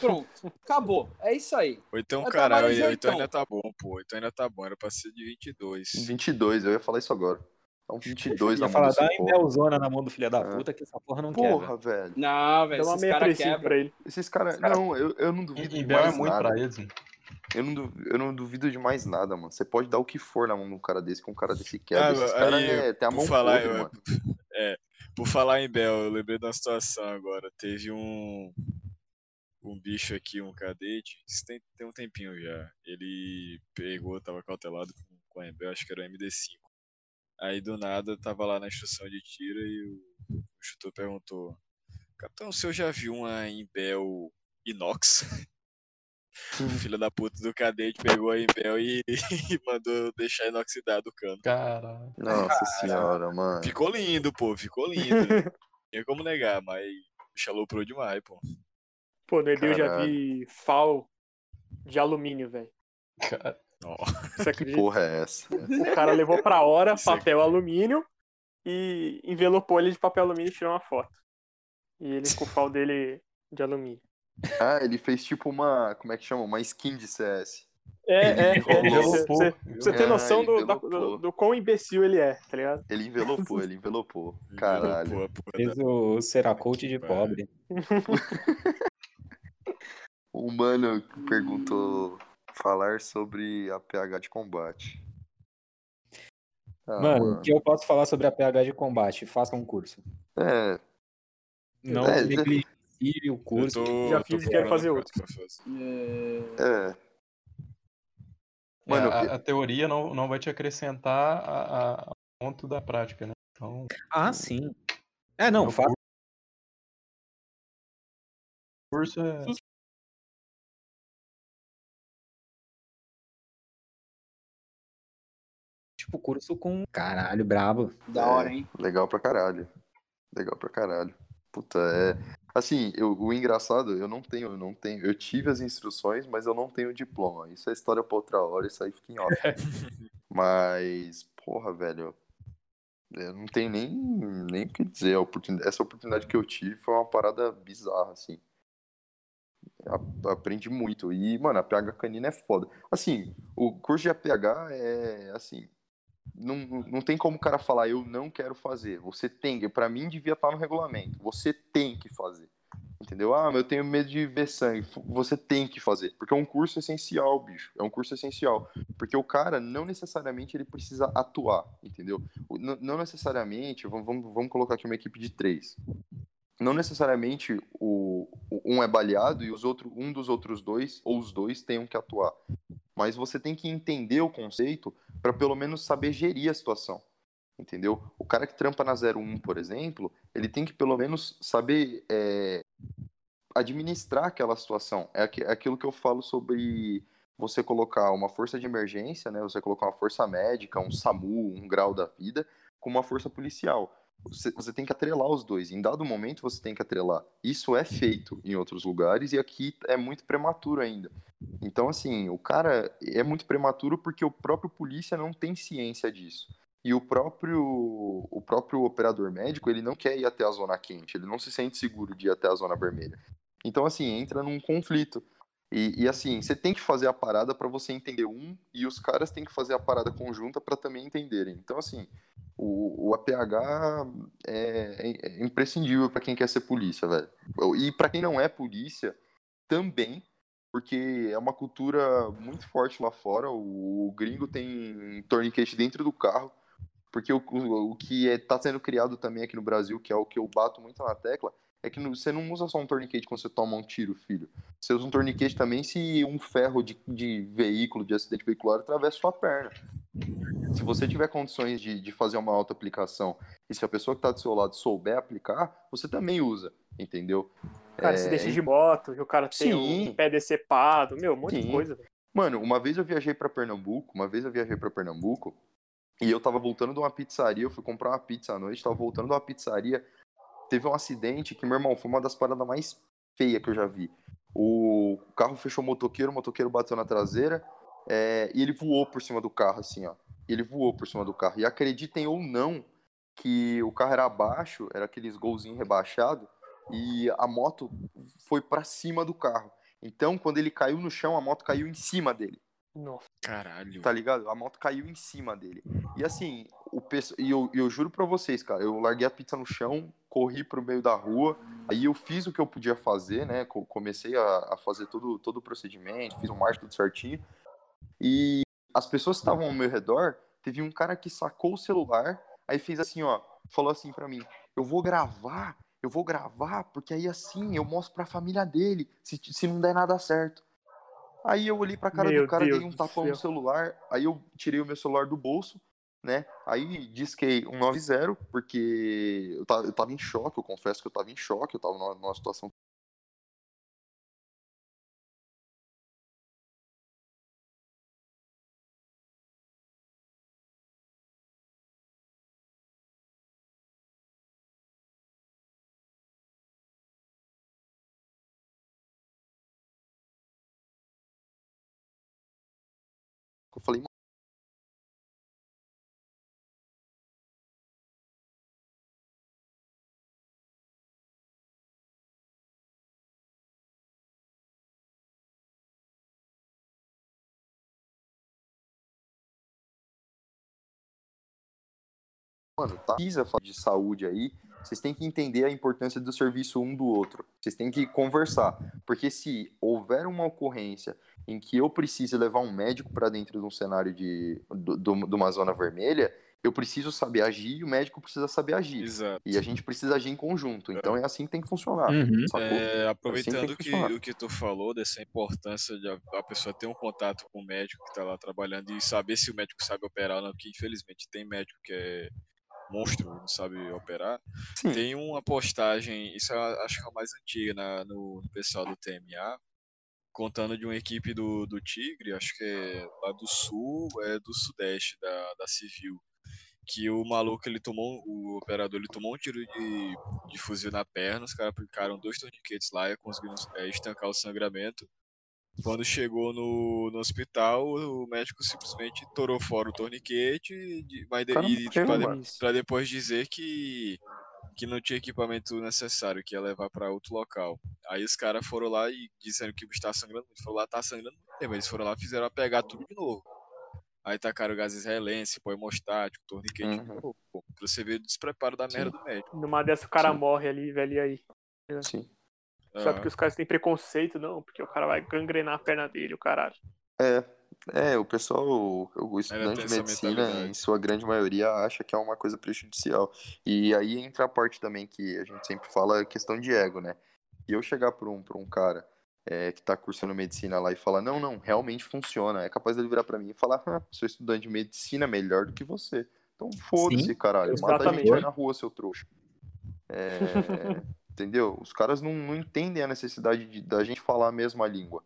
S3: Pronto, acabou. É isso aí.
S5: Ou então, cara, oitão então ainda tá bom, pô. Oitão ainda tá bom. Era pra ser de 22.
S6: 22, eu ia falar isso agora. Então 22
S2: na mão falar, dá Belzona na mão do filho da é. puta que essa porra não
S6: quer. Porra, velho.
S3: Não, velho, esses caras quebram.
S6: Pra ele. Esses caras... Não, eu, eu não duvido de mais é muito nada. pra eles, Eu não, duvido, eu não duvido de mais nada, mano. Você pode dar o que for na mão de um cara desse, com um cara desse quebra. Ah, Esses caras é, tem a mão
S5: falar, podre, eu, mano. É, por falar em Bel, eu lembrei uma situação agora. Teve um, um bicho aqui, um cadete, isso tem, tem um tempinho já. Ele pegou, tava cautelado com, com a Embel, acho que era o MD5. Aí do nada tava lá na instrução de tiro e o, o chutor perguntou: Capitão, o senhor já viu uma Embel inox? O filho da puta do cadete pegou a Embel e, e mandou deixar inoxidado o cano.
S8: Cara.
S6: Nossa senhora, mano.
S5: Ficou lindo, pô, ficou lindo. Não tinha como negar, mas xaloprou demais, pô.
S7: Pô, no Edeu eu já vi FAL de alumínio, velho.
S6: Cara. Você acredita? Que porra é essa?
S7: O cara levou pra hora papel alumínio e envelopou ele de papel alumínio e tirou uma foto. E ele com o FAL dele de alumínio.
S6: Ah, ele fez tipo uma. Como é que chama? Uma skin de CS.
S7: É, é, é. Você, você tem noção do, do, do, quão imbecil ele é, tá ligado?
S6: Ele envelopou, ele envelopou. Caralho.
S2: Fez o Seracote de pobre.
S6: O humano perguntou falar sobre a PH de combate.
S2: Ah, mano, o que eu posso falar sobre a PH de combate? Faça um curso.
S6: É.
S2: Não é, negligencie o curso.
S7: Tô, Já fiz e quero fazer outro.
S6: É. é.
S8: Mano, é, a, a, teoria não, não vai te acrescentar a, a ponto da prática, né? Então,
S2: ah, sim. É, não, faça
S8: Curso é.
S2: Tipo, curso com. Caralho, brabo.
S3: Da hora, hein?
S6: Legal pra caralho. Legal pra caralho. Puta, é. Assim, eu, o engraçado, eu não tenho, eu não tenho. Eu tive as instruções, mas eu não tenho diploma. Isso é história pra outra hora, isso aí fica em off. mas, porra, velho. Eu não tenho nem, nem o que dizer. Oportunidade, essa oportunidade que eu tive foi uma parada bizarra, assim. Aprendi muito. E, mano, a PH canina é foda. Assim, o curso de APH é, assim, não, não tem como o cara falar, eu não quero fazer. Você tem, para mim devia estar no regulamento. Você tem que fazer. Entendeu? Ah, mas eu tenho medo de ver sangue. Você tem que fazer, porque é um curso essencial, bicho. É um curso essencial, porque o cara não necessariamente ele precisa atuar, entendeu? Não, necessariamente, vamos, vamos colocar aqui uma equipe de três. Não necessariamente o, um é baleado e os outro, um dos outros dois ou os dois tenham que atuar. Mas você tem que entender o conceito para pelo menos saber gerir a situação. Entendeu? O cara que trampa na 01, por exemplo, ele tem que pelo menos saber é, administrar aquela situação. É, é aquilo que eu falo sobre você colocar uma força de emergência, né? Você colocar uma força médica, um SAMU, um grau da vida, com uma força policial. Você, tem que atrelar os dois. Em dado momento, você tem que atrelar. Isso é feito em outros lugares e aqui é muito prematuro ainda. Então, assim, o cara é muito prematuro porque o próprio polícia não tem ciência disso. E o próprio, o próprio operador médico, ele não quer ir até a zona quente, ele não se sente seguro de ir até a zona vermelha. Então, assim, entra num conflito. E, e assim, você tem que fazer a parada para você entender um, e os caras têm que fazer a parada conjunta para também entenderem. Então, assim, o, o APH é, é, é imprescindível para quem quer ser polícia, velho. E para quem não é polícia, também porque é uma cultura muito forte lá fora. O, o gringo tem tourniquet dentro do carro, porque o, o, o que está é, sendo criado também aqui no Brasil, que é o que eu bato muito na tecla, é que você não usa só um torniquete quando você toma um tiro, filho. Você usa um torniquete também se um ferro de, de veículo, de acidente veicular, atravessa sua perna. Se você tiver condições de, de fazer uma auto-aplicação e se a pessoa que está do seu lado souber aplicar, você também usa, entendeu?
S7: Cara é... se deixa de moto, o cara tem Sim. um pé decepado, meu, um monte Sim. de coisa.
S6: Mano, uma vez eu viajei para Pernambuco, uma vez eu viajei para Pernambuco, e eu tava voltando de uma pizzaria, eu fui comprar uma pizza à noite, tava voltando de uma pizzaria, teve um acidente que, meu irmão, foi uma das paradas mais feias que eu já vi. O carro fechou o motoqueiro, o motoqueiro bateu na traseira, é, e ele voou por cima do carro, assim, ó. Ele voou por cima do carro. E acreditem ou não, que o carro era abaixo, era aqueles golzinhos rebaixados, e a moto foi para cima do carro. Então, quando ele caiu no chão, a moto caiu em cima dele.
S7: Nossa.
S5: Caralho.
S6: Tá ligado? A moto caiu em cima dele. E assim, o e eu, eu juro pra vocês, cara, eu larguei a pizza no chão, corri pro meio da rua, aí eu fiz o que eu podia fazer, né? Comecei a, a fazer todo, todo o procedimento, fiz um marcha tudo certinho. E as pessoas que estavam ao meu redor, teve um cara que sacou o celular, aí fez assim, ó, falou assim para mim: "Eu vou gravar eu vou gravar, porque aí assim eu mostro pra família dele, se, se não der nada certo. Aí eu olhei pra cara meu do cara, Deus dei um tapão no celular, aí eu tirei o meu celular do bolso, né? Aí disquei 190, porque eu tava, eu tava em choque, eu confesso que eu tava em choque, eu tava numa, numa situação mano, tá precisa de saúde aí, vocês têm que entender a importância do serviço um do outro. Vocês têm que conversar, porque se houver uma ocorrência em que eu precise levar um médico para dentro de um cenário de, de, de uma zona vermelha, eu preciso saber agir e o médico precisa saber agir.
S5: Exato.
S6: E a gente precisa agir em conjunto. Então é, é assim que tem que funcionar.
S5: Uhum. É, aproveitando assim que que, o que tu falou dessa importância de a, a, pessoa ter um contato com o médico que está lá trabalhando e saber se o médico sabe operar ou não, que infelizmente tem médico que é monstro, não sabe operar. Sim. Tem uma postagem, isso eu acho que é a mais antiga na, no, no pessoal do TMA, contando de uma equipe do, do Tigre, acho que é lá do sul, é do sudeste da, da Civil, que o maluco, ele tomou, o operador, ele tomou um tiro de, de fuzil na perna, os caras aplicaram dois torniquetes lá e conseguiram é, estancar o sangramento. Quando chegou no, no hospital, o médico simplesmente torou fora o torniquete de, mas de, e, para depois dizer que, que não tinha equipamento necessário, que ia levar para outro local. Aí os caras foram lá e disseram que está sangrando muito. Foram lá, tá sangrando muito, mas eles foram lá e fizeram a pegar tudo de novo. Aí tacaram gás israelense, pô, hemostático, torniquete. Uhum. Pô, pô, pra você ver o despreparo da merda Sim. do médico.
S7: Numa dessa o cara Sim. morre ali, velho, e aí? Sim. Só porque os caras têm preconceito, não, porque o cara vai gangrenar a perna dele, o caralho.
S6: É, é, o pessoal, o estudante de medicina, em sua grande maioria, acha que é uma coisa prejudicial. E aí entra a parte também que a gente sempre fala, a questão de ego, né? E eu chegar pra um, pra um cara é, que está cursando medicina lá e falar, não, não, realmente funciona, é capaz dele virar para mim e falar, ah, sou estudante de medicina melhor do que você. Então foda-se, caralho, exatamente. mata a gente aí na rua, seu trouxa. É, entendeu? Os caras não, não entendem a necessidade de, da gente falar a mesma língua.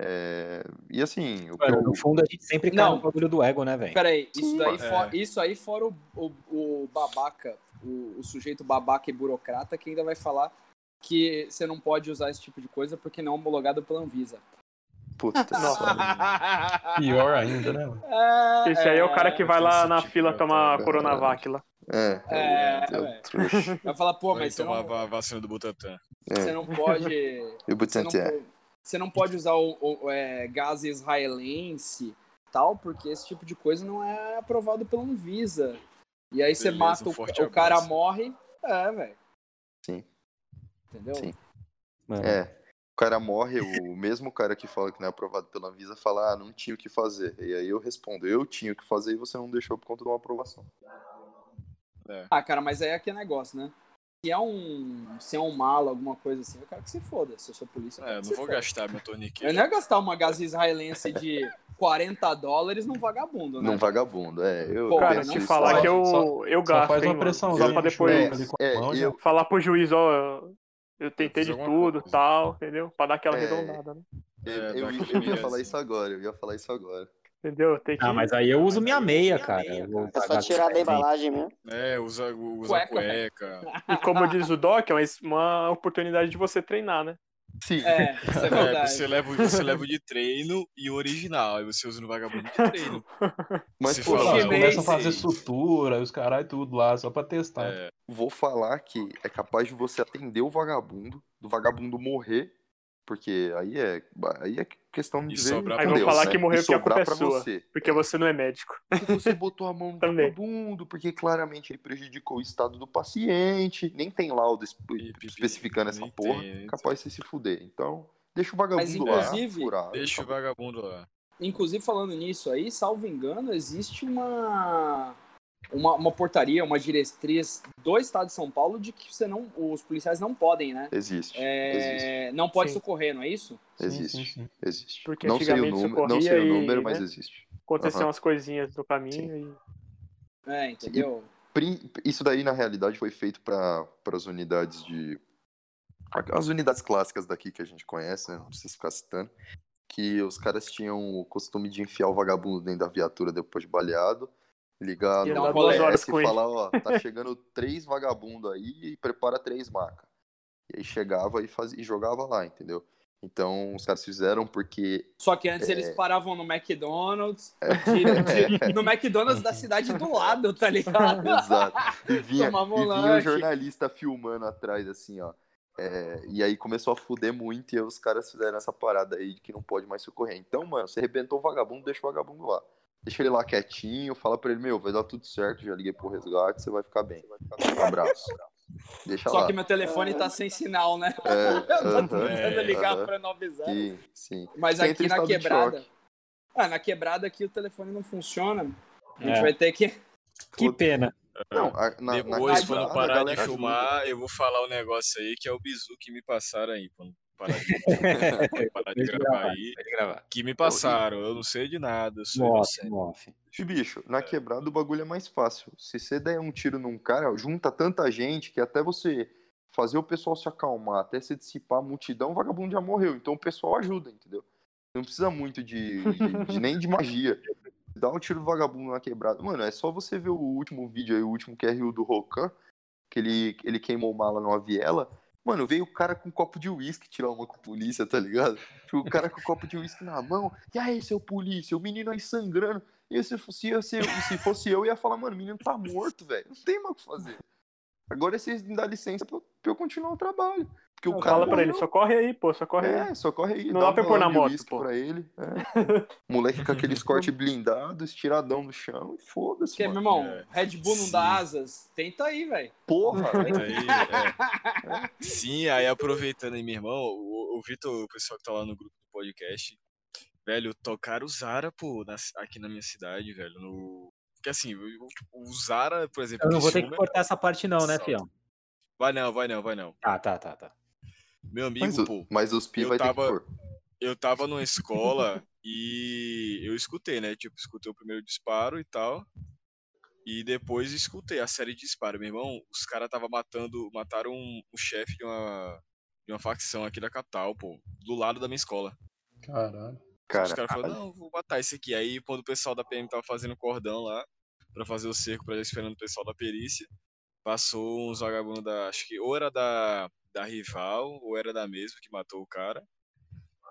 S6: É, e assim.
S2: O eu... No fundo, a gente sempre cai não, no bagulho do ego, né, velho?
S3: Peraí, isso, daí é. for, isso aí fora o, o, o babaca, o, o, sujeito babaca e burocrata que ainda vai falar que você não pode usar esse tipo de coisa porque não é homologado pela Anvisa.
S6: Puta,
S8: Pior ainda, né? É, Esse aí é o cara que vai lá na fila tomar Coronavac lá.
S6: É,
S3: é, é, é. Vai falar, pô, mas você
S5: não... a vacina do Butantan.
S3: Você não pode...
S6: E o Butantan.
S3: Você não pode usar o, o é, gás israelense tal, porque esse tipo de coisa não é aprovado pela Anvisa. E aí você mata um o, o cara morre. É, velho.
S6: Sim.
S3: Entendeu? Sim.
S6: É. O cara morre, o mesmo cara que fala que não é aprovado pela Anvisa fala, ah, não tinha o que fazer. E aí eu respondo, eu tinha o que fazer e você não deixou por conta de uma aprovação.
S3: É. Ah, cara, mas aí é que negócio, né? Se é um. Se é um malo, alguma coisa assim, eu quero que se foda. Se eu sou polícia.
S5: Eu é,
S3: eu
S5: não vou foda. gastar meu torniquete.
S3: Eu não ia gastar uma gás israelense de 40 dólares num vagabundo, né?
S6: Num vagabundo, é. Eu
S7: Pô, cara, te falar que eu, só, eu gasto. Só faz uma pressão, só pra depois é, é, eu... falar pro juiz, ó. Eu tentei de tudo e tal, entendeu? Pra dar aquela é, arredondada, né?
S6: Eu, eu, eu, ia falar isso agora, eu ia falar isso agora.
S7: Entendeu? Tem que...
S2: Ah, mas aí eu uso minha meia, cara.
S4: É só tirar da embalagem mesmo.
S5: É, usa, usa cueca. cueca.
S7: E como diz o Doc, é uma oportunidade de você treinar, né?
S3: Sim. É, isso é, é verdade.
S5: É, você, leva, você leva de treino e o original, aí você usa no vagabundo de treino.
S8: Mas, pô, fala, começa a fazer sutura, os caras e tudo lá, só pra testar. É.
S6: Vou falar que é capaz de você atender o vagabundo, do vagabundo morrer porque aí é, aí é questão de ver
S7: Aí vão falar né? que morreu porque a culpa é sua. Você. Porque você não é médico.
S6: Porque você botou a mão no vagabundo, porque claramente ele prejudicou o estado do paciente. Nem tem laudo especificando essa porra. Tem, capaz de você se fuder. Então, deixa o vagabundo Mas,
S3: inclusive,
S6: lá. Furar,
S5: deixa o vagabundo lá.
S3: Inclusive, falando nisso aí, salvo engano, existe uma uma, uma portaria, uma diretriz do Estado de São Paulo de que você não, os policiais não podem, né?
S6: Existe.
S3: É,
S6: existe.
S3: Não pode sim. socorrer, não é isso?
S6: Existe. Sim, sim, existe.
S7: Porque
S6: não sei o número, não sei o número,
S7: e,
S6: mas né? existe.
S7: Aconteciam uhum. umas coisinhas no caminho
S3: e... É, entendeu?
S6: E, isso daí, na realidade, foi feito para as unidades de. As unidades clássicas daqui que a gente conhece, né? Não precisa ficar citando. Que os caras tinham o costume de enfiar o vagabundo dentro da viatura depois de baleado ligar no OBS e falar, ó, tá chegando três vagabundos aí e prepara três macas. E aí chegava e, fazia, e jogava lá, entendeu? Então os caras fizeram porque.
S3: Só que antes é... eles paravam no McDonald's, é... de, de, no McDonald's da cidade do lado, tá ligado?
S6: Exato. E vinha, e vinha um jornalista filmando atrás, assim, ó. É, e aí começou a fuder muito e os caras fizeram essa parada aí de que não pode mais socorrer. Então, mano, você arrebentou o vagabundo, deixa o vagabundo lá. Deixa ele lá quietinho, fala pra ele, meu, vai dar tudo certo, já liguei pro resgate, você vai ficar bem. Um abraço. Deixa
S3: Só
S6: lá.
S3: que meu telefone tá sem sinal, né? É, eu tô tentando é, ligar uh -huh. pra não avisar.
S6: Sim, sim.
S3: Mas aqui na quebrada. Ah, na quebrada aqui o telefone não funciona. A gente é. vai ter que.
S2: Que pena.
S5: Não, a, na, Depois, na quando parar de filmar, eu vou falar o um negócio aí que é o bizu que me passaram aí. Quando parar de, parar de gravar aí. Que me passaram, eu não sei de nada. Eu sou
S2: off, off.
S6: E bicho, na quebrada o bagulho é mais fácil. Se você der um tiro num cara, junta tanta gente que até você fazer o pessoal se acalmar, até se dissipar a multidão, o vagabundo já morreu. Então o pessoal ajuda, entendeu? Não precisa muito de, de, de nem de magia. Dá um tiro vagabundo na quebrada. Mano, é só você ver o último vídeo aí, o último QRU do Rokan, que ele, ele queimou mala numa viela. Mano, veio o cara com um copo de uísque tirar uma com a polícia, tá ligado? Tipo, o cara com o copo de uísque na mão. E aí, seu polícia, o menino aí sangrando. E se fosse, se, se fosse eu, ia falar, mano, o menino tá morto, velho. Não tem mais o que fazer. Agora vocês me dão licença pra, pra eu continuar o trabalho. Porque o cara
S7: fala pra ele, socorre aí, pô, socorre
S6: é,
S7: aí. É,
S6: socorre aí.
S7: Não dá, pra pôr na moto, pô.
S6: Pra ele. É. Moleque com aqueles cortes blindados, estiradão no chão e foda-se.
S3: Porque, meu irmão, é. Red Bull não Sim. dá asas. Tenta aí, velho.
S6: Porra,
S5: Tenta aí, é. Sim, aí aproveitando aí, meu irmão, o, o Vitor, o pessoal que tá lá no grupo do podcast, velho, tocaram o Zara, pô, na, aqui na minha cidade, velho, no... Porque assim, o, o Zara, por exemplo...
S2: Eu não vou ter que cortar essa parte não, né, fião?
S5: Vai não, vai não, vai não.
S2: Ah, tá, tá, tá.
S5: Meu amigo,
S6: mas,
S5: pô.
S6: Mas os pi vai
S5: tava,
S6: ter que pôr.
S5: Eu tava numa escola e eu escutei, né? Tipo, escutei o primeiro disparo e tal. E depois escutei a série de disparo. Meu irmão, os caras tava matando, mataram um, um chefe de uma, de uma facção aqui da capital, pô, do lado da minha escola.
S8: Caralho.
S6: Cara,
S5: os caras falaram, não, vou matar esse aqui. Aí quando o pessoal da PM tava fazendo cordão lá, pra fazer o cerco, pra esperando o pessoal da perícia, passou uns vagabundos da. Acho que ou era da, da rival, ou era da mesma que matou o cara.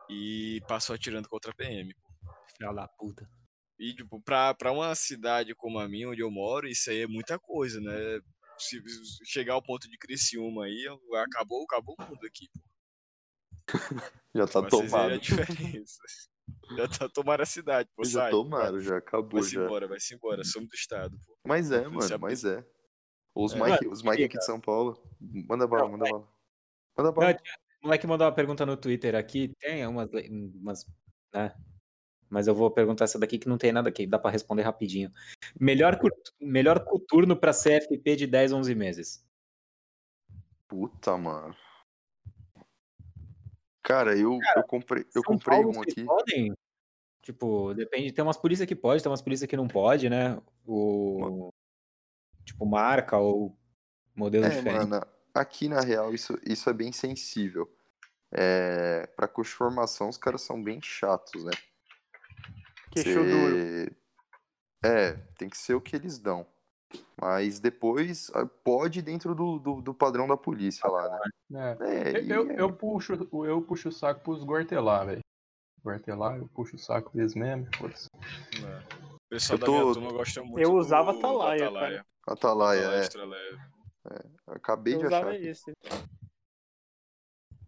S5: E passou atirando contra a PM.
S2: Filha da puta.
S5: E, tipo, pra, pra uma cidade como a minha, onde eu moro, isso aí é muita coisa, né? Se chegar ao ponto de Criciúma aí, acabou, acabou o mundo aqui, pô.
S6: Já tá tomado.
S5: a diferença. Já tá tomando a cidade, pô.
S6: Já
S5: sai,
S6: tomaram, já acabou.
S5: Vai-se embora, vai-se embora. Somos do estado, pô.
S6: Mas é, mano, mas é. Os é, Mike, os Mike aqui de São Paulo. Manda bala, manda bala. Manda bala.
S2: O moleque mandou uma pergunta no Twitter aqui. Tem umas, umas né? Mas eu vou perguntar essa daqui que não tem nada aqui, dá para responder rapidinho. Melhor, melhor coturno para CFP de 10, 11 meses.
S6: Puta, mano. Cara, eu, Cara, eu comprei, eu comprei um aqui.
S2: Podem, tipo, depende, tem umas polícias que pode, tem umas polícias que não pode, né? O tipo marca ou modelo
S6: é,
S2: diferente?
S6: Mano, aqui na real isso, isso é bem sensível. É, pra curso de formação os caras são bem chatos, né?
S7: Queixo Cê... duro.
S6: É, tem que ser o que eles dão. Mas depois ah, pode dentro do, do, do padrão da polícia lá,
S8: né? É. É, eu, eu, puxo, eu puxo o saco pros Guartelar, velho. Guartelar, eu puxo o saco deles mesmo.
S5: É. O pessoal eu tô... da minha turma gosta muito
S7: Eu usava Atalaia,
S6: Atalaia. Atalaia, é. É. Acabei eu de achar.
S7: Isso.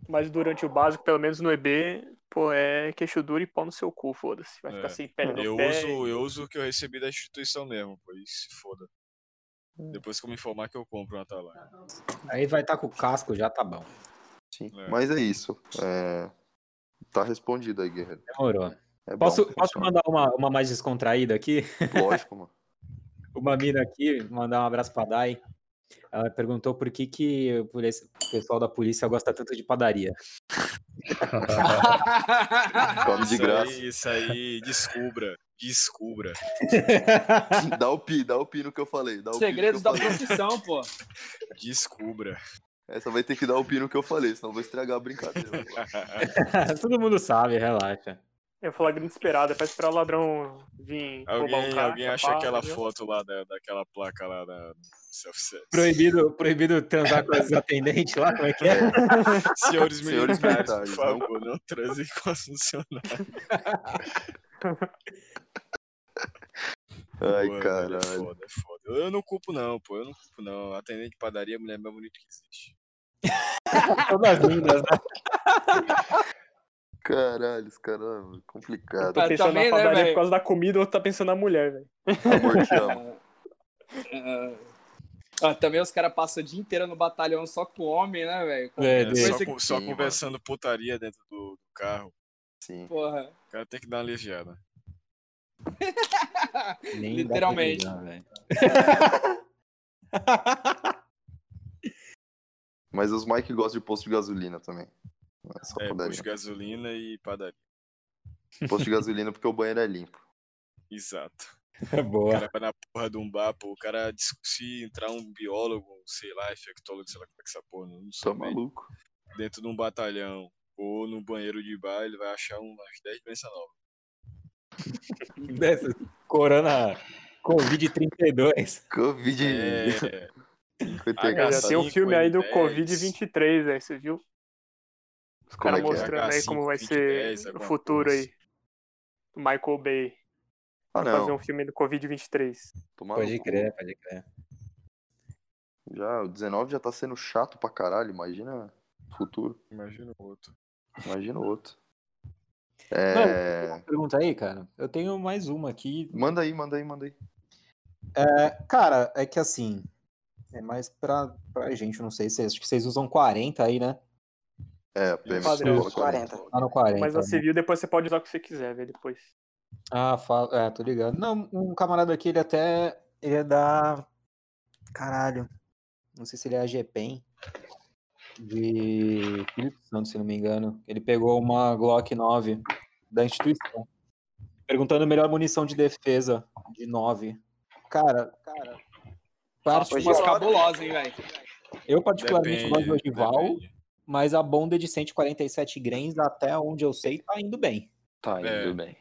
S7: Mas durante o básico, pelo menos no EB, pô, é queixo duro e pau no seu cu, foda-se. Vai é. ficar sem pele no
S5: eu
S7: pé.
S5: Uso, e... Eu uso o que eu recebi da instituição mesmo, pois se foda. Hum. Depois que eu me informar que eu compro um Atalaia.
S2: Aí vai estar tá com o casco, já tá bom.
S6: Sim, é. mas é isso. É... Tá respondido aí, Guerreiro.
S2: Demorou. É posso, bom, posso mandar uma, uma mais descontraída aqui?
S6: Lógico, mano.
S2: uma mina aqui, mandar um abraço pra Dai. Ela perguntou por que, que o pessoal da polícia gosta tanto de padaria.
S6: Come de graça.
S5: Isso aí, isso aí, descubra. Descubra.
S6: dá o pi, dá o pi no que eu falei. Dá
S3: Segredos da profissão, pô.
S5: Descubra.
S6: Essa vai ter que dar o pi no que eu falei, senão eu vou estragar a brincadeira.
S2: Todo mundo sabe, relaxa.
S7: Eu falar grande esperada, é pra esperar o ladrão vir
S5: alguém, um Alguém acha aquela viu? foto lá da, daquela placa lá da self-service.
S2: Proibido, proibido transar com os atendentes lá, como é que é?
S5: Senhores, Senhores militares, por favor, não, não transem com os funcionários.
S6: Ai, pô, caralho. É
S5: foda, é foda. Eu não culpo não, pô, eu não culpo não. Atendente de padaria é a mulher mais bonita que existe.
S2: Todas lindas, né?
S6: Caralho, os caras, é complicado.
S7: Tá pensando também, na né, padaria né, por causa da comida, ou tá pensando na mulher, velho.
S6: Amor, te amo.
S3: Ah, também os caras passam o dia inteiro no batalhão só com homem, né, velho?
S5: É, só, com, só conversando mano. putaria dentro do, do, carro.
S6: Sim.
S3: Porra.
S5: O cara tem que dar uma aliviada.
S3: Literalmente.
S6: Mas os Mike gostam de posto de gasolina também. Só
S5: É,
S6: padaria.
S5: posto de gasolina e padaria.
S6: Posto de gasolina porque o banheiro é limpo.
S5: Exato.
S2: É
S5: O
S2: boa.
S5: cara vai na porra de um bar, pô, o cara, se entrar um biólogo, sei lá, infectólogo, sei lá como é que essa porra, não
S6: Tô
S5: sou médico,
S6: maluco.
S5: dentro de um batalhão ou no banheiro de bar, ele vai achar umas 10 doenças novas.
S2: Dessa Corona Covid-32.
S6: Covid.
S5: É,
S6: Foi
S5: Ah,
S6: pegar
S7: Já
S5: H5,
S7: tem um filme aí do
S5: N10.
S7: Covid-23, velho, você viu? Os caras
S6: é é?
S7: mostrando aí como vai
S5: H5,
S7: ser
S5: 2010,
S7: no
S5: alguma
S7: futuro
S5: coisa.
S7: aí. Do Michael Bay.
S6: Ah,
S7: fazer
S6: não.
S7: um filme do Covid-23.
S6: Tô maluco.
S2: Pode crer, pode crer.
S6: Já, o 19 já tá sendo chato pra caralho. Imagina o futuro.
S5: imagina o outro.
S6: Imagina o outro. É...
S2: Pergunta aí, cara. Eu tenho mais uma aqui.
S6: Manda aí, manda aí, manda aí.
S2: É, cara, é que assim. É mais pra, pra gente, não sei se acho que vocês usam 40 aí, né?
S6: É, a PM
S7: Padrão.
S6: fala 40.
S4: 40.
S2: Tá no 40.
S7: Mas a
S2: né?
S7: civil depois você pode usar o que você quiser, velho, depois.
S2: Ah, fala, é, tô ligado. Não, um camarada aqui, ele até. Ele é da. Caralho. Não sei se ele é AGPEN. De Espírito Santo, se não me engano. Ele pegou uma Glock 9 da instituição. Perguntando melhor munição de defesa de 9. Cara, cara.
S3: Nossa,
S2: particular-
S3: umas cabulosas, hein, velho.
S2: eu particularmente gosto do
S5: Depende,
S2: Ogival,
S5: depende.
S2: Mas a Bonded de 147 grains, até onde eu sei, tá indo bem.
S6: Tá
S5: É.
S6: indo bem.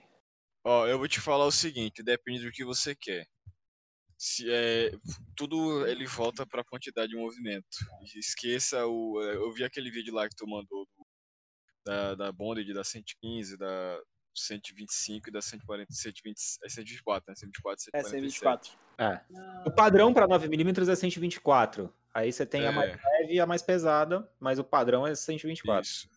S5: Ó, eu vou te falar o seguinte, depende do que você quer. Se é, tudo ele volta pra quantidade de movimento. Esqueça o. é, Eu vi aquele vídeo lá que tu mandou do- da, da Bonded, da 115, da 125 e da 140, 120, é 124, né? 124,
S3: É,
S5: 147.
S3: 124.
S2: É. O padrão para 9mm é 124. Aí você tem a mais
S5: É.
S2: leve e a mais pesada, mas o padrão é 124.
S5: Isso.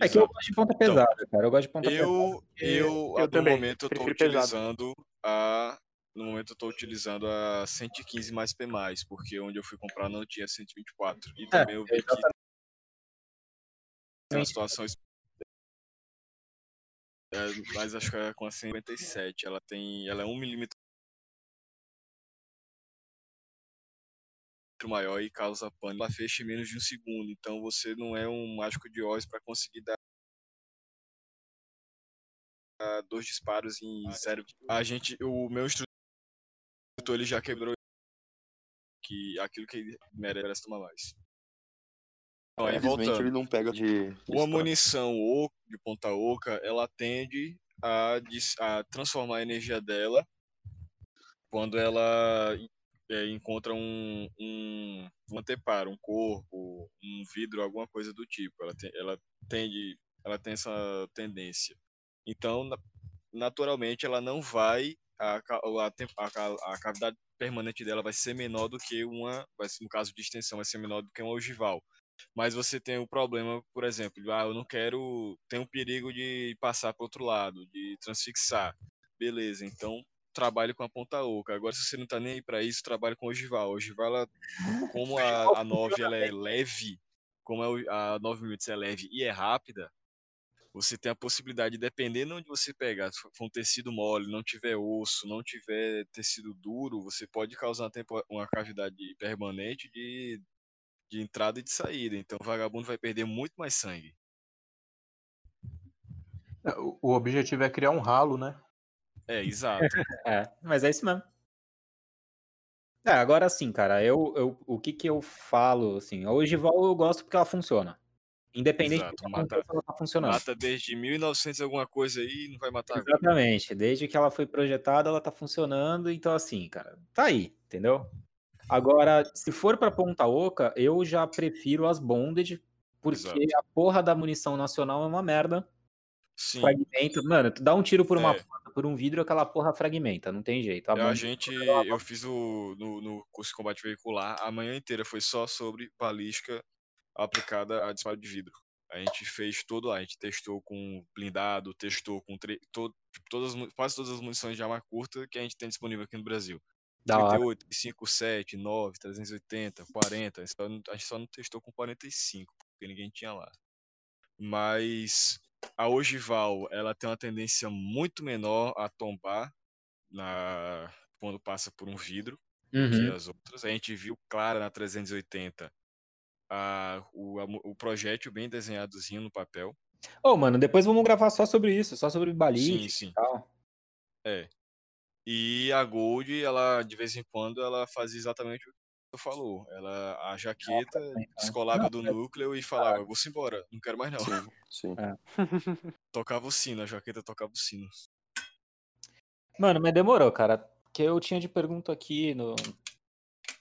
S2: É que eu gosto de ponta
S5: Então,
S2: pesada, cara. Eu gosto de ponta pesada.
S5: Eu, eu,
S7: eu
S5: no momento eu tô
S7: prefiro pesado.
S5: utilizando a no momento eu tô utilizando a 115 mais P+, porque onde eu fui comprar não tinha 124. E também eu vi que tem uma situação é, mas acho que é com a 157, ela tem, ela é 1 milímetro maior e causa pânico. Ela fecha em menos de um segundo, então você não é um mágico de Oz para conseguir dar ah, dois disparos em zero. A gente, o meu instrutor ele já quebrou que aquilo que ele merece tomar mais. Então, aí
S6: Infelizmente
S5: voltando.
S6: ele não pega de. de
S5: Uma munição o- de ponta oca, ela tende a, a transformar a energia dela quando ela é, encontra um, um, um anteparo, um corpo, um vidro, alguma coisa do tipo. Ela, tem, ela, tende, ela tem essa tendência. Então, na- naturalmente, ela não vai. A, a, a, a cavidade permanente dela vai ser menor do que uma. Vai no caso de extensão, vai ser menor do que uma ogival mas você tem o problema, por exemplo, ah, eu não quero, tem um perigo de passar para outro lado, de transfixar. Beleza, então trabalhe com a ponta oca. Agora, se você não tá nem aí para isso, trabalhe com a ogival. A ogival, ela, como a, a 9 ela é leve, como a, o- a 9 mm é leve e é rápida, você tem a possibilidade, dependendo onde você pegar, se for um tecido mole, não tiver osso, não tiver tecido duro, você pode causar uma, cavidade permanente de de entrada e de saída. Então o vagabundo vai perder muito mais sangue.
S8: É, o objetivo é criar um ralo, né?
S5: É, exato.
S2: É, mas é isso mesmo. É, agora sim, cara, eu, eu, o que que eu falo, assim, a ogival eu gosto porque ela funciona. Independente
S5: Exato,
S2: do que
S5: mata-
S2: ela tá funcionando.
S5: Mata desde 1900 alguma coisa aí e não vai matar agora.
S2: Exatamente, desde que ela foi projetada, ela tá funcionando, então assim, cara, tá aí, entendeu? Agora, se for pra ponta oca, eu já prefiro as bonded, porque
S5: Exato.
S2: a porra da munição nacional é uma merda.
S5: Sim,
S2: Fragmenta. Mano, tu dá um tiro por uma
S5: É.
S2: porta, por um vidro, aquela porra fragmenta, não tem jeito. A
S5: a gente, eu fiz o no, no curso de combate veicular, a manhã inteira foi só sobre balística aplicada a disparo de vidro. A gente fez todo lá, a gente testou com blindado, testou com tre- to- tipo, todas, quase todas as munições de arma curta que a gente tem disponível aqui no Brasil.
S2: Da hora.
S5: 38, 5, 7, 9, 380, 40. A gente só não- a gente só não testou com 45, porque ninguém tinha lá. Mas a ogival, ela tem uma tendência muito menor a tombar na quando passa por um vidro do que
S2: Uhum.
S5: as outras. A gente viu clara na 380 a, o, a, o projétil bem desenhadozinho no papel.
S2: Ô, oh, mano, depois vamos gravar só sobre isso, só sobre balística
S5: sim, sim. e tal. É. E a Gold, ela, de vez em quando, ela fazia exatamente o tu falou. Ela, a jaqueta descolava do núcleo e falava, vou-se embora, não quero mais não.
S6: Sim, sim. É.
S5: tocava o sino, a jaqueta tocava o sino.
S2: Mano, mas demorou, cara. Que eu tinha de pergunta aqui no,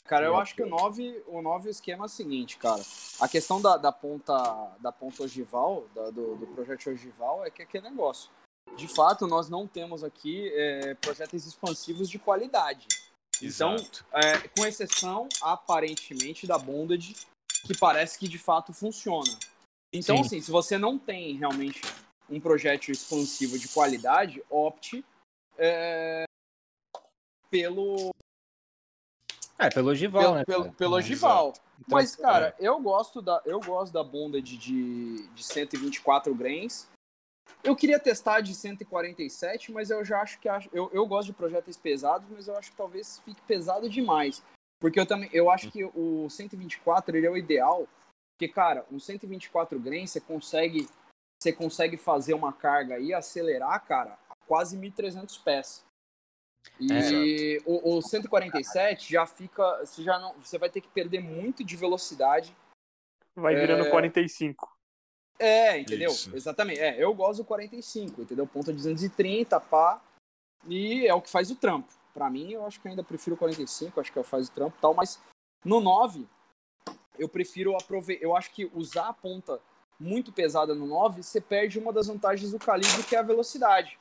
S3: Cara, eu acho que o 9, o 9 o esquema é o seguinte, cara. A questão da, da ponta da ponta ogival, da, do, do projeto ogival, é que é aquele negócio. De fato, nós não temos aqui é, projetos expansivos de qualidade. Então, é, com exceção, aparentemente, da Bonded, que parece que de fato funciona. Então, Sim. assim, se você não tem realmente um projeto expansivo de qualidade, opte é, pelo
S2: é, pelo ogival, pelo,
S3: né? Pelo, pelo ogival. Então, Mas, cara, é. eu gosto da, eu gosto da bunda de, de, de 124 grains. Eu queria testar de 147, mas eu já acho que eu, eu gosto de projetos pesados, mas eu acho que talvez fique pesado demais. Porque eu também eu acho que o 124 ele é o ideal, porque cara, um 124 grains você consegue você consegue fazer uma carga e acelerar, cara, a quase 1300 pés. E é. o, o 147 já fica. Você, já não, você vai ter que perder muito de velocidade.
S7: Vai virando é... 45.
S3: É, entendeu? Isso. Exatamente. É, eu gosto do 45, entendeu? Ponta 230, pá. E é o que faz o trampo. Pra mim, eu acho que ainda prefiro o 45, acho que é o que faz o trampo e tal, mas no 9, eu prefiro aproveitar. Eu acho que usar a ponta muito pesada no 9, você perde uma das vantagens do calibre, que é a velocidade.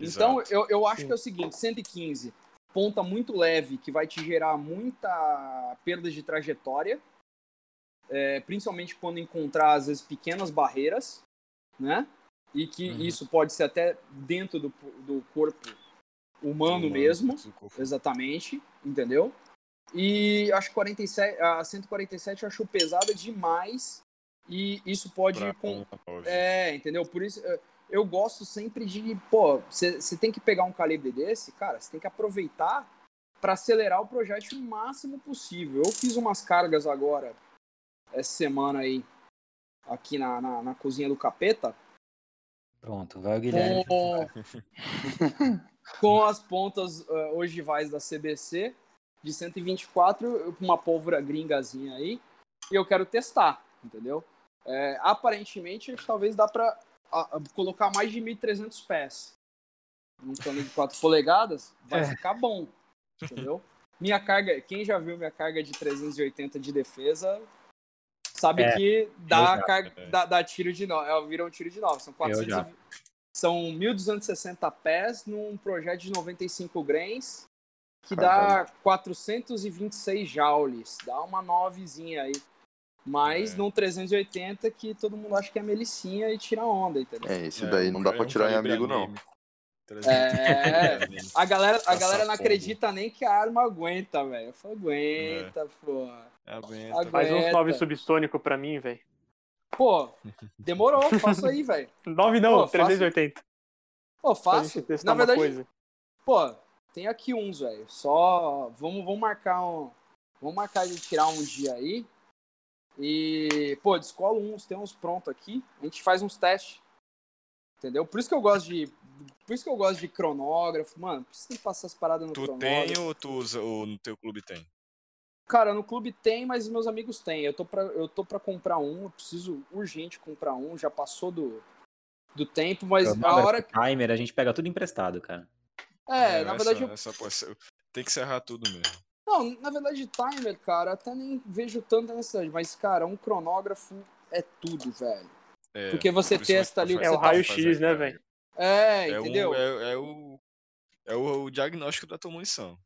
S3: Então, eu, eu acho Sim. que é o seguinte: 115, ponta muito leve, que vai te gerar muita perda de trajetória, é, principalmente quando encontrar, às vezes, pequenas barreiras, né? E que uhum. isso pode ser até dentro do, do corpo humano, humano mesmo. Exatamente, entendeu? E acho que 47, a 147 eu acho pesada demais. E isso pode. Com, é, entendeu? Por isso eu gosto sempre de, pô, você tem que pegar um calibre desse, cara, você tem que aproveitar para acelerar o projeto o máximo possível. Eu fiz umas cargas agora, essa semana aí, aqui na, na, na cozinha do capeta.
S2: Pronto, vai o Guilherme.
S3: Com, com as pontas uh, ogivais da CBC de 124, com uma pólvora gringazinha aí, e eu quero testar, entendeu? É, aparentemente, talvez dá para colocar mais de 1.300 pés num cano de 4 polegadas, vai é. ficar bom, entendeu? Minha carga, quem já viu minha carga de 380 de defesa, sabe é, que dá, carga, é. dá, dá, tiro de 9, é, vira um tiro de 9, são 400 são 1.260 pés num projeto de 95 grains, que Caramba. dá 426 joules, dá uma novezinha aí. Mas é. num 380 que todo mundo acha que é melicinha e tira onda, entendeu?
S6: É, esse daí é, não dá pra tirar em amigo, não.
S3: É, a galera, a galera não acredita nem que a arma aguenta, velho. Eu falo, aguenta, é. pô.
S7: Aguenta. aguenta. Faz uns 9 subsônico pra mim, velho.
S3: Pô, demorou, faço aí, velho.
S7: 9 não, pô, 380.
S3: Pô, faço. Na verdade, coisa. pô, tem aqui uns, velho. Só vamos, vamos marcar um, vamos marcar de tirar um dia aí e, pô, descolo uns, tem uns prontos aqui, a gente faz uns testes. Entendeu? Por isso que eu gosto de. Por isso que eu gosto de cronógrafo, mano. Precisa passar as paradas no
S5: tu
S3: cronógrafo.
S5: Tu tem ou tu usa, ou no teu clube tem?
S3: Cara, no clube tem, mas meus amigos têm. Eu tô pra, eu tô pra comprar um, eu preciso urgente comprar um, já passou do, do tempo, mas a hora
S2: que. Timer, a gente pega tudo emprestado, cara.
S3: É, é na verdade.
S5: Essa, eu... essa, tem que serrar tudo mesmo.
S3: Não, na verdade, timer, cara, até nem vejo tanta necessidade, mas, cara, um cronógrafo é tudo, velho. É, Porque você testa ali o que
S7: É o tá raio-x, né, velho?
S3: É, é, entendeu?
S5: Um, é, é, o, é o diagnóstico da tua munição.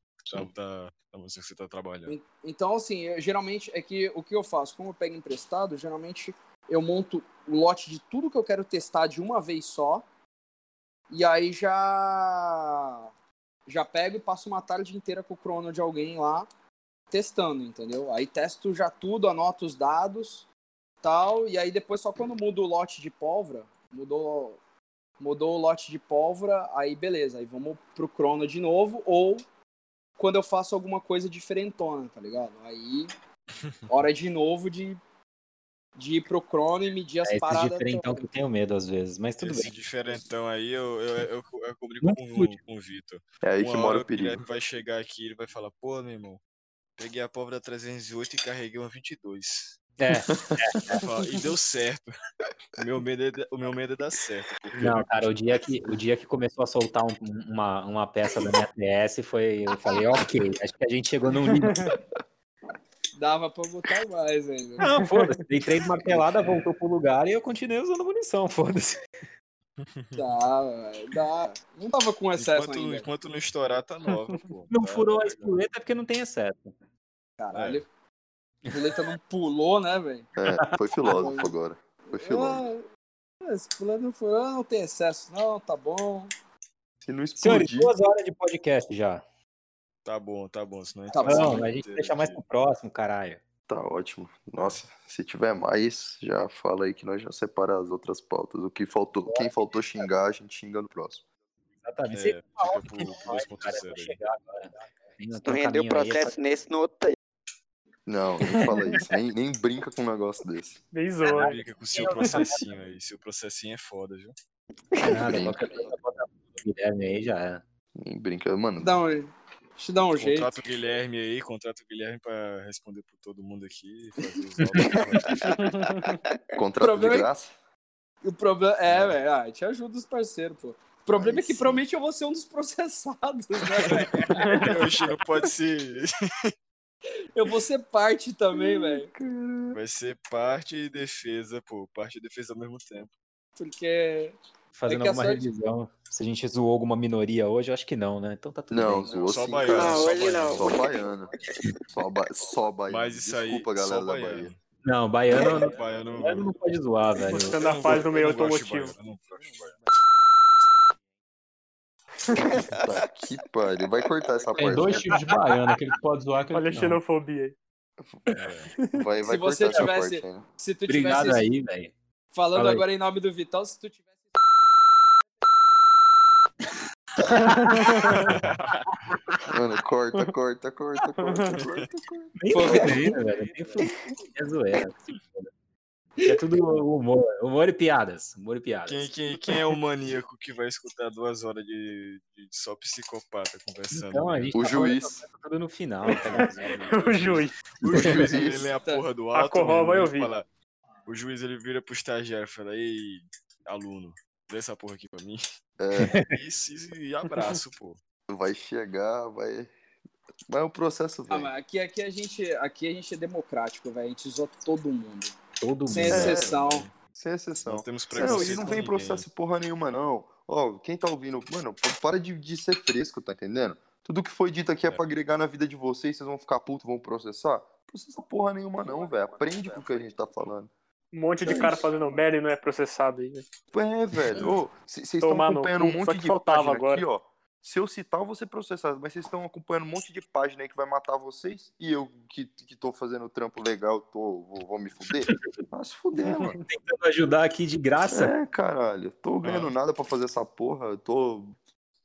S5: Da, da munição que você tá trabalhando.
S3: Então, assim, eu, geralmente é que o que eu faço, como eu pego emprestado, geralmente eu monto o lote de tudo que eu quero testar de uma vez só. E aí já já pego e passo uma tarde inteira com o crono de alguém lá testando, entendeu? Aí testo já tudo, anoto os dados, tal, e aí depois só quando mudo o lote de pólvora, mudou mudou o lote de pólvora, aí beleza, aí vamos pro crono de novo ou quando eu faço alguma coisa diferentona, tá ligado? Aí hora de novo de de ir pro crono e medir as
S2: é
S3: paradas.
S2: Esse diferentão que eu tenho medo às vezes, mas tudo
S5: esse
S2: bem.
S5: diferentão aí eu, eu, eu, eu cobri com, com, com o Vitor.
S6: É aí
S5: Uma
S6: que mora o perigo.
S5: Vai chegar aqui ele vai falar, pô, meu irmão, peguei a pólvora 308 e carreguei uma 22.
S2: É,
S5: falar, e deu certo. O meu medo é, o meu medo é dar certo. porque
S2: não, cara, o dia que, o dia que começou a soltar um- uma, uma peça da minha TS foi. Eu falei, ok, acho que a gente chegou num limite.
S3: Dava pra botar mais ainda.
S2: Não, foda-se. Dei três marteladas, voltou pro lugar e eu continuei usando munição, foda-se.
S3: Dá, velho, dá. Não tava com excesso
S5: enquanto,
S3: ainda.
S5: enquanto não estourar, tá nova, pô.
S2: Não
S5: Tá-
S2: furou a espoleta porque não tem excesso.
S3: Caralho. A roleta não pulou, né, velho?
S6: É, foi filósofo agora. Foi filósofo.
S3: Ah, esse pulando não furou, não tem excesso, não, tá bom.
S6: Se não
S2: Senhores,
S6: explodir.
S2: duas horas de podcast já.
S5: Tá bom, tá bom. Senão a gente
S3: Tá bom,
S2: Não, a gente
S5: inteiro
S2: deixa mais pro próximo, caralho.
S6: Tá ótimo. Nossa, se tiver mais, já fala aí que nós já separa as outras pautas. O que faltou, quem faltou xingar, a gente xinga no próximo.
S2: Exatamente.
S5: É, fica pro- pro
S2: vai, cara,
S5: 2.0
S2: pra
S5: aí.
S2: chegar
S4: Não
S2: um
S4: rendeu
S2: aí,
S4: processo nesse, no outro aí.
S6: Não, não fala isso. Nem, nem brinca com um negócio desse.
S7: Bem zoa.
S5: Fica com o seu processinho aí. Seu processinho é foda, viu?
S2: É nada,
S6: Brinca.
S2: bota o Guilherme aí já é.
S6: Nem brinca. Mano,
S3: Dá um, deixa eu dar um jeito.
S5: Contrata o Guilherme aí, contrata o Guilherme pra responder por todo mundo aqui. Fazer os áudios.
S6: contrato
S3: problema
S6: de
S3: é-
S6: graça?
S3: O problema é, velho, ah, te ajuda os parceiros, pô. O problema
S6: Aí
S3: é que
S6: sim.
S3: provavelmente eu vou ser um dos processados, né, velho?
S5: Oxi, não pode ser.
S3: Eu vou ser parte também, velho.
S5: Vai ser parte e defesa, pô. Parte e defesa ao mesmo tempo.
S3: Porque.
S2: Fazendo
S3: a
S2: alguma
S3: sorte-
S2: revisão. Se a gente zoou alguma minoria hoje, eu acho que não, né? Então tá tudo
S6: Não,
S2: bem.
S6: zoou
S5: Só
S6: sim,
S5: baiano.
S4: Não,
S5: só
S4: hoje
S5: baiano.
S4: não.
S6: Só baiano. Só, ba... só baiano.
S5: Mas isso aí,
S6: Desculpa,
S5: só
S6: galera da
S5: baiano.
S6: Bahia.
S2: Não, baiano,
S5: Baiano,
S2: baiano não pode zoar, velho.
S7: Buscando
S5: eu
S7: a
S5: não
S7: paz no meio automotivo.
S5: baiano, eu não gosto de baiano.
S6: Tá que pariu. Vai cortar essa
S8: Tem
S6: parte.
S8: dois
S6: né?
S8: tipos de baiano, aquele que pode zoar, aquele
S7: Olha a xenofobia aí.
S6: Vai, vai
S3: Se você
S6: cortar
S3: tivesse-
S6: essa parte aí, né?
S3: se tu
S2: Obrigado
S3: tivesse.
S2: aí, velho.
S3: Falando
S2: Fala aí.
S3: agora em nome do Vital, se tu tivesse.
S6: Mano, corta, corta, corta, corta, corta, corta.
S2: Nem foi ainda, velho. Nem foi. É zoeira. É tudo humor. Humor e piadas. Humor e piadas.
S5: Quem, quem, quem é o maníaco que vai escutar duas horas de, de só psicopata conversando?
S2: Então a gente
S6: O
S2: tá
S6: juiz.
S2: tudo no final. Tá
S7: o juiz.
S5: O juiz, ele lê a porra do
S7: A
S5: alto.
S7: Corral
S5: mesmo,
S7: vai ouvir.
S5: fala- o juiz, ele vira pro estagiário e fala, ei, aluno, dê essa porra aqui pra mim.
S6: É,
S5: Isso, e abraço, pô.
S6: vai chegar, vai. Mas o processo
S3: Ah,
S6: vem.
S3: aqui, aqui, a gente, aqui a gente é democrático, velho. A gente zoa todo mundo.
S2: Todo
S3: Sem
S2: mundo.
S3: exceção.
S6: Sem exceção.
S5: Não temos
S6: Não, e não vem processo porra nenhuma, não. Ó, quem tá ouvindo, mano, para de, de ser fresco, tá entendendo? Tudo que foi dito aqui é,
S5: É.
S6: pra agregar na vida de vocês, vocês vão ficar putos, vão processar? Processa porra nenhuma, não, velho. Aprende com o que a gente tá falando.
S7: Um monte de cara fazendo merda e não é processado aí. né?
S6: É, velho. Vocês estão acompanhando um monte de
S7: faltava agora.
S6: aqui, ó. Se eu citar, eu vou ser processado, mas vocês estão acompanhando um monte de página aí que vai matar vocês e eu que, que tô fazendo trampo legal, tô, vou, vou me fuder? Ah, se fuder, mano.
S2: Tentando ajudar aqui de graça.
S6: É, caralho. Tô ganhando
S5: Ah.
S6: nada pra fazer essa porra. eu Tô,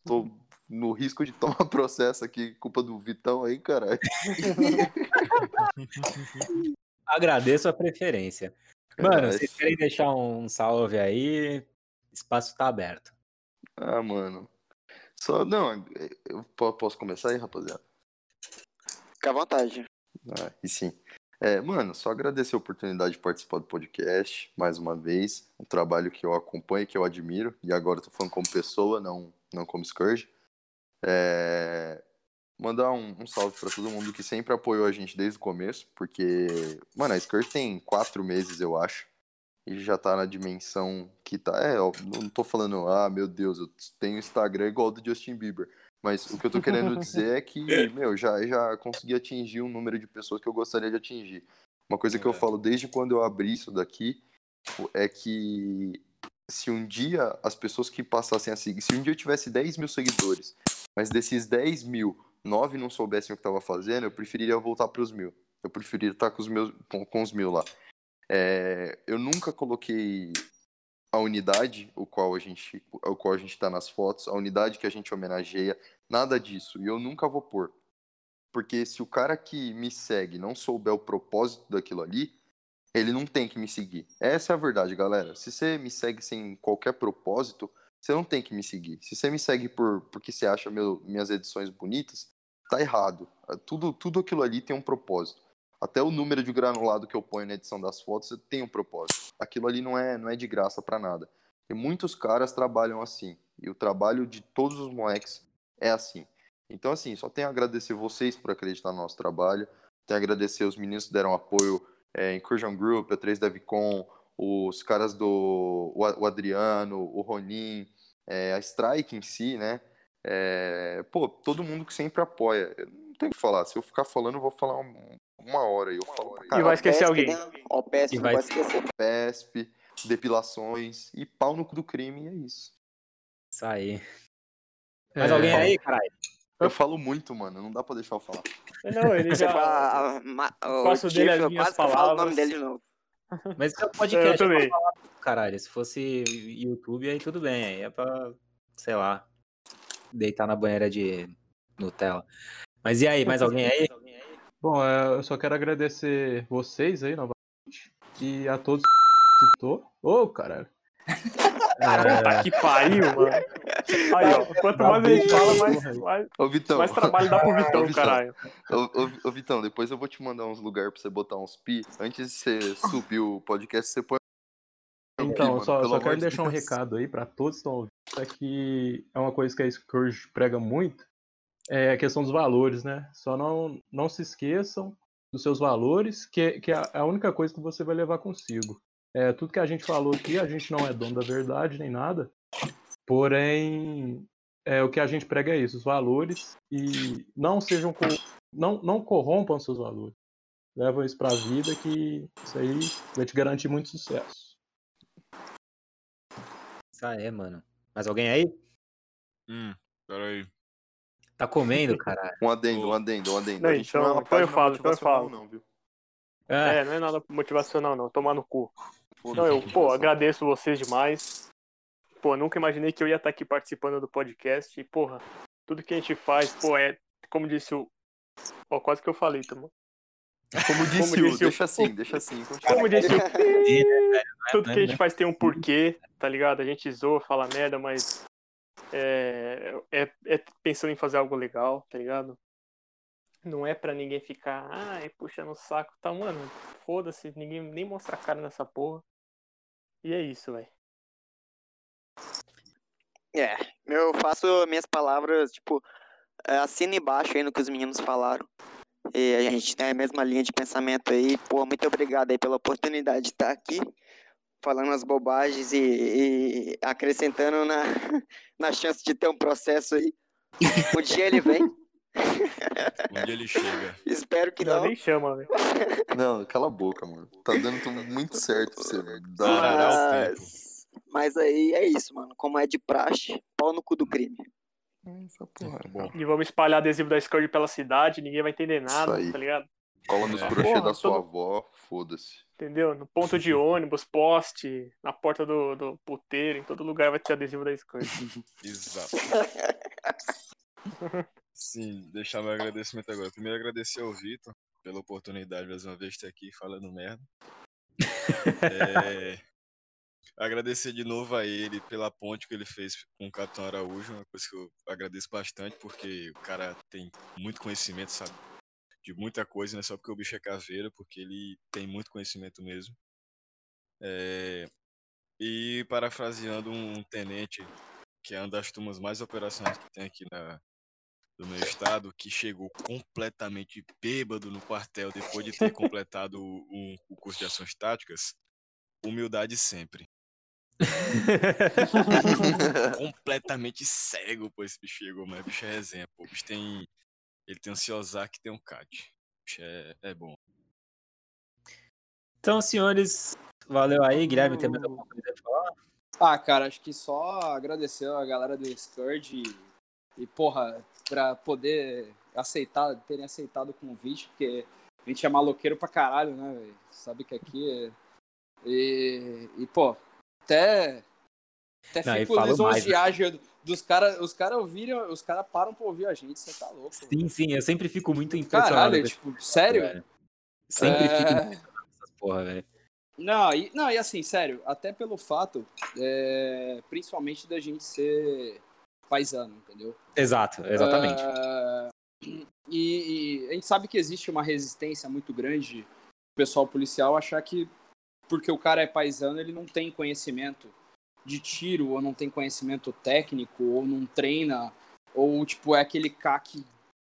S6: tô no risco de tomar processo aqui, culpa do Vitão aí, caralho.
S2: Agradeço a preferência. Mano,
S6: É,
S2: vocês querem deixar um salve aí? Espaço tá aberto.
S6: Ah, mano. Só, não, eu po- posso começar aí, rapaziada?
S4: Fica à vontade.
S6: Ah, e sim. É, mano, só agradecer a oportunidade de participar do podcast, mais uma vez. Um trabalho que eu acompanho, que eu admiro. E agora eu tô falando como pessoa, não, não como Scourge. É, mandar um, um salve pra todo mundo que sempre apoiou a gente desde o começo, porque, mano, a Scourge tem quatro meses, eu acho. E já tá na dimensão que tá. É, ó, não tô falando, ah, meu Deus, eu tenho Instagram igual do Justin Bieber. Mas o que eu tô querendo dizer é que, meu, já, já consegui atingir um número de pessoas que eu gostaria de atingir. Uma coisa que eu
S5: É.
S6: falo desde quando eu abri isso daqui é que se um dia as pessoas que passassem a seguir, se um dia eu tivesse 10 mil seguidores, mas desses 10 mil, 9 não soubessem o que tava fazendo, eu preferiria voltar pros mil. Eu preferiria estar com os meus com, com os mil lá. É, eu nunca coloquei a unidade, o qual a gente, o qual a gente está nas fotos, a unidade que a gente homenageia, nada disso. E eu nunca vou pôr. Porque se o cara que me segue não souber o propósito daquilo ali, ele não tem que me seguir. Essa é a verdade, galera. Se você me segue sem qualquer propósito, você não tem que me seguir. Se você me segue por porque você acha meu, minhas edições bonitas, tá errado. Tudo, tudo aquilo ali tem um propósito. Até o número de granulado que eu ponho na edição das fotos tem um propósito. Aquilo ali não é, não é de graça para nada. E muitos caras trabalham assim. E o trabalho de todos os moleques é assim. Então, assim, só tenho a agradecer vocês por acreditar no nosso trabalho. Tenho a agradecer os meninos que deram apoio é, Incursion Group, a 3 Devcon, os caras do o Adriano, o Ronin, é, a Strike em si, né? É, pô, todo mundo que sempre apoia. Eu não tenho o que falar. Se eu ficar falando, eu vou falar uma hora. E eu falo
S7: pra E vai esquecer
S4: PESP,
S7: alguém.
S4: Né? Ó, PESP, vai... esquecer.
S6: PESP, depilações e pau no cu do crime, e é isso.
S2: Isso aí. Mais é... alguém aí, caralho?
S6: Eu falo muito, mano. Não dá pra deixar eu falar.
S7: Não, ele já...
S4: Fala, ma...
S7: Faço dele as minhas palavras.
S4: o nome dele de novo.
S2: Mas isso é um podcast.
S7: Eu também.
S2: Falar, caralho, se fosse YouTube, aí tudo bem. Aí é pra, sei lá, deitar na banheira de Nutella. Mas e aí, mais alguém aí?
S8: Bom, é, eu só quero agradecer vocês aí novamente. E a todos que citou. Ô, oh, caralho.
S7: Puta que pariu, mano. Aí, ó. Quanto mais a gente fala, mais, mais,
S6: Ô, Vitão.
S7: mais trabalho dá pro Vitão,
S6: Ô, Vitão.
S7: caralho.
S6: Ô, ô, ô, Vitão, depois eu vou te mandar uns lugares pra você botar uns pi. Antes de você subir o podcast, você põe. um pi,
S8: Então,
S6: mano,
S8: só, só quero
S6: de
S8: deixar um
S6: Deus.
S8: recado aí pra todos que estão ouvindo. É que é uma coisa que a Scourge prega muito. É a questão dos valores, né? Só não, não se esqueçam dos seus valores, que, que é a única coisa que você vai levar consigo. É, tudo que a gente falou aqui, a gente não é dono da verdade nem nada, porém, é, o que a gente prega é isso, os valores, e não sejam, co- não, não corrompam seus valores. Levam isso pra vida que isso aí vai te garantir muito sucesso.
S2: Isso aí, mano. Mais alguém aí?
S5: Hum, peraí.
S2: Tá comendo, caralho?
S6: Um adendo, um adendo, um adendo.
S7: Não,
S6: a gente
S7: então-
S6: não é
S7: então então eu
S6: motivacional,
S7: falo.
S6: não, viu?
S2: É,
S7: É, não é nada motivacional, não. Tomar no cu.
S6: Foda-se
S7: Não, eu, pô, agradeço vocês demais. Pô, nunca imaginei que eu ia estar aqui participando do podcast. E, porra, tudo que a gente faz, pô, é, como disse o. Ó, quase que eu falei, tá, mano?
S6: Como disse,
S7: Como
S6: o,
S7: disse o-
S6: deixa assim, deixa assim. continua.
S7: Como disse o. Tudo
S2: né,
S7: que a gente
S2: né?
S7: faz tem um porquê, tá ligado? A gente zoa, fala merda, mas. É, é, é pensando em fazer algo legal, tá ligado? Não é pra ninguém ficar, ai, puxando o saco, tá, mano. Foda-se, ninguém nem mostra a cara nessa porra. E é isso, velho.
S4: É, eu faço minhas palavras, tipo, assina embaixo aí no que os meninos falaram. E a gente tem a mesma linha de pensamento aí. Pô, muito obrigado aí pela oportunidade de estar aqui, falando as bobagens e, e acrescentando na, na chance de ter um processo aí. O dia ele vem,
S5: Um dia ele chega.
S4: espero que
S7: Não,
S4: não.
S7: nem chama, velho.
S6: Não, cala a boca, mano. Tá dando tudo muito certo pra você, velho.
S4: Mas, mas aí é isso, mano. Como é de praxe, pau no cu do crime.
S6: Essa porra.
S5: Bom,
S7: E vamos espalhar adesivo da Scourge pela cidade, ninguém vai entender nada, tá ligado?
S6: Cola nos
S5: É.
S6: crochê
S7: Porra,
S6: da sua
S7: todo-
S6: avó, foda-se.
S7: Entendeu? No ponto de ônibus, poste, na porta do, do puteiro, em todo lugar vai ter adesivo da Scourge.
S5: exato. Sim, deixar meu agradecimento agora. Primeiro agradecer ao Vitor pela oportunidade mais uma vez de estar aqui falando merda. É, agradecer de novo a ele pela ponte que ele fez com o Capitão Araújo, uma coisa que eu agradeço bastante, porque o cara tem muito conhecimento, sabe? De muita coisa, não é só porque o bicho é caveira, porque ele tem muito conhecimento mesmo. É, e parafraseando um tenente que é uma das turmas mais operacionais que tem aqui na, do meu estado, que chegou completamente bêbado no quartel depois de ter completado o- o curso de ações táticas, humildade sempre. completamente cego, pô, esse bicho chegou, mas o bicho é resenha, pô. O bicho tem. Ele tem um Ciozak e tem um CAD. É, é bom.
S2: Então, senhores, valeu aí. Guilherme, tem mais alguma coisa pra falar?
S3: Ah, cara, acho que só agradecer a galera do Scourge e, e, porra, pra poder aceitar, terem aceitado o convite, porque a gente é maloqueiro pra caralho, né, velho? Sabe que aqui é... E, e pô, até, até
S2: Não,
S3: fico
S2: né?
S3: lisonjeado dos caras, os caras ouvirem, os caras param pra ouvir a gente, você tá louco.
S2: Sim, sim, eu sempre fico muito impressionado.
S3: Caralho, tipo, sério?
S2: velho. Sempre
S3: É.
S2: fico impressionado essas porra, velho.
S3: Não, e, não, e assim, sério, até pelo fato, é, principalmente da gente ser paisano, entendeu?
S2: Exato, exatamente.
S3: Uh, e, e, a gente sabe que existe uma resistência muito grande do pessoal policial achar que porque o cara é paisano ele não tem conhecimento de tiro, ou não tem conhecimento técnico, ou não treina, ou tipo é aquele caque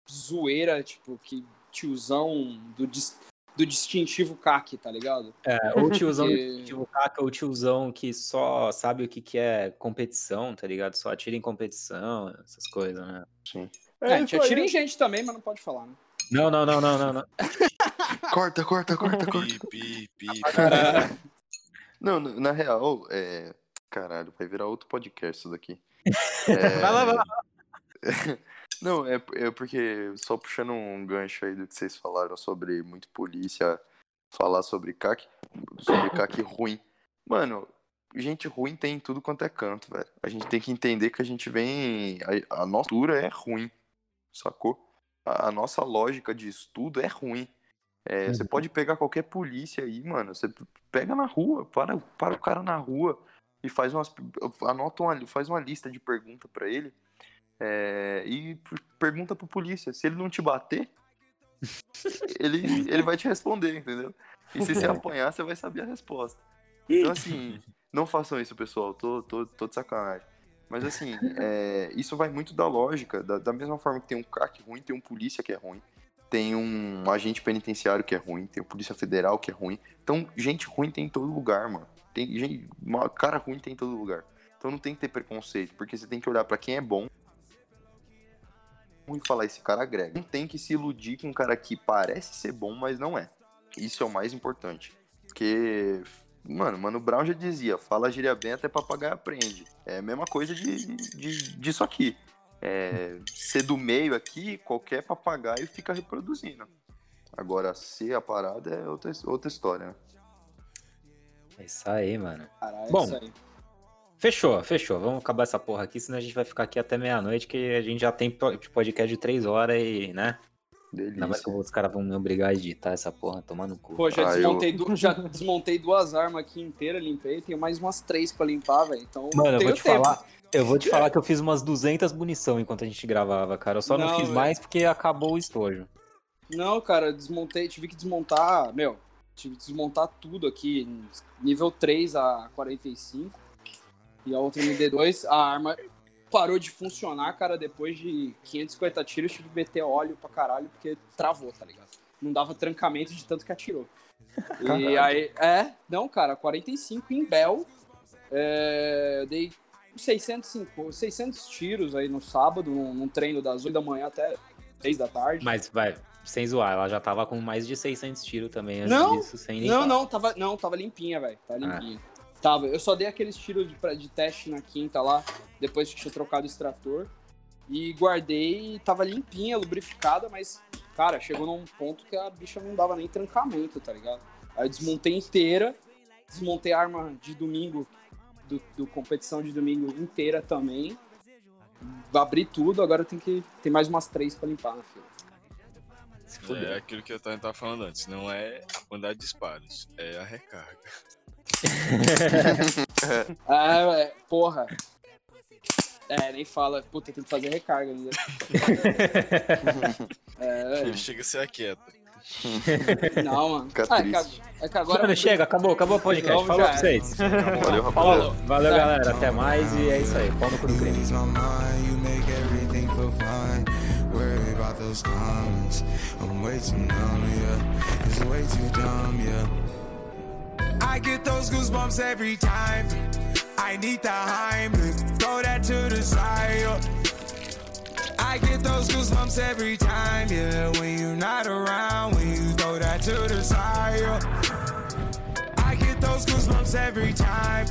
S3: zoeira, tipo, que tiozão do, do distintivo CAC, tá ligado?
S2: É, ou tiozão do distintivo CAC, ou tiozão que só sabe o que, que é competição, tá ligado? Só atira em competição, essas coisas, né?
S6: Sim.
S3: É, a gente atira em gente também, mas não pode falar, né?
S2: Não, não, não, não, não, não.
S6: corta, corta, corta, corta.
S5: Pi, pi, pi.
S6: Não, na real, é... Caralho, vai virar outro podcast isso daqui.
S2: É... vai lá, vai lá.
S6: Não, é, é porque, só puxando um gancho aí do que vocês falaram sobre muito polícia falar sobre CAC, sobre CAC ruim. Mano, gente ruim tem em tudo quanto é canto, velho. A gente tem que entender que a gente vem. A, a nossa cultura é ruim, sacou? A, a, nossa lógica de estudo é ruim. É, uhum. Você pode pegar qualquer polícia aí, mano. Você pega na rua, para, para o cara na rua e faz umas. Anota uma, faz uma lista de perguntas para ele é, e pergunta pro polícia. Se ele não te bater, ele, ele vai te responder, entendeu? E se você apanhar, você vai saber a resposta. Então, assim, não façam isso, pessoal. Tô, tô, tô de sacanagem. Mas, assim, é, isso vai muito da lógica. Da, da mesma forma que tem um CAC ruim, tem um polícia que é ruim. Tem um agente penitenciário que é ruim. Tem um polícia federal que é ruim. Então, gente ruim tem em todo lugar, mano. Tem gente, cara ruim tem em todo lugar. Então não tem que ter preconceito, porque você tem que olhar para quem é bom muito falar, esse cara agrega. Não tem que se iludir com um cara que parece ser bom, mas não é. Isso é o mais importante. Porque, mano, Mano Brown já dizia, fala gíria bem até papagaio aprende. É a mesma coisa de, de, disso aqui. É, ser do meio aqui, qualquer papagaio fica reproduzindo. Agora, ser a parada é outra, outra história, né?
S2: É isso aí, mano.
S3: Caralho, é
S2: Bom,
S3: isso aí.
S2: Fechou, fechou. Vamos acabar essa porra aqui, senão a gente vai ficar aqui até meia-noite, que a gente já tem podcast de três horas e, né?
S6: Delícia.
S2: Ainda que os caras vão me obrigar a editar essa porra, tomando cu.
S3: Pô, já, ah, desmontei, eu... du... já desmontei duas armas aqui inteiras, limpei, tenho mais umas três pra limpar, velho. Então,
S2: Mano, eu vou te
S3: tempo.
S2: falar. Eu vou te falar que eu fiz umas 200 munição enquanto a gente gravava, cara. Eu só não, não fiz véio. mais porque acabou o estojo.
S3: Não, cara, desmontei, tive que desmontar, meu, tive que desmontar tudo aqui, nível 3 a 45. E a outra MD2, a arma parou de funcionar, cara, depois de 550 tiros, tive que meter óleo pra caralho, porque travou, tá ligado? Não dava trancamento de tanto que atirou. E aí, é, não, cara, 45 em Bell, é, eu dei 605, 600 tiros aí no sábado, num, num treino das 8 da manhã até 6 da tarde.
S2: Mas, vai, sem zoar, ela já tava com mais de 600 tiros também antes
S3: não,
S2: disso.
S3: Não, não, tava, não, tava limpinha, velho, tava ah. limpinha. Ah. Tava. Eu só dei aqueles tiros de, de teste na quinta lá, depois que tinha trocado o extrator. E guardei, tava limpinha, lubrificada, mas, cara, chegou num ponto que a bicha não dava nem trancamento, tá ligado? Aí eu desmontei inteira, desmontei a arma de domingo, do, do competição de domingo inteira também. Abri tudo, agora tem que. Tem mais umas três pra limpar na
S5: fila. É aquilo que eu tava falando antes, não é a quantidade de disparos, é a recarga.
S3: ah, é, porra. É, nem fala. Puta, tem que fazer recarga ainda.
S5: é, Ele chega a ser quieto.
S3: Não, mano. Ah, é, que, é que agora.
S2: Mano, chega, acabou, acabou o podcast. Falou pra vocês.
S6: Valeu, rapaziada.
S2: Valeu, galera. Até mais e é isso aí. Pau no cu do crime. I'm way too numb, yeah. It's way too dumb, yeah. I get those goosebumps every time. I need the Heimlich, throw that to the side. I get those goosebumps every time, yeah. When you're not around, when you throw that to the side. I get those goosebumps every time.